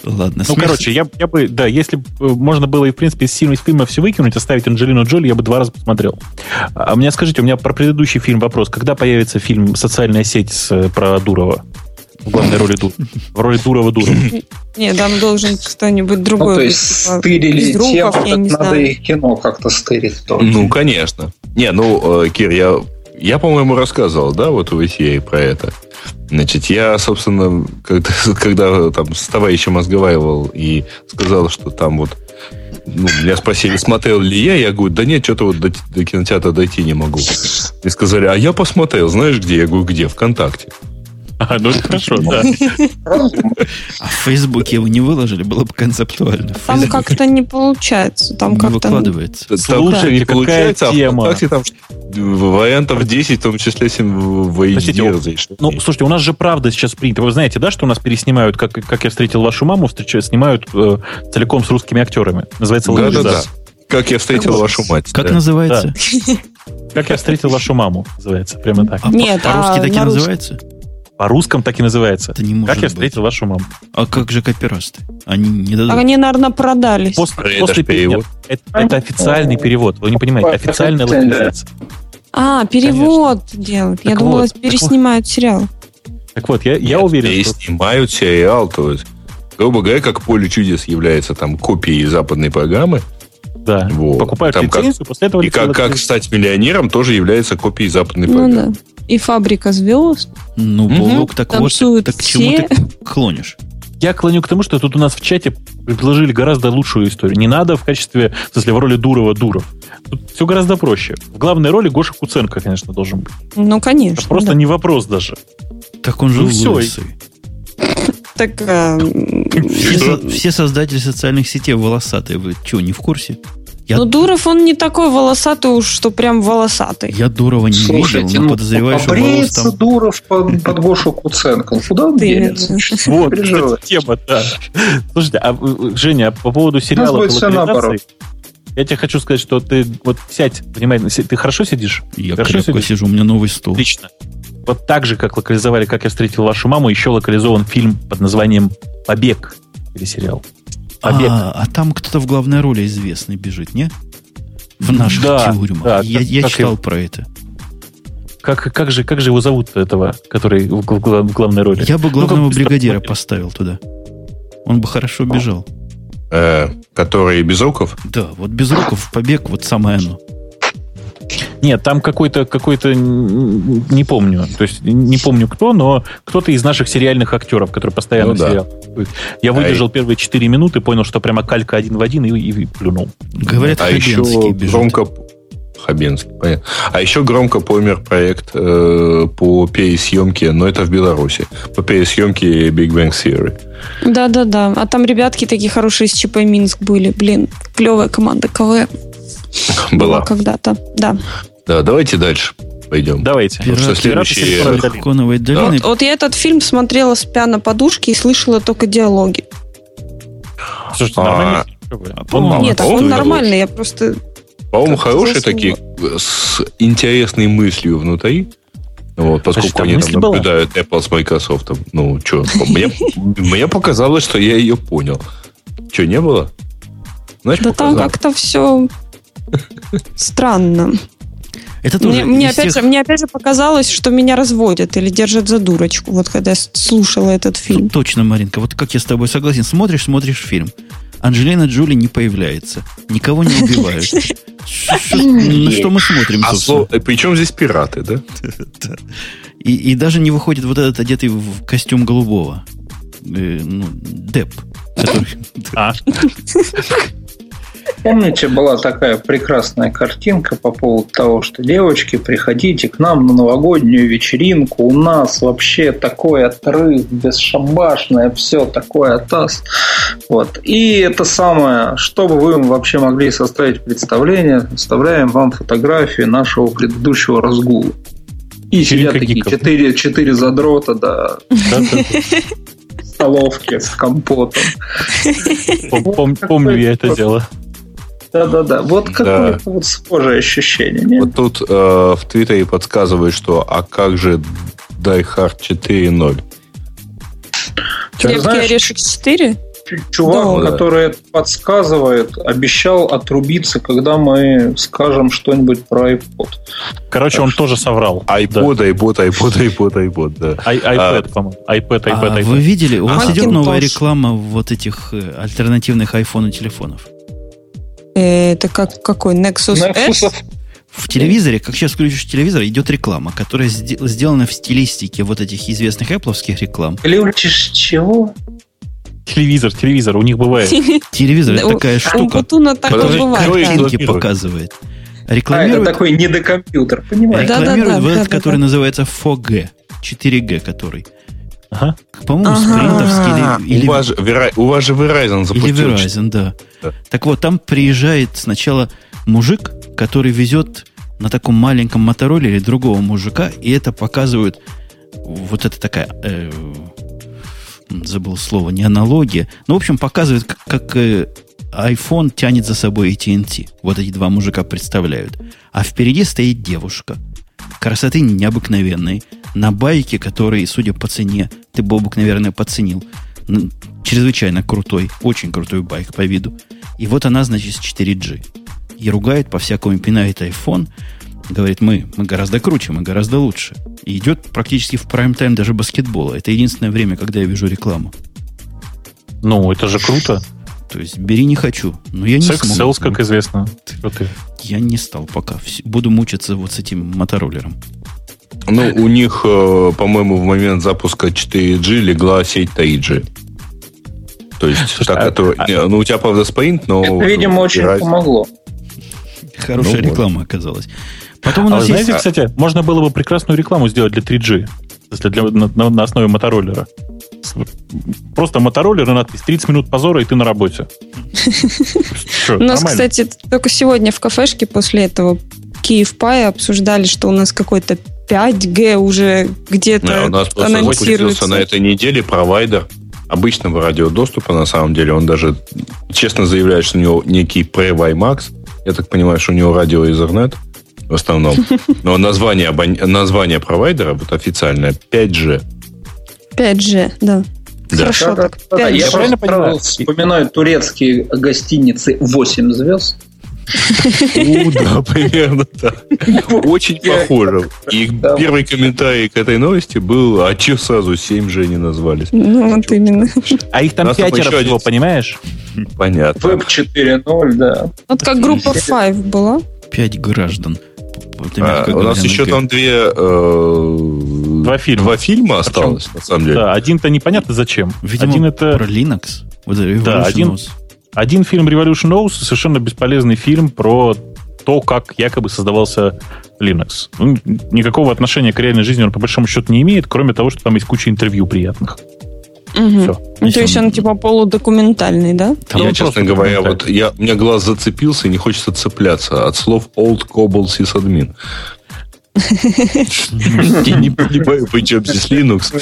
Ладно,
Ну, смех... короче, я, я бы, да, если бы э, можно было и, в принципе, из фильма, из фильма все выкинуть, оставить Анджелину Джоли, я бы два раза посмотрел. А мне скажите, у меня про предыдущий фильм вопрос. Когда появится фильм «Социальная сеть» с, э, про Дурова? В главной роли Дур. В роли Дурова Дурова.
Нет, там должен кто-нибудь другой. Ну,
то есть стырили тему, надо и кино как-то стырить.
Ну, конечно. Не, ну, э, Кир, я, я, по-моему, рассказывал, да, вот в эфире про это. Значит, я, собственно, когда, когда там с товарищем разговаривал и сказал, что там вот ну, меня спросили, смотрел ли я, я говорю, да нет, что-то вот до, до кинотеатра дойти не могу. И сказали, а я посмотрел, знаешь где? Я говорю, где? Вконтакте.
А, ну хорошо, да.
А в Фейсбуке вы не выложили, было бы концептуально.
Там как-то не получается. Там
не
как-то...
выкладывается.
Слушай, не получается, а ВКонтакте там вариантов 10, в том числе в
HD. Ну, слушайте, у нас же правда сейчас принято. Вы знаете, да, что у нас переснимают, как, как я встретил вашу маму, встречаю, снимают э, целиком с русскими актерами. Называется
да, да, да. Как я встретил как вашу мать.
Как да. называется? Да.
Как я встретил вашу маму, называется. Прямо так.
А Нет, по-русски а таки называется?
По русском так и называется. Это не может как я встретил быть. вашу маму.
А как же копирасты? Они не дадут.
Они, наверное, продались.
После, после перевод. Это, это официальный перевод. Вы не понимаете, официальная локализация.
А, перевод Конечно. делают. Я так думала, вот, переснимают вот. сериал.
Так вот, я, я уверен,
Переснимают что... сериал, то есть, грубо говоря, как «Поле чудес» является там копией западной программы,
да.
Вот.
Покупают
там лицензию, как, после этого... И как, как стать миллионером тоже является копией западной ну. Да
и фабрика звезд.
Ну, угу. так вот, так к чему ты клонишь?
Я клоню к тому, что тут у нас в чате предложили гораздо лучшую историю. Не надо в качестве, в смысле, в роли Дурова Дуров. Тут все гораздо проще. В главной роли Гоша Куценко, конечно, должен быть.
Ну, конечно.
Это просто да. не вопрос даже.
Так он же ну, все.
Так, а...
все, все создатели социальных сетей волосатые. Вы что, не в курсе?
Я... Ну, Дуров, он не такой волосатый уж, что прям волосатый.
Я Дурова не Слушайте, видел, но ну, подозреваю, что волос там...
Дуров под, под Гошу Куценко. Куда он денется?
Вот, тема, да. Слушайте, а, Женя, по поводу сериала я тебе хочу сказать, что ты вот сядь, понимаете, ты хорошо сидишь?
Я
хорошо
сидишь? сижу, у меня новый стул.
Отлично. Вот так же, как локализовали «Как я встретил вашу маму», еще локализован фильм под названием «Побег» или сериал.
А, а там кто-то в главной роли известный бежит, не? В наших да, тюрьмах. Да, я как, я как читал и... про это.
Как, как, же, как же его зовут этого, который в, в, в главной роли?
Я бы главного ну, бригадира поставил туда. Он бы хорошо бежал.
Э, который Безруков?
Да, вот Безруков, побег, вот самое оно.
Нет, там какой-то, какой-то, не помню, то есть не помню кто, но кто-то из наших сериальных актеров, который постоянно ну, да. сериал. Я выдержал а первые 4 минуты, понял, что прямо калька один в один и, и плюнул.
Говорят,
а еще бежит. громко Хабенский, понятно. А еще громко помер проект э, по пересъемке, но это в Беларуси, по пересъемке Big Bang Theory.
Да-да-да. А там ребятки такие хорошие из ЧП Минск были. Блин, клевая команда КВ.
Была.
когда-то, да.
Да, давайте дальше пойдем.
Давайте.
Пираты, что следующий... Коновой
долины. Да. Вот, вот я этот фильм смотрела спя на подушке и слышала только диалоги.
Слушайте, а,
а, Нет, он нормальный, я просто...
По-моему, хорошие такие, с интересной мыслью внутри. Вот, поскольку Значит, они там наблюдают была? Apple с Microsoft. Ну, что, мне, мне показалось, что я ее понял. Что, не было?
Значит, да там как-то все странно. Это тоже мне, мне, опять тех... же, мне опять же показалось, что меня разводят или держат за дурочку, вот когда я слушала этот фильм.
Точно, Маринка, вот как я с тобой согласен. Смотришь, смотришь фильм. Анджелина Джоли не появляется. Никого не убивают. На что мы смотрим, а собственно?
Причем здесь пираты, да?
И, даже не выходит вот этот одетый в костюм голубого. Э, ну, Деп. А.
Помните, была такая прекрасная картинка по поводу того, что девочки, приходите к нам на новогоднюю вечеринку, у нас вообще такой отрыв, бесшабашное, все такое таз. Вот. И это самое, чтобы вы вообще могли составить представление, оставляем вам фотографию нашего предыдущего разгула. И сидят такие четыре, четыре задрота, да. Столовки с компотом.
Помню я это дело.
Да-да-да. Вот какое-то да. вот схожее ощущение. Нет?
Вот тут э, в Твиттере подсказывают, что а как же Die Hard 4.0?
Крепкий орешек 4?
Чувак, да. который это подсказывает, обещал отрубиться, когда мы скажем что-нибудь про iPod.
Короче, так он что... тоже соврал.
iPod, да. iPod, iPod, iPod, iPod, да.
I, iPad, а, по-моему. iPad, iPad, а iPad.
Вы видели? У вас идет новая реклама вот этих э, альтернативных iPhone телефонов.
Это как какой? Nexus, Nexus S?
В телевизоре, как сейчас включишь телевизор, идет реклама, которая сделана в стилистике вот этих известных Apple реклам.
Включишь чего?
Телевизор, телевизор, у них бывает.
Телевизор это такая штука,
которая
картинки показывает.
Рекламирует, а, это такой недокомпьютер, понимаешь?
Рекламирует вот этот, который называется 4G, 4G который. Ага. По-моему, ага. спринтовский
или... У вас, же, у вас же Verizon запустил.
Или Verizon, да. Так вот, там приезжает сначала мужик, который везет на таком маленьком мотороллере другого мужика, и это показывает вот это такая... Э, забыл слово, не аналогия. Ну, в общем, показывает, как, как э, iPhone тянет за собой AT&T. Вот эти два мужика представляют. А впереди стоит девушка. Красоты необыкновенной на байке, который, судя по цене, ты, Бобук, наверное, подценил. Чрезвычайно крутой, очень крутой байк по виду. И вот она, значит, с 4G. И ругает по-всякому, пинает iPhone. Говорит, мы, мы гораздо круче, мы гораздо лучше. И идет практически в прайм-тайм даже баскетбола. Это единственное время, когда я вижу рекламу.
Ну, это же круто.
То есть бери не хочу. Но я не
Sex смогу. Sales, как известно.
Я не стал пока. Буду мучиться вот с этим мотороллером.
Ну, у них, э, по-моему, в момент запуска 4G легла сеть 3G. То есть, Слушай, та, а, которая... А, ну, у тебя, правда, спринт, но...
Это, видимо, очень раз... помогло.
Хорошая ну, реклама вот. оказалась.
Потом у нас а есть... знаете, кстати, можно было бы прекрасную рекламу сделать для 3G. Если для, на, на основе мотороллера. Просто мотороллер и надпись 30 минут позора, и ты на работе.
У нас, кстати, только сегодня в кафешке после этого Киев Пай обсуждали, что у нас какой-то 5G уже где-то да,
у нас просто запустился на этой неделе провайдер обычного радиодоступа, на самом деле. Он даже честно заявляет, что у него некий Pre-WiMAX. Я так понимаю, что у него радио Ethernet в основном. Но название, название провайдера, вот официальное, 5G.
5G, да.
Хорошо, да, так, да, да, Я правильно понимаю? вспоминаю турецкие гостиницы 8 звезд.
Ну да, примерно так. Очень похоже. И первый комментарий к этой новости был, а че сразу 7 же не назвались?
Ну вот именно.
А их там пятеро всего, понимаешь?
Понятно.
Веб 4.0, да.
Вот как группа 5 была.
Пять граждан.
А, у нас еще там две... Э, два фильма. Два фильма осталось, на самом деле.
Да, один-то непонятно зачем.
Видимо, один это... про Linux.
да, один, один фильм Revolution OS совершенно бесполезный фильм про то, как якобы создавался Linux. Ну, никакого отношения к реальной жизни он по большому счету не имеет, кроме того, что там есть куча интервью приятных.
Угу. Все. Ну, то есть он типа полудокументальный, да?
Там я, честно говоря, вот я, у меня глаз зацепился и не хочется цепляться от слов Old Cobalt Sysadmin. Я не понимаю, почему здесь Linux.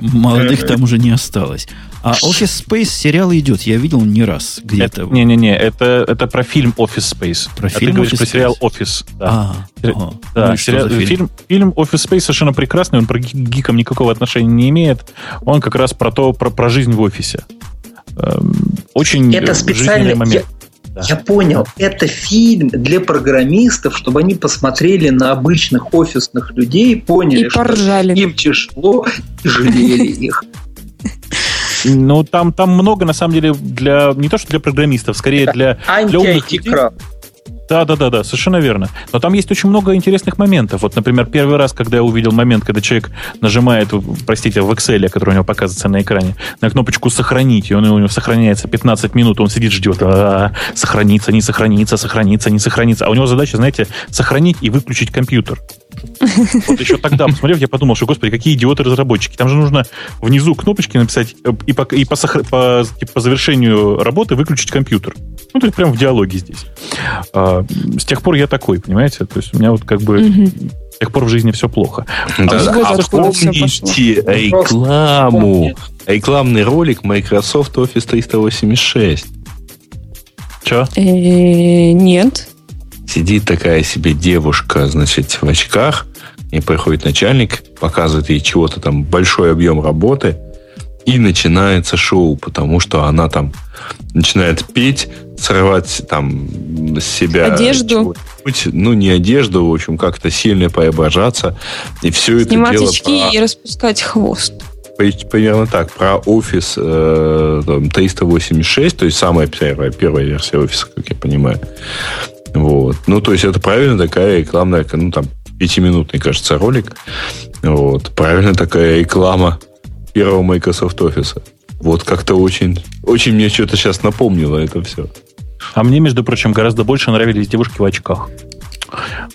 Молодых там уже не осталось. А Office Space сериал идет, я видел не раз где-то.
Не-не-не, это, это про фильм Office Space.
Про а фильм ты говоришь
про сериал Office. Да, а, ага. да ну, сериал, фильм? фильм? Фильм Office Space совершенно прекрасный, он про гикам никакого отношения не имеет. Он как раз про то, про, про жизнь в офисе. Эм, очень
это специально, момент. Да. Я понял, это фильм для программистов, чтобы они посмотрели на обычных офисных людей, поняли,
и поржали.
что им тяжело, и жалели их.
Ну, там, там много, на самом деле, для не то, что для программистов, скорее для, для умных людей. Да, да, да, да, совершенно верно. Но там есть очень много интересных моментов. Вот, например, первый раз, когда я увидел момент, когда человек нажимает, простите, в Excel, который у него показывается на экране, на кнопочку «Сохранить», и он у него сохраняется 15 минут, он сидит, ждет, а, сохранится, не сохранится, сохранится, не сохранится. А у него задача, знаете, сохранить и выключить компьютер. Вот еще тогда, посмотрев, я подумал, что, господи, какие идиоты-разработчики. Там же нужно внизу кнопочки написать э, и по, и по, по, типа, по завершению работы выключить компьютер. Ну, то есть прям в диалоге здесь. А, с тех пор я такой, понимаете? То есть у меня вот как бы угу. с тех пор в жизни все плохо.
Да, а, а помните рекламу, рекламный ролик Microsoft Office 386?
Че?
Э, нет.
Сидит такая себе девушка, значит, в очках, и приходит начальник, показывает ей чего-то там, большой объем работы, и начинается шоу, потому что она там начинает петь, срывать там с себя...
Одежду.
Ну, не одежду, в общем, как-то сильно преображаться. И все
Снимать
это дело...
очки про... и распускать хвост.
Примерно так. Про офис э, 386, то есть самая первая, первая версия офиса, как я понимаю. Вот. Ну, то есть это правильно такая рекламная, ну, там, пятиминутный, кажется, ролик. Вот. Правильно такая реклама первого Microsoft Office. Вот как-то очень, очень мне что-то сейчас напомнило это все.
А мне, между прочим, гораздо больше нравились девушки в очках.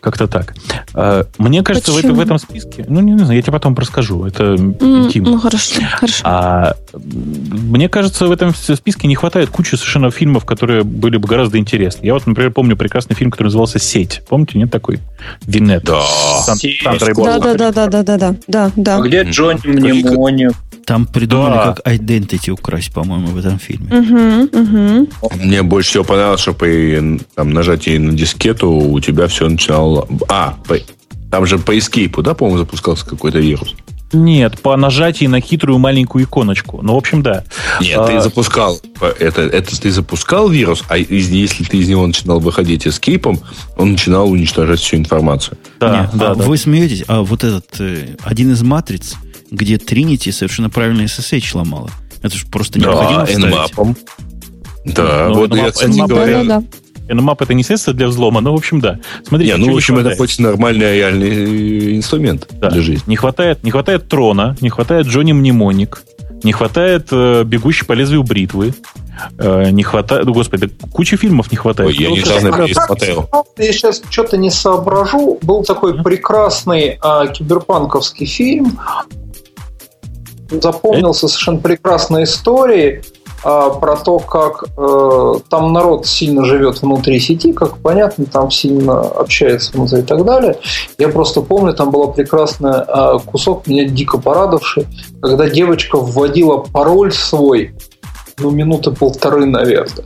Как-то так. А, мне кажется, в, это, в этом списке... Ну, не, не знаю, я тебе потом расскажу. Это mm, интимно.
Ну, хорошо, хорошо.
А, мне кажется, в этом списке не хватает кучи совершенно фильмов, которые были бы гораздо интереснее. Я вот, например, помню прекрасный фильм, который назывался «Сеть». Помните, нет такой? Винет.
Да.
Сан, да, да, да, да, да, да, да, да, да.
А где Джонни Мнемоник?
Там придумали, да. как Identity украсть, по-моему, в этом фильме.
Угу, угу.
Мне больше всего понравилось, что при там, нажатии на дискету у тебя все начинало... А, по... там же по эскейпу, да, по-моему, запускался какой-то вирус?
Нет, по нажатии на хитрую маленькую иконочку. Ну, в общем, да.
Нет, а... ты запускал это, это ты запускал вирус, а из, если ты из него начинал выходить эскейпом, он начинал уничтожать всю информацию.
Да, Нет, да, а да. Вы смеетесь, а вот этот э, один из матриц, где Trinity совершенно правильно SSH ломала. Это же просто необходимо да,
Nmap. Да, ну, вот я, кстати говоря... Да,
да. Nmap это не средство для взлома, но в общем да.
Смотрите, не, ну в общем это хоть нормальный реальный инструмент да. для жизни.
Не хватает, не хватает трона, не хватает Джонни Мнемоник, не хватает э, бегущий по лезвию бритвы, э, не хватает, ну, господи, куча фильмов не хватает.
Ой, я недавно пересмотрел.
Я сейчас что-то не соображу. Был такой прекрасный э, киберпанковский фильм запомнился совершенно прекрасной историей а, про то, как э, там народ сильно живет внутри сети, как понятно, там сильно общается внутри и так далее. Я просто помню, там была прекрасная э, кусок, меня дико порадовавший, когда девочка вводила пароль свой, ну, минуты полторы, наверное.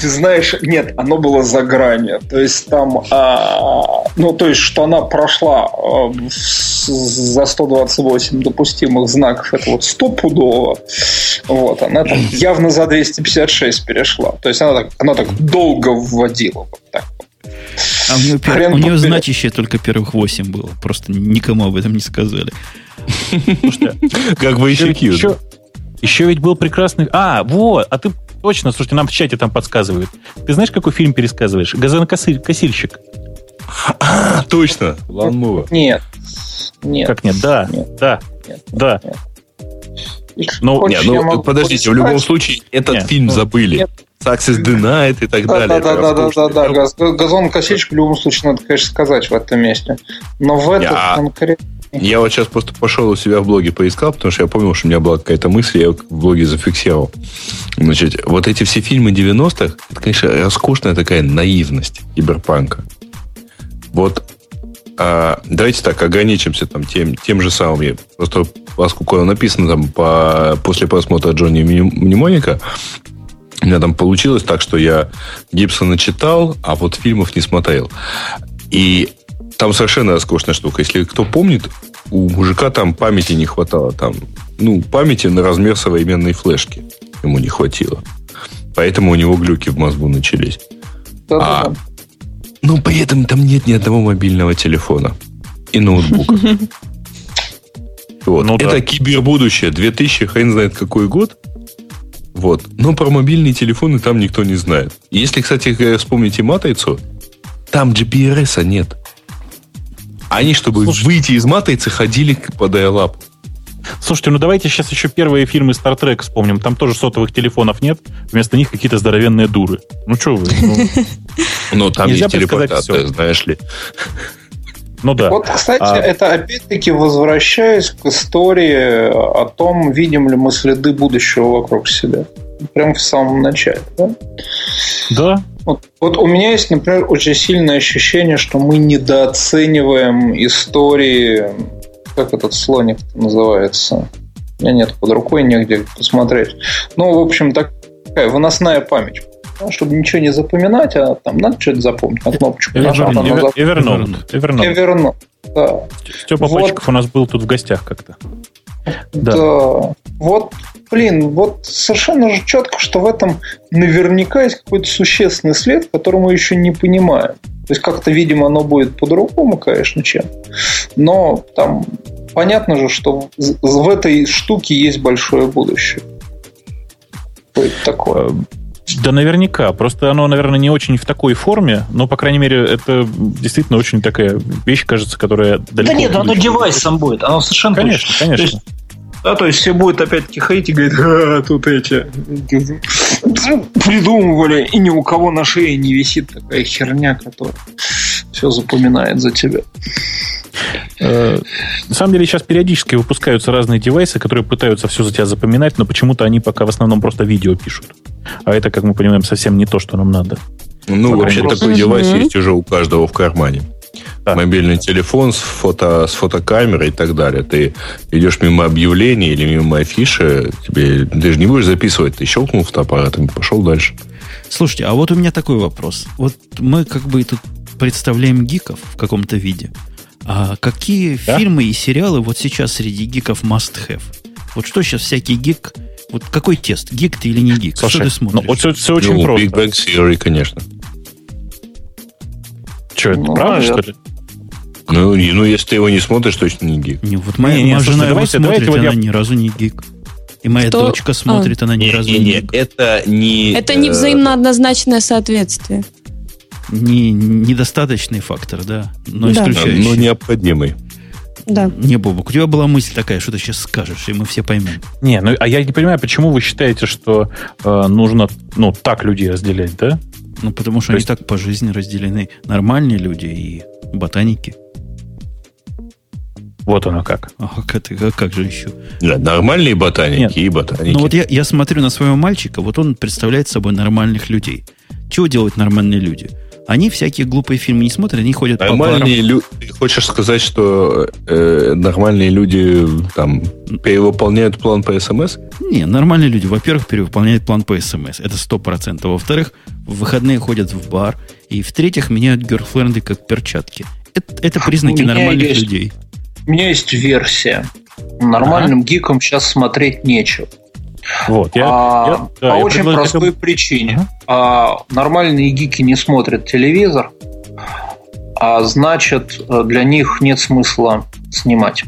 Ты
знаешь, нет, оно было за гранью. То есть там, а, ну, то есть, что она прошла а, за 128 допустимых знаков, это вот стопудово. Вот, она там явно за 256 перешла. То есть она так, она так долго вводила. Вот так
А у нее, пер... у нее значище только первых 8 было. Просто никому об этом не сказали.
Как бы еще, еще, еще ведь был прекрасный... А, вот, а ты Точно, слушайте, нам в чате там подсказывают. Ты знаешь, какой фильм пересказываешь? «Газонокосильщик».
А, точно, Ланмува.
Нет. Нет.
Как нет? Да, нет. да, нет, да.
Нет. Ну, нет, ну подождите, в любом случае, этот нет. фильм забыли. Нет. Success Denied и так да, далее.
Да, да, да, да, да, да. Газон косичку в любом случае надо, конечно, сказать в этом месте. Но в этом конкретно
я вот сейчас просто пошел у себя в блоге поискал, потому что я помнил, что у меня была какая-то мысль, я в блоге зафиксировал. Значит, вот эти все фильмы 90-х, это, конечно, роскошная такая наивность киберпанка. Вот а, давайте так, ограничимся там тем, тем же самым. Просто поскольку написано там по, после просмотра Джонни Мнемоника, у меня там получилось так, что я Гибсона читал, а вот фильмов не смотрел. И там совершенно роскошная штука. Если кто помнит, у мужика там памяти не хватало. Там, ну, памяти на размер современной флешки ему не хватило. Поэтому у него глюки в мозгу начались. Да, а, да. Ну, при этом там нет ни одного мобильного телефона и ноутбука. Вот. Ну, Это да. кибербудущее. 2000, хрен знает какой год. Вот. Но про мобильные телефоны там никто не знает. Если, кстати, вспомните «Матрицу», там GPRS нет. Они, чтобы Слушай, выйти из матрицы, ходили по dial
Слушайте, ну давайте сейчас еще первые фильмы Star Trek вспомним. Там тоже сотовых телефонов нет. Вместо них какие-то здоровенные дуры. Ну что вы? Ну,
ну там есть телепортация, знаешь ли.
Ну да. Вот, кстати, а... это опять-таки возвращаясь к истории о том, видим ли мы следы будущего вокруг себя. Прям в самом начале, да?
Да,
вот, вот у меня есть, например, очень сильное ощущение, что мы недооцениваем истории, как этот слоник называется. У меня нет под рукой негде посмотреть. Ну, в общем, такая выносная память. Ну, чтобы ничего не запоминать, а там надо что-то запомнить на кнопочку.
Evernote. Evernote.
Evernote. Да.
Степа вот. Почков у нас был тут в гостях как-то.
Да. да. Вот блин, вот совершенно же четко, что в этом наверняка есть какой-то существенный след, который мы еще не понимаем. То есть как-то, видимо, оно будет по-другому, конечно, чем. Но там понятно же, что в этой штуке есть большое будущее.
Что такое? Да, наверняка. Просто оно, наверное, не очень в такой форме, но, по крайней мере, это действительно очень такая вещь, кажется, которая
далеко... Да нет, оно девайсом будет. Оно совершенно
Конечно, точно. конечно.
Да, то есть все будут опять-таки ходить и говорить, а, тут эти придумывали, и ни у кого на шее не висит такая херня, которая все запоминает за тебя.
Э, на самом деле сейчас периодически выпускаются разные девайсы, которые пытаются все за тебя запоминать, но почему-то они пока в основном просто видео пишут. А это, как мы понимаем, совсем не то, что нам надо.
Ну, вообще такой девайс есть уже у каждого в кармане да. мобильный телефон с, фото, с фотокамерой и так далее. Ты идешь мимо объявления или мимо афиши, тебе, ты же не будешь записывать, ты щелкнул фотоаппаратом и пошел дальше.
Слушайте, а вот у меня такой вопрос. Вот мы как бы тут представляем гиков в каком-то виде. А какие да? фильмы и сериалы вот сейчас среди гиков must have? Вот что сейчас всякий гик... Вот какой тест? Гик ты или не гик?
Слушай, что ты смотришь? Ну, вот все, все очень
ну,
просто.
Big Bang Theory, конечно.
Что, это ну, правда, наверное. что ли?
Ну, ну, если ты его не смотришь, точно не гик.
Не, вот моя, не, моя жена его смотрит, давайте, она я... ни разу не гик. И моя Кто? дочка смотрит, а. она ни не, разу не, не гик.
Это не...
Это не э, взаимно однозначное соответствие.
Не, недостаточный фактор, да, но да. исключающий.
Но необходимый.
Да.
Не, Бобок, у тебя была мысль такая, что ты сейчас скажешь, и мы все поймем.
Не, ну а я не понимаю, почему вы считаете, что э, нужно ну, так людей разделять, да?
Ну, потому что То они есть... так по жизни разделены. Нормальные люди и ботаники.
Вот оно как.
А как, это, как же еще?
Да, нормальные ботаники Нет. и ботаники.
Ну вот я, я смотрю на своего мальчика, вот он представляет собой нормальных людей. Чего делают нормальные люди? Они всякие глупые фильмы не смотрят, они ходят
нормальные по барам. Ты хочешь сказать, что э, нормальные люди там перевыполняют план по СМС?
Не, нормальные люди, во-первых, перевыполняют план по СМС. Это сто процентов. Во-вторых, в выходные ходят в бар. И в-третьих, меняют герфленды как перчатки. Это, это признаки нормальных
есть,
людей.
У меня есть версия. Нормальным ага. гикам сейчас смотреть нечего. Вот, я, а, я, да, по я очень простой это... причине. А, нормальные гики не смотрят телевизор, а значит, для них нет смысла снимать.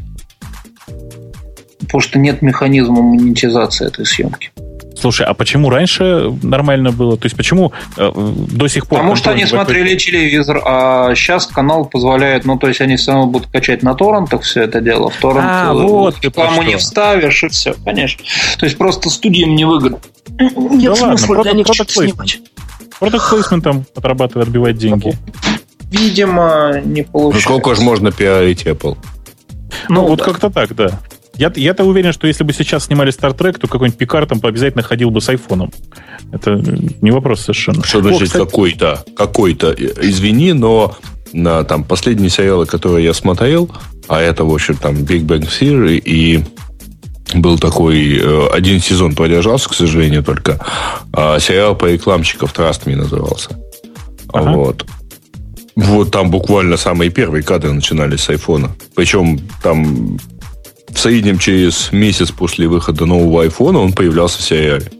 Потому что нет механизма монетизации этой съемки.
Слушай, а почему раньше нормально было? То есть почему э, до сих пор...
Потому что они смотрели телевизор, а сейчас канал позволяет, ну, то есть они все равно будут качать на торрентах все это дело. В торрент а, вот рекламу не вставишь, и все, конечно. То есть просто студиям невыгодно.
Нет да смысла ладно, для них что-то снимать. Продукт плейсментом отрабатывает, отбивать деньги.
Видимо, не получается.
Ну, сколько же можно пиарить Apple?
Ну, ну вот да. как-то так, да. Я, я-то уверен, что если бы сейчас снимали Star Trek, то какой-нибудь Пикар там обязательно ходил бы с айфоном. Это не вопрос совершенно.
Что значит кстати... какой-то? Какой-то. Извини, но на там последние сериалы, которые я смотрел, а это, в общем, там Big Bang Theory и был такой э, один сезон продержался, к сожалению, только а сериал по рекламщиков Trust Me назывался. Ага. Вот. Вот там буквально самые первые кадры начинались с айфона. Причем там в среднем через месяц после выхода нового айфона он появлялся в сериале.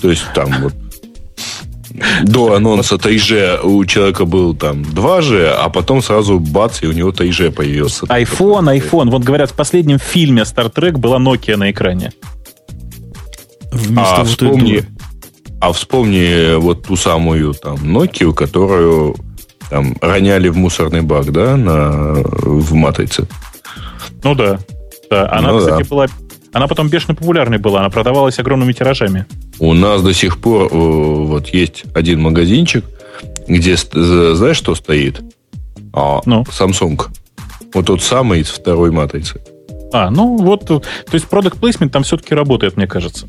То есть там вот до анонса 3G у человека был там 2G, а потом сразу бац, и у него 3G появился.
iPhone, iPhone. Вот говорят, в последнем фильме Star Trek была Nokia на экране.
Вместо а, вспомни, а вспомни вот ту самую там Nokia, которую там роняли в мусорный бак, да, на, в матрице.
Ну да. Да, она, ну, кстати, да. была... Она потом бешено популярной была, она продавалась огромными тиражами.
У нас до сих пор э, вот есть один магазинчик, где, знаешь, что стоит? А, ну. Samsung. Вот тот самый из второй матрицы.
А, ну вот, то есть product placement там все-таки работает, мне кажется.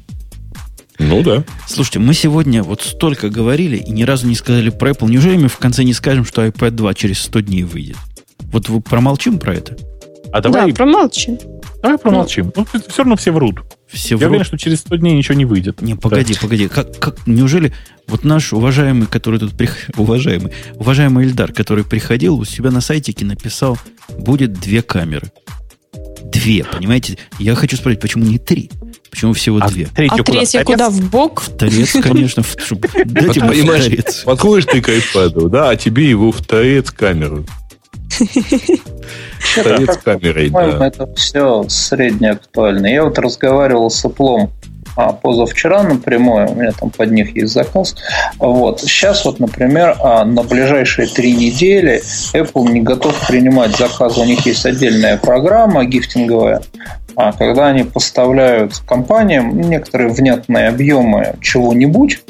Ну да.
Слушайте, мы сегодня вот столько говорили и ни разу не сказали про Apple. Неужели мы в конце не скажем, что iPad 2 через 100 дней выйдет? Вот вы промолчим про это?
А давай...
Да, промолчим.
Давай промолчим. Ну, ну все равно все врут. Все Я врут. уверен, что через 100 дней ничего не выйдет.
Не, погоди, да. погоди. Как, как, неужели вот наш уважаемый, который тут прих... уважаемый, уважаемый Эльдар, который приходил, у себя на сайтике написал, будет две камеры. Две, понимаете? Я хочу спросить, почему не три? Почему всего а две?
Третью а куда? третья куда? В бок?
В торец, конечно.
Дайте в торец. Подходишь ты к iPad, да, а тебе его в торец камеру.
Стоит с камерой, да. Это все средне актуально. Я вот разговаривал с Apple а, позавчера напрямую, у меня там под них есть заказ. Вот. Сейчас вот, например, а, на ближайшие три недели Apple не готов принимать заказы. У них есть отдельная программа гифтинговая, а когда они поставляют компаниям некоторые внятные объемы чего-нибудь,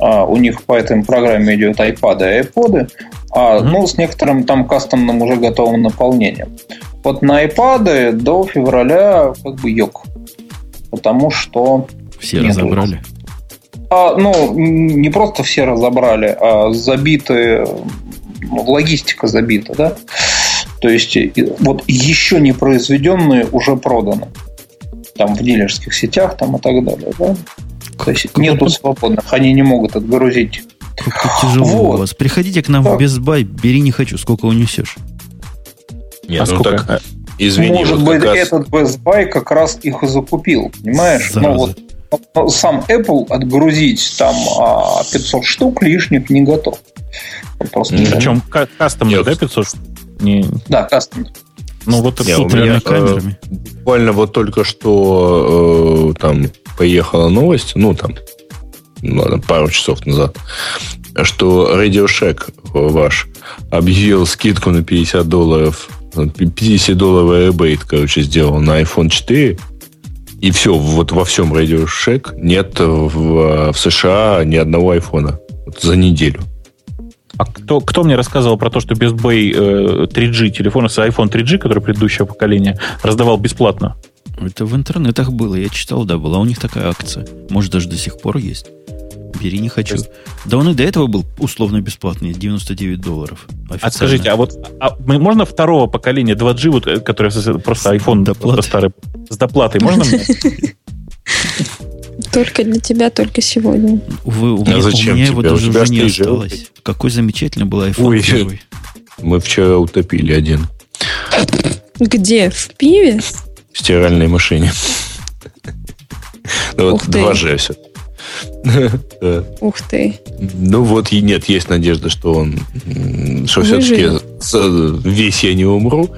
а, у них по этой программе идет iPad и iPod, а, mm-hmm. ну, с некоторым там кастомным уже готовым наполнением. Вот на iPad до февраля как бы йог. Потому что...
Все разобрали?
А, ну, не просто все разобрали, а забиты, логистика забита, да? То есть, вот еще не произведенные уже проданы. Там в дилерских сетях там и так далее, да? То есть, нету свободных, они не могут отгрузить
как тяжело вот. у вас. Приходите к нам так. в Best Buy, бери не хочу, сколько унесешь.
Нет, а ну сколько? так, извини.
Может вот быть, раз... этот Best Buy как раз их и закупил, понимаешь? Ну, вот ну, сам Apple отгрузить там 500 а, штук лишних не готов.
Просто mm. Причем кастомных, да, 500?
Не... Да, кастомных.
Ну вот это с меня, камерами. Э, буквально вот только что э, там поехала новость, ну там ладно, пару часов назад, что Radio Shack ваш объявил скидку на 50 долларов, 50 долларов ребейт, короче, сделал на iPhone 4, и все, вот во всем Radio Shack нет в, в США ни одного айфона вот за неделю.
А кто, кто мне рассказывал про то, что Best Buy э, 3G, телефон с iPhone 3G, который предыдущего поколения, раздавал бесплатно?
Это в интернетах было, я читал, да, была у них такая акция. Может, даже до сих пор есть. бери, не хочу. Есть... Да он и до этого был условно бесплатный, 99 долларов.
А скажите, а вот а можно второго поколения 2G, вот, э, который просто iPhone просто старый, с доплатой, можно мне?
Только для тебя, только сегодня.
Увы, у, а меня, зачем у меня его даже уже не осталось. Жил? Какой замечательный был iPhone Ой, первый.
Мы вчера утопили один.
Где? В пиве?
В стиральной машине. Ну вот 2G все.
Ух ты.
Ну вот, и нет, есть надежда, что он, что все-таки весь я не умру.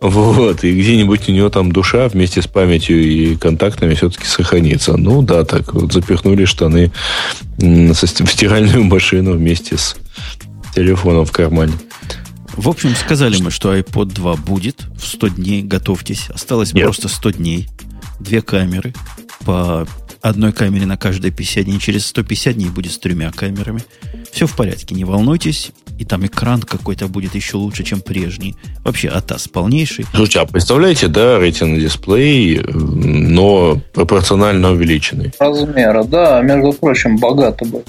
Вот, и где-нибудь у него там душа вместе с памятью и контактами все-таки сохранится. Ну да, так вот запихнули штаны в стиральную машину вместе с телефоном в кармане.
В общем, сказали мы, что iPod 2 будет в 100 дней. Готовьтесь. Осталось Нет. просто 100 дней. Две камеры по одной камере на каждые 50 дней. Через 150 дней будет с тремя камерами. Все в порядке, не волнуйтесь. И там экран какой-то будет еще лучше, чем прежний. Вообще, АТАС полнейший.
Слушайте, а представляете, да, рейтинг дисплей, но пропорционально увеличенный.
Размера, да, между прочим, богато будет.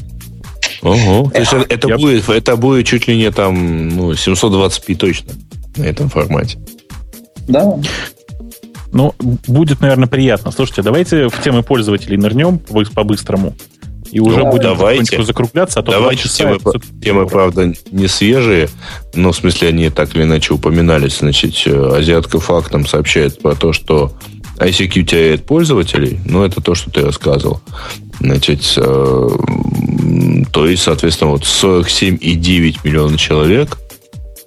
Ого. То есть это, я... будет, это будет чуть ли не там ну, 720p точно на этом формате.
Да.
Ну, будет, наверное, приятно. Слушайте, давайте в темы пользователей нырнем по-быстрому. И уже ну, будем давайте. закругляться, а то
давайте темы, темы, правда, не свежие, но в смысле они так или иначе упоминались. Значит, э, азиатка фактом сообщает про то, что ICQ теряет пользователей, ну, это то, что ты рассказывал. Значит, э, то есть, соответственно, вот 47,9 миллиона человек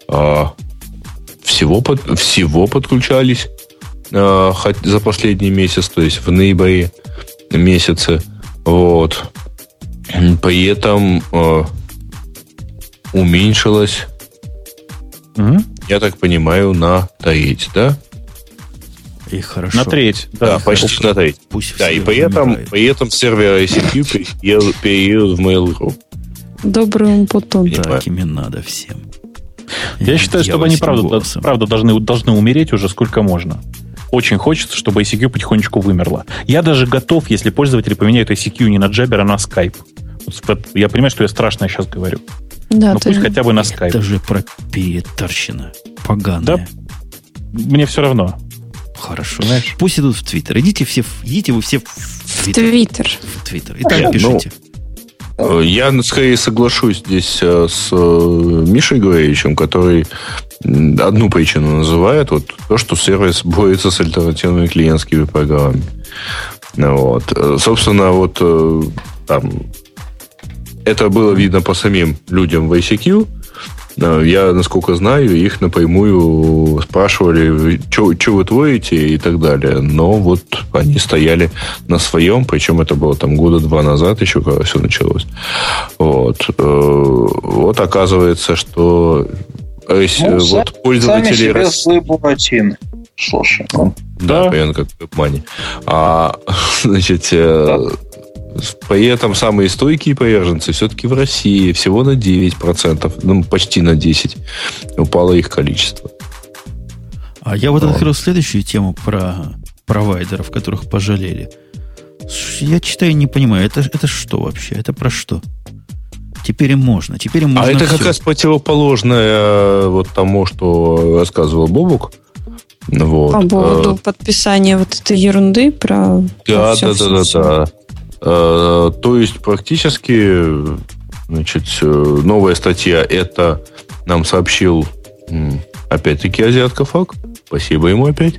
э, всего, под, всего подключались за последний месяц, то есть в ноябре месяце. Вот. При этом э, уменьшилось, угу. я так понимаю, на треть, да?
И хорошо.
На треть.
Да, да почти на треть. Пусть да, и при этом, при этом сервер ICQ переедут в Mail.ru.
Добрым потом.
Так ими надо всем.
Я, Я считаю, что они правда, правда должны, должны умереть уже сколько можно. Очень хочется, чтобы ICQ потихонечку вымерла. Я даже готов, если пользователи поменяют ICQ не на Jabber, а на Skype. Я понимаю, что я страшно сейчас говорю. Да, Но пусть хотя бы на Skype.
Это же пропиетарщина. Поганая. Да,
мне все равно.
Хорошо. Знаешь? Пусть идут в Твиттер. Идите все, идите вы все
в Твиттер.
В Твиттер. И там ну, пишите.
Ну, я скорее соглашусь здесь э, с э, Мишей Гуэевичем, который одну причину называет, вот то, что сервис борется с альтернативными клиентскими программами. Вот. Э, собственно, вот там это было видно по самим людям в ICQ, я, насколько знаю, их напрямую спрашивали, что вы творите и так далее. Но вот они стояли на своем, причем это было там года два назад еще, когда все началось. Вот. Э, вот оказывается, что
ну, вот пользователи... Сами себе Рос... Слушай.
Да, да, примерно как в А, значит, э, да. При этом самые стойкие приверженцы все-таки в России всего на 9%, ну, почти на 10% упало их количество.
А я вот Но. открыл следующую тему про провайдеров, которых пожалели. Я читаю и не понимаю, это, это что вообще? Это про что? Теперь им можно. Теперь им можно
а это все. как раз противоположное э, вот тому, что рассказывал Бобук. Вот.
По поводу а, подписания вот этой ерунды про...
Да, про да, да, да, да. Э, то есть практически значит, э, новая статья это нам сообщил опять-таки азиатка ФАК. Спасибо ему опять.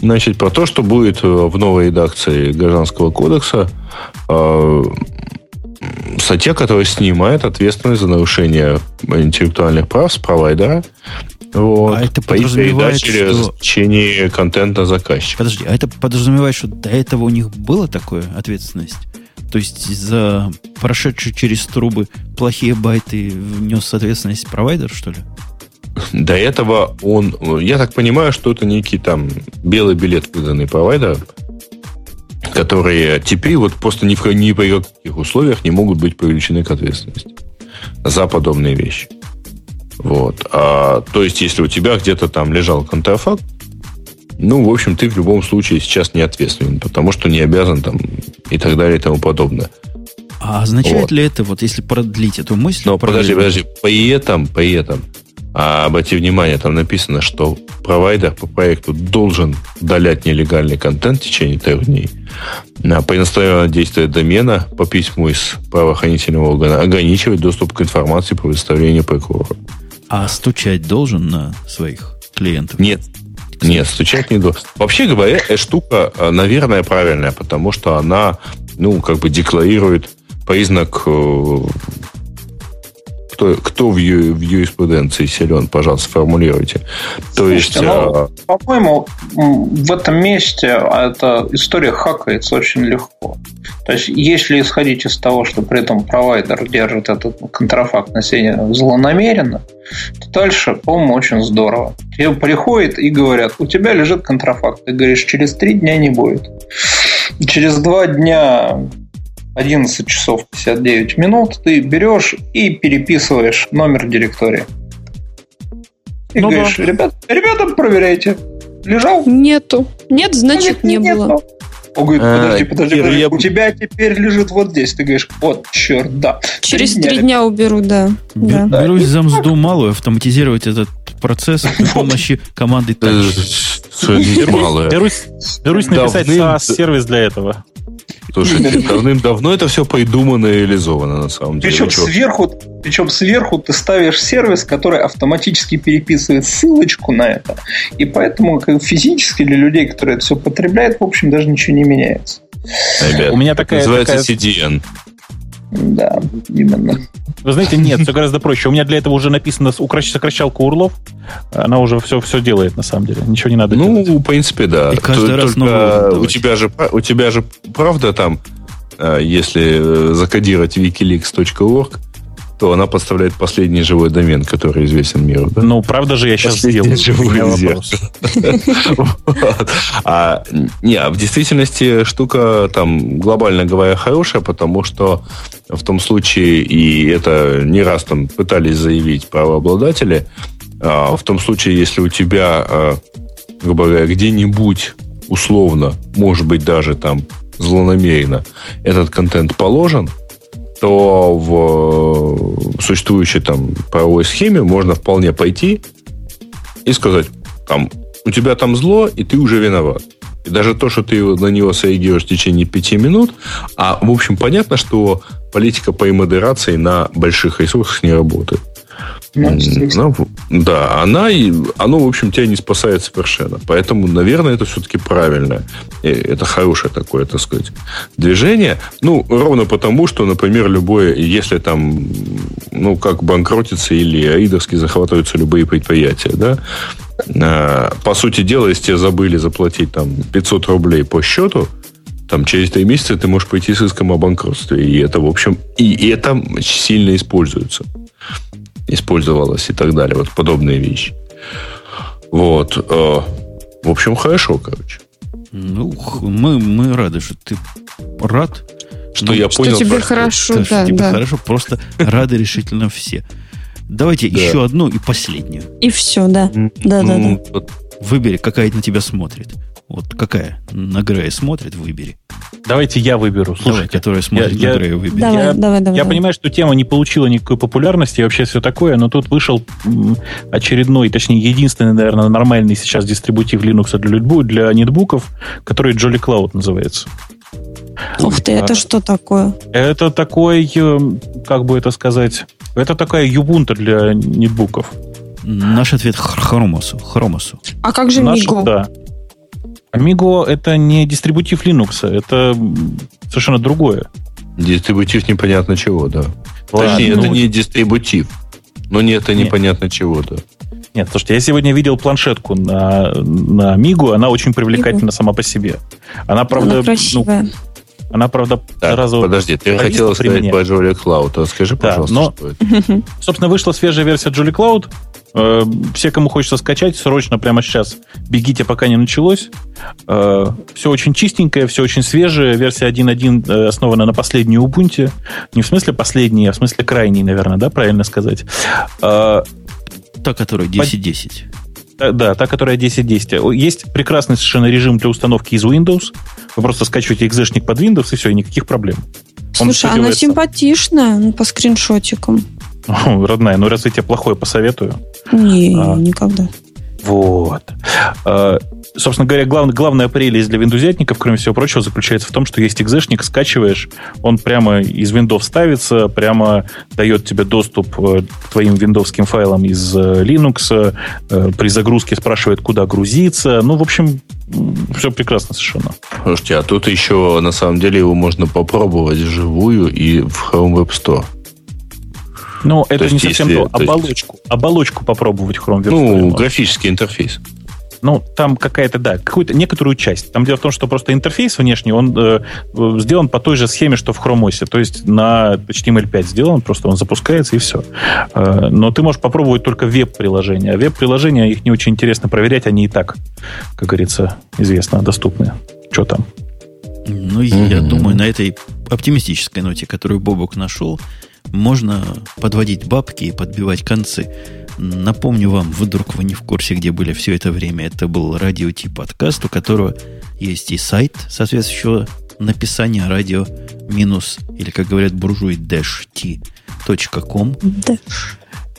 Значит, про то, что будет э, в новой редакции Гражданского кодекса статья, которая снимает ответственность за нарушение интеллектуальных прав с провайдера вот. А это подразумевает, через что... течение контента заказчика.
Подожди, а это подразумевает, что до этого у них была такая ответственность? То есть за прошедшие через трубы плохие байты внес ответственность провайдер, что ли?
До этого он... Я так понимаю, что это некий там белый билет, выданный провайдер, которые теперь вот просто ни, в, ни при каких условиях не могут быть привлечены к ответственности за подобные вещи. Вот. А, то есть, если у тебя где-то там лежал контрафакт, ну, в общем, ты в любом случае сейчас не ответственен, потому что не обязан там и так далее и тому подобное.
А означает вот. ли это, вот если продлить эту мысль...
Но подожди, подожди, при этом, при этом, а обрати внимание, там написано, что провайдер по проекту должен удалять нелегальный контент в течение трех дней. А по иностранному действия домена по письму из правоохранительного органа ограничивать доступ к информации по представлению прокурора.
А стучать должен на своих клиентов?
Нет. Нет, стучать не должен. Вообще говоря, эта штука, э, наверное, правильная, потому что она, ну, как бы декларирует признак э, кто, кто в, ю, в юриспруденции силен, пожалуйста, формулируйте. То Слушайте, есть, ну,
а... по-моему, в этом месте эта история хакается очень легко. То есть, если исходить из того, что при этом провайдер держит этот контрафакт на себе злонамеренно, то дальше, по-моему, очень здорово. Тебе приходят и говорят, у тебя лежит контрафакт. Ты говоришь, через три дня не будет. Через два дня 11 часов 59 минут ты берешь и переписываешь номер директории. И ну говоришь, да. ребят, ребята, проверяйте. Лежал?
Нету. Нет, значит, не нету. было.
Он говорит, подожди, а, подожди, подожди, я... у тебя теперь лежит вот здесь. Ты говоришь, вот, черт, да.
Через три дня, уберу, да.
Бер, да. Берусь за мзду малую автоматизировать этот процесс при помощи команды
touch. Берусь, берусь написать SaaS-сервис для этого.
Слушай, давным-давно это все придумано и реализовано на самом деле.
Причем сверху, причем сверху ты ставишь сервис, который автоматически переписывает ссылочку на это. И поэтому как физически для людей, которые это все потребляют, в общем, даже ничего не меняется.
Ребят, у меня такая...
Называется такая... CDN.
Да, именно.
Вы знаете, нет, все гораздо проще. У меня для этого уже написано сокращалка урлов. Она уже все, все делает, на самом деле. Ничего не надо
Ну, делать. в принципе, да. И каждый Только раз новый у тебя, же, у тебя же, правда, там, э, если закодировать wikileaks.org, то она подставляет последний живой домен, который известен миру.
Да? Ну, правда же, я сейчас
сделаю. Живой А не, а в действительности штука там, глобально говоря, хорошая, потому что в том случае, и это не раз там пытались заявить правообладатели, а, в том случае, если у тебя, а, грубо говоря, где-нибудь условно, может быть, даже там злонамеренно этот контент положен – то в существующей там правовой схеме можно вполне пойти и сказать, там, у тебя там зло, и ты уже виноват. И даже то, что ты на него среагируешь в течение пяти минут, а, в общем, понятно, что политика по модерации на больших ресурсах не работает. Ну, да, она, оно, в общем, тебя не спасает совершенно. Поэтому, наверное, это все-таки правильное. Это хорошее такое, так сказать, движение. Ну, ровно потому, что, например, любое, если там, ну, как банкротится или аидовски захватываются любые предприятия, да, а, по сути дела, если тебе забыли заплатить там 500 рублей по счету, там через три месяца ты можешь пойти с иском о банкротстве. И это, в общем, и это сильно используется использовалось и так далее. Вот подобные вещи. Вот. Э, в общем, хорошо, короче.
Ну, мы, мы рады, что ты рад.
Что ну, я
что
понял.
тебе просто, хорошо, да,
что тебе
да.
хорошо, просто рады решительно все. Давайте да. еще одну и последнюю.
И все, да. Да, да, да.
Выбери, какая на тебя смотрит. Вот какая на Грея смотрит, выбери.
Давайте я выберу. Слушайте,
давай, которая смотрит
я,
на Грея, выбери.
Давай,
я,
давай, давай,
я
давай.
понимаю, что тема не получила никакой популярности и вообще все такое, но тут вышел очередной, точнее, единственный, наверное, нормальный сейчас дистрибутив Linux для, для нетбуков, который Jolly Cloud называется.
Ух ты, это что такое?
Это такой, э, как бы это сказать, это такая Ubuntu для нетбуков.
Наш ответ Хромосу. Хромосу.
А как же
Наш,
Миго?
Да. Amigo это не дистрибутив Linux, это совершенно другое.
Дистрибутив непонятно чего, да. Ладно, Точнее, ну, это не дистрибутив. Но не это непонятно чего, да.
Нет, слушайте, я сегодня видел планшетку на, на Мигу, она очень привлекательна сама по себе. Она, правда,
она красивая.
Ну, она, правда,
так, сразу... Подожди, ты хотела сказать про Jolly Cloud. Расскажи, да, пожалуйста,
но, что это. Собственно, вышла свежая версия Jolly Cloud. Э, все, кому хочется скачать, срочно прямо сейчас бегите, пока не началось. Э, все очень чистенькое, все очень свежее. Версия 1.1 э, основана на последней Ubuntu. Не в смысле последней, а в смысле крайней, наверное, да, правильно сказать.
Та, которая 10.10.
Да, та, которая 10.10. Есть прекрасный совершенно режим для установки из Windows. Вы просто скачиваете экзешник под Windows, и все, и никаких проблем.
Слушай, она симпатичная ну, по скриншотикам.
родная, ну разве я тебе плохое посоветую?
Не, а, никогда.
Вот. А, собственно говоря, глав, главная прелесть для виндузятников, кроме всего прочего, заключается в том, что есть экзешник, скачиваешь, он прямо из Windows ставится, прямо дает тебе доступ э, к твоим виндовским файлам из э, Linux, э, при загрузке спрашивает, куда грузиться. Ну, в общем, все прекрасно совершенно.
Слушайте, а тут еще, на самом деле, его можно попробовать вживую и в Chrome Web Store.
Ну, это то не совсем если, то. Оболочку. То есть... Оболочку попробовать Chrome.
Ну, графический интерфейс.
Ну, там какая-то, да, какую-то некоторую часть. Там дело в том, что просто интерфейс внешний, он э, сделан по той же схеме, что в Chrome OS. То есть на HTML5 сделан, просто он запускается и все. Э, но ты можешь попробовать только веб-приложения. А веб-приложения, их не очень интересно проверять, они и так, как говорится, известно, доступны. Что там?
Ну, mm-hmm. я думаю, на этой оптимистической ноте, которую Бобок нашел, можно подводить бабки и подбивать концы. Напомню вам, вдруг вы не в курсе, где были все это время. Это был радио Ти подкаст, у которого есть и сайт соответствующего написания радио минус, или, как говорят буржуи, dash t.com.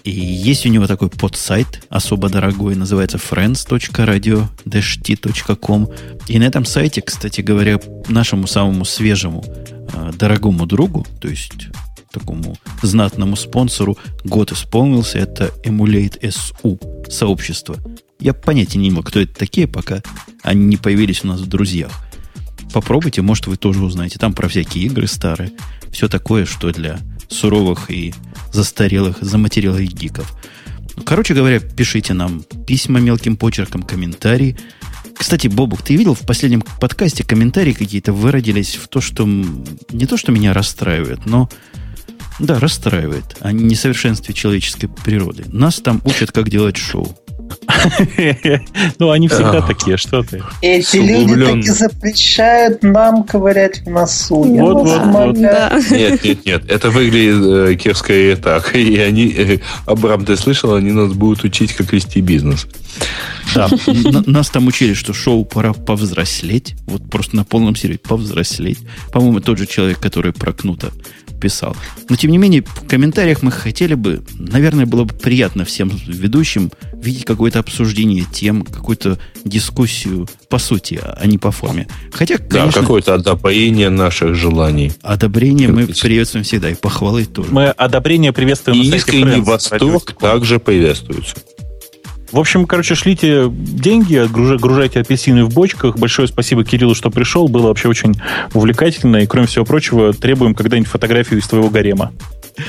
И есть у него такой подсайт, особо дорогой, называется friends.radio-t.com. И на этом сайте, кстати говоря, нашему самому свежему, э, дорогому другу, то есть такому знатному спонсору год исполнился. Это Emulate SU сообщество. Я понятия не имел, кто это такие, пока они не появились у нас в друзьях. Попробуйте, может, вы тоже узнаете. Там про всякие игры старые. Все такое, что для суровых и застарелых, заматерелых гиков. Короче говоря, пишите нам письма мелким почерком, комментарии. Кстати, Бобук, ты видел в последнем подкасте комментарии какие-то выродились в то, что не то, что меня расстраивает, но да, расстраивает о несовершенстве человеческой природы. Нас там учат, как делать шоу.
Ну, они всегда такие, что ты.
Эти люди таки запрещают нам ковырять в носу. Вот, вот, вот.
Нет, нет, нет. Это выглядит э, кирское так. И они, э, Абрам, ты слышал, они нас будут учить, как вести бизнес.
Да, нас там учили, что шоу пора повзрослеть. Вот просто на полном серьезе повзрослеть. По-моему, тот же человек, который про Кнута писал. Но, тем не менее, в комментариях мы хотели бы, наверное, было бы приятно всем ведущим видеть какое-то обсуждение тем, какую-то дискуссию по сути, а не по форме. Хотя,
конечно... Да, какое-то одобрение наших желаний.
Одобрение мы приветствуем всегда, и похвалы тоже.
Мы одобрение приветствуем.
И искренний восторг также приветствуется.
В общем, короче, шлите деньги, гружайте апельсины в бочках. Большое спасибо Кириллу, что пришел. Было вообще очень увлекательно. И, кроме всего прочего, требуем когда-нибудь фотографию из твоего гарема.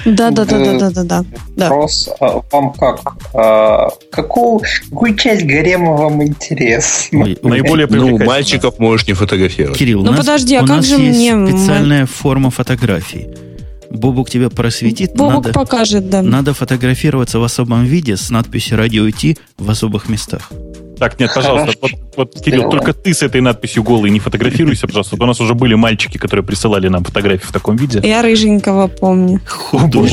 Да, да, да, да, да, да, да.
Вопрос а, вам как? А, какую, какую часть гарема вам интересна?
Наиболее
Ну, мальчиков можешь не фотографировать.
Кирилл, ну, подожди, а как же мне... специальная форма фотографии. Бобук тебя просветит.
Бобук надо, покажет, да.
Надо фотографироваться в особом виде с надписью «Радио идти» в особых местах.
Так, нет, пожалуйста, вот, вот, Кирилл, только ты с этой надписью голый не фотографируйся, пожалуйста. Вот у нас уже были мальчики, которые присылали нам фотографии в таком виде.
Я рыженького помню.
Худого,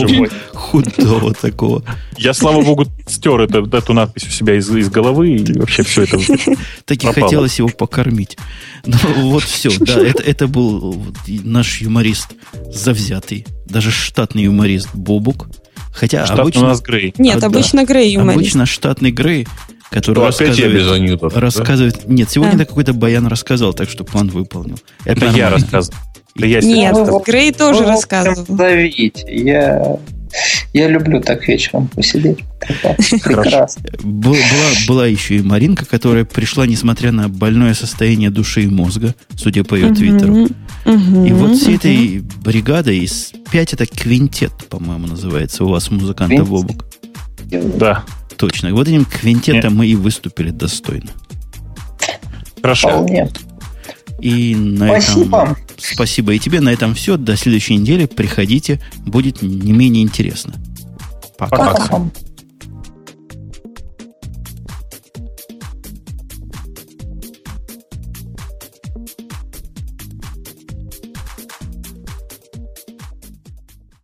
худого такого.
Я, слава богу, стер это, эту надпись у себя из, из головы и вообще все это
Так и хотелось его покормить. Ну, вот все, да, это, это был наш юморист завзятый, даже штатный юморист Бобук. Хотя
штатный обычно... у нас Грей.
Нет, а, обычно да, Грей юморист.
Обычно штатный Грей, который ну, рассказывает... Анекдотов, рассказывает да? Нет, сегодня да. какой-то баян рассказал, так что план выполнил.
Это, это я рассказывал.
Это я Нет, Грей тоже рассказывал.
Давить. Я я люблю так вечером посидеть. Прекрасно.
Была, была еще и Маринка, которая пришла, несмотря на больное состояние души и мозга, судя по ее твиттеру. И вот всей этой бригадой из пять это квинтет, по-моему, называется у вас музыканта Бобук.
Да.
Точно. Вот этим квинтетом мы и выступили достойно.
Хорошо. Вполне.
И на спасибо. этом... Спасибо и тебе. На этом все. До следующей недели. Приходите. Будет не менее интересно.
Пока. Пока.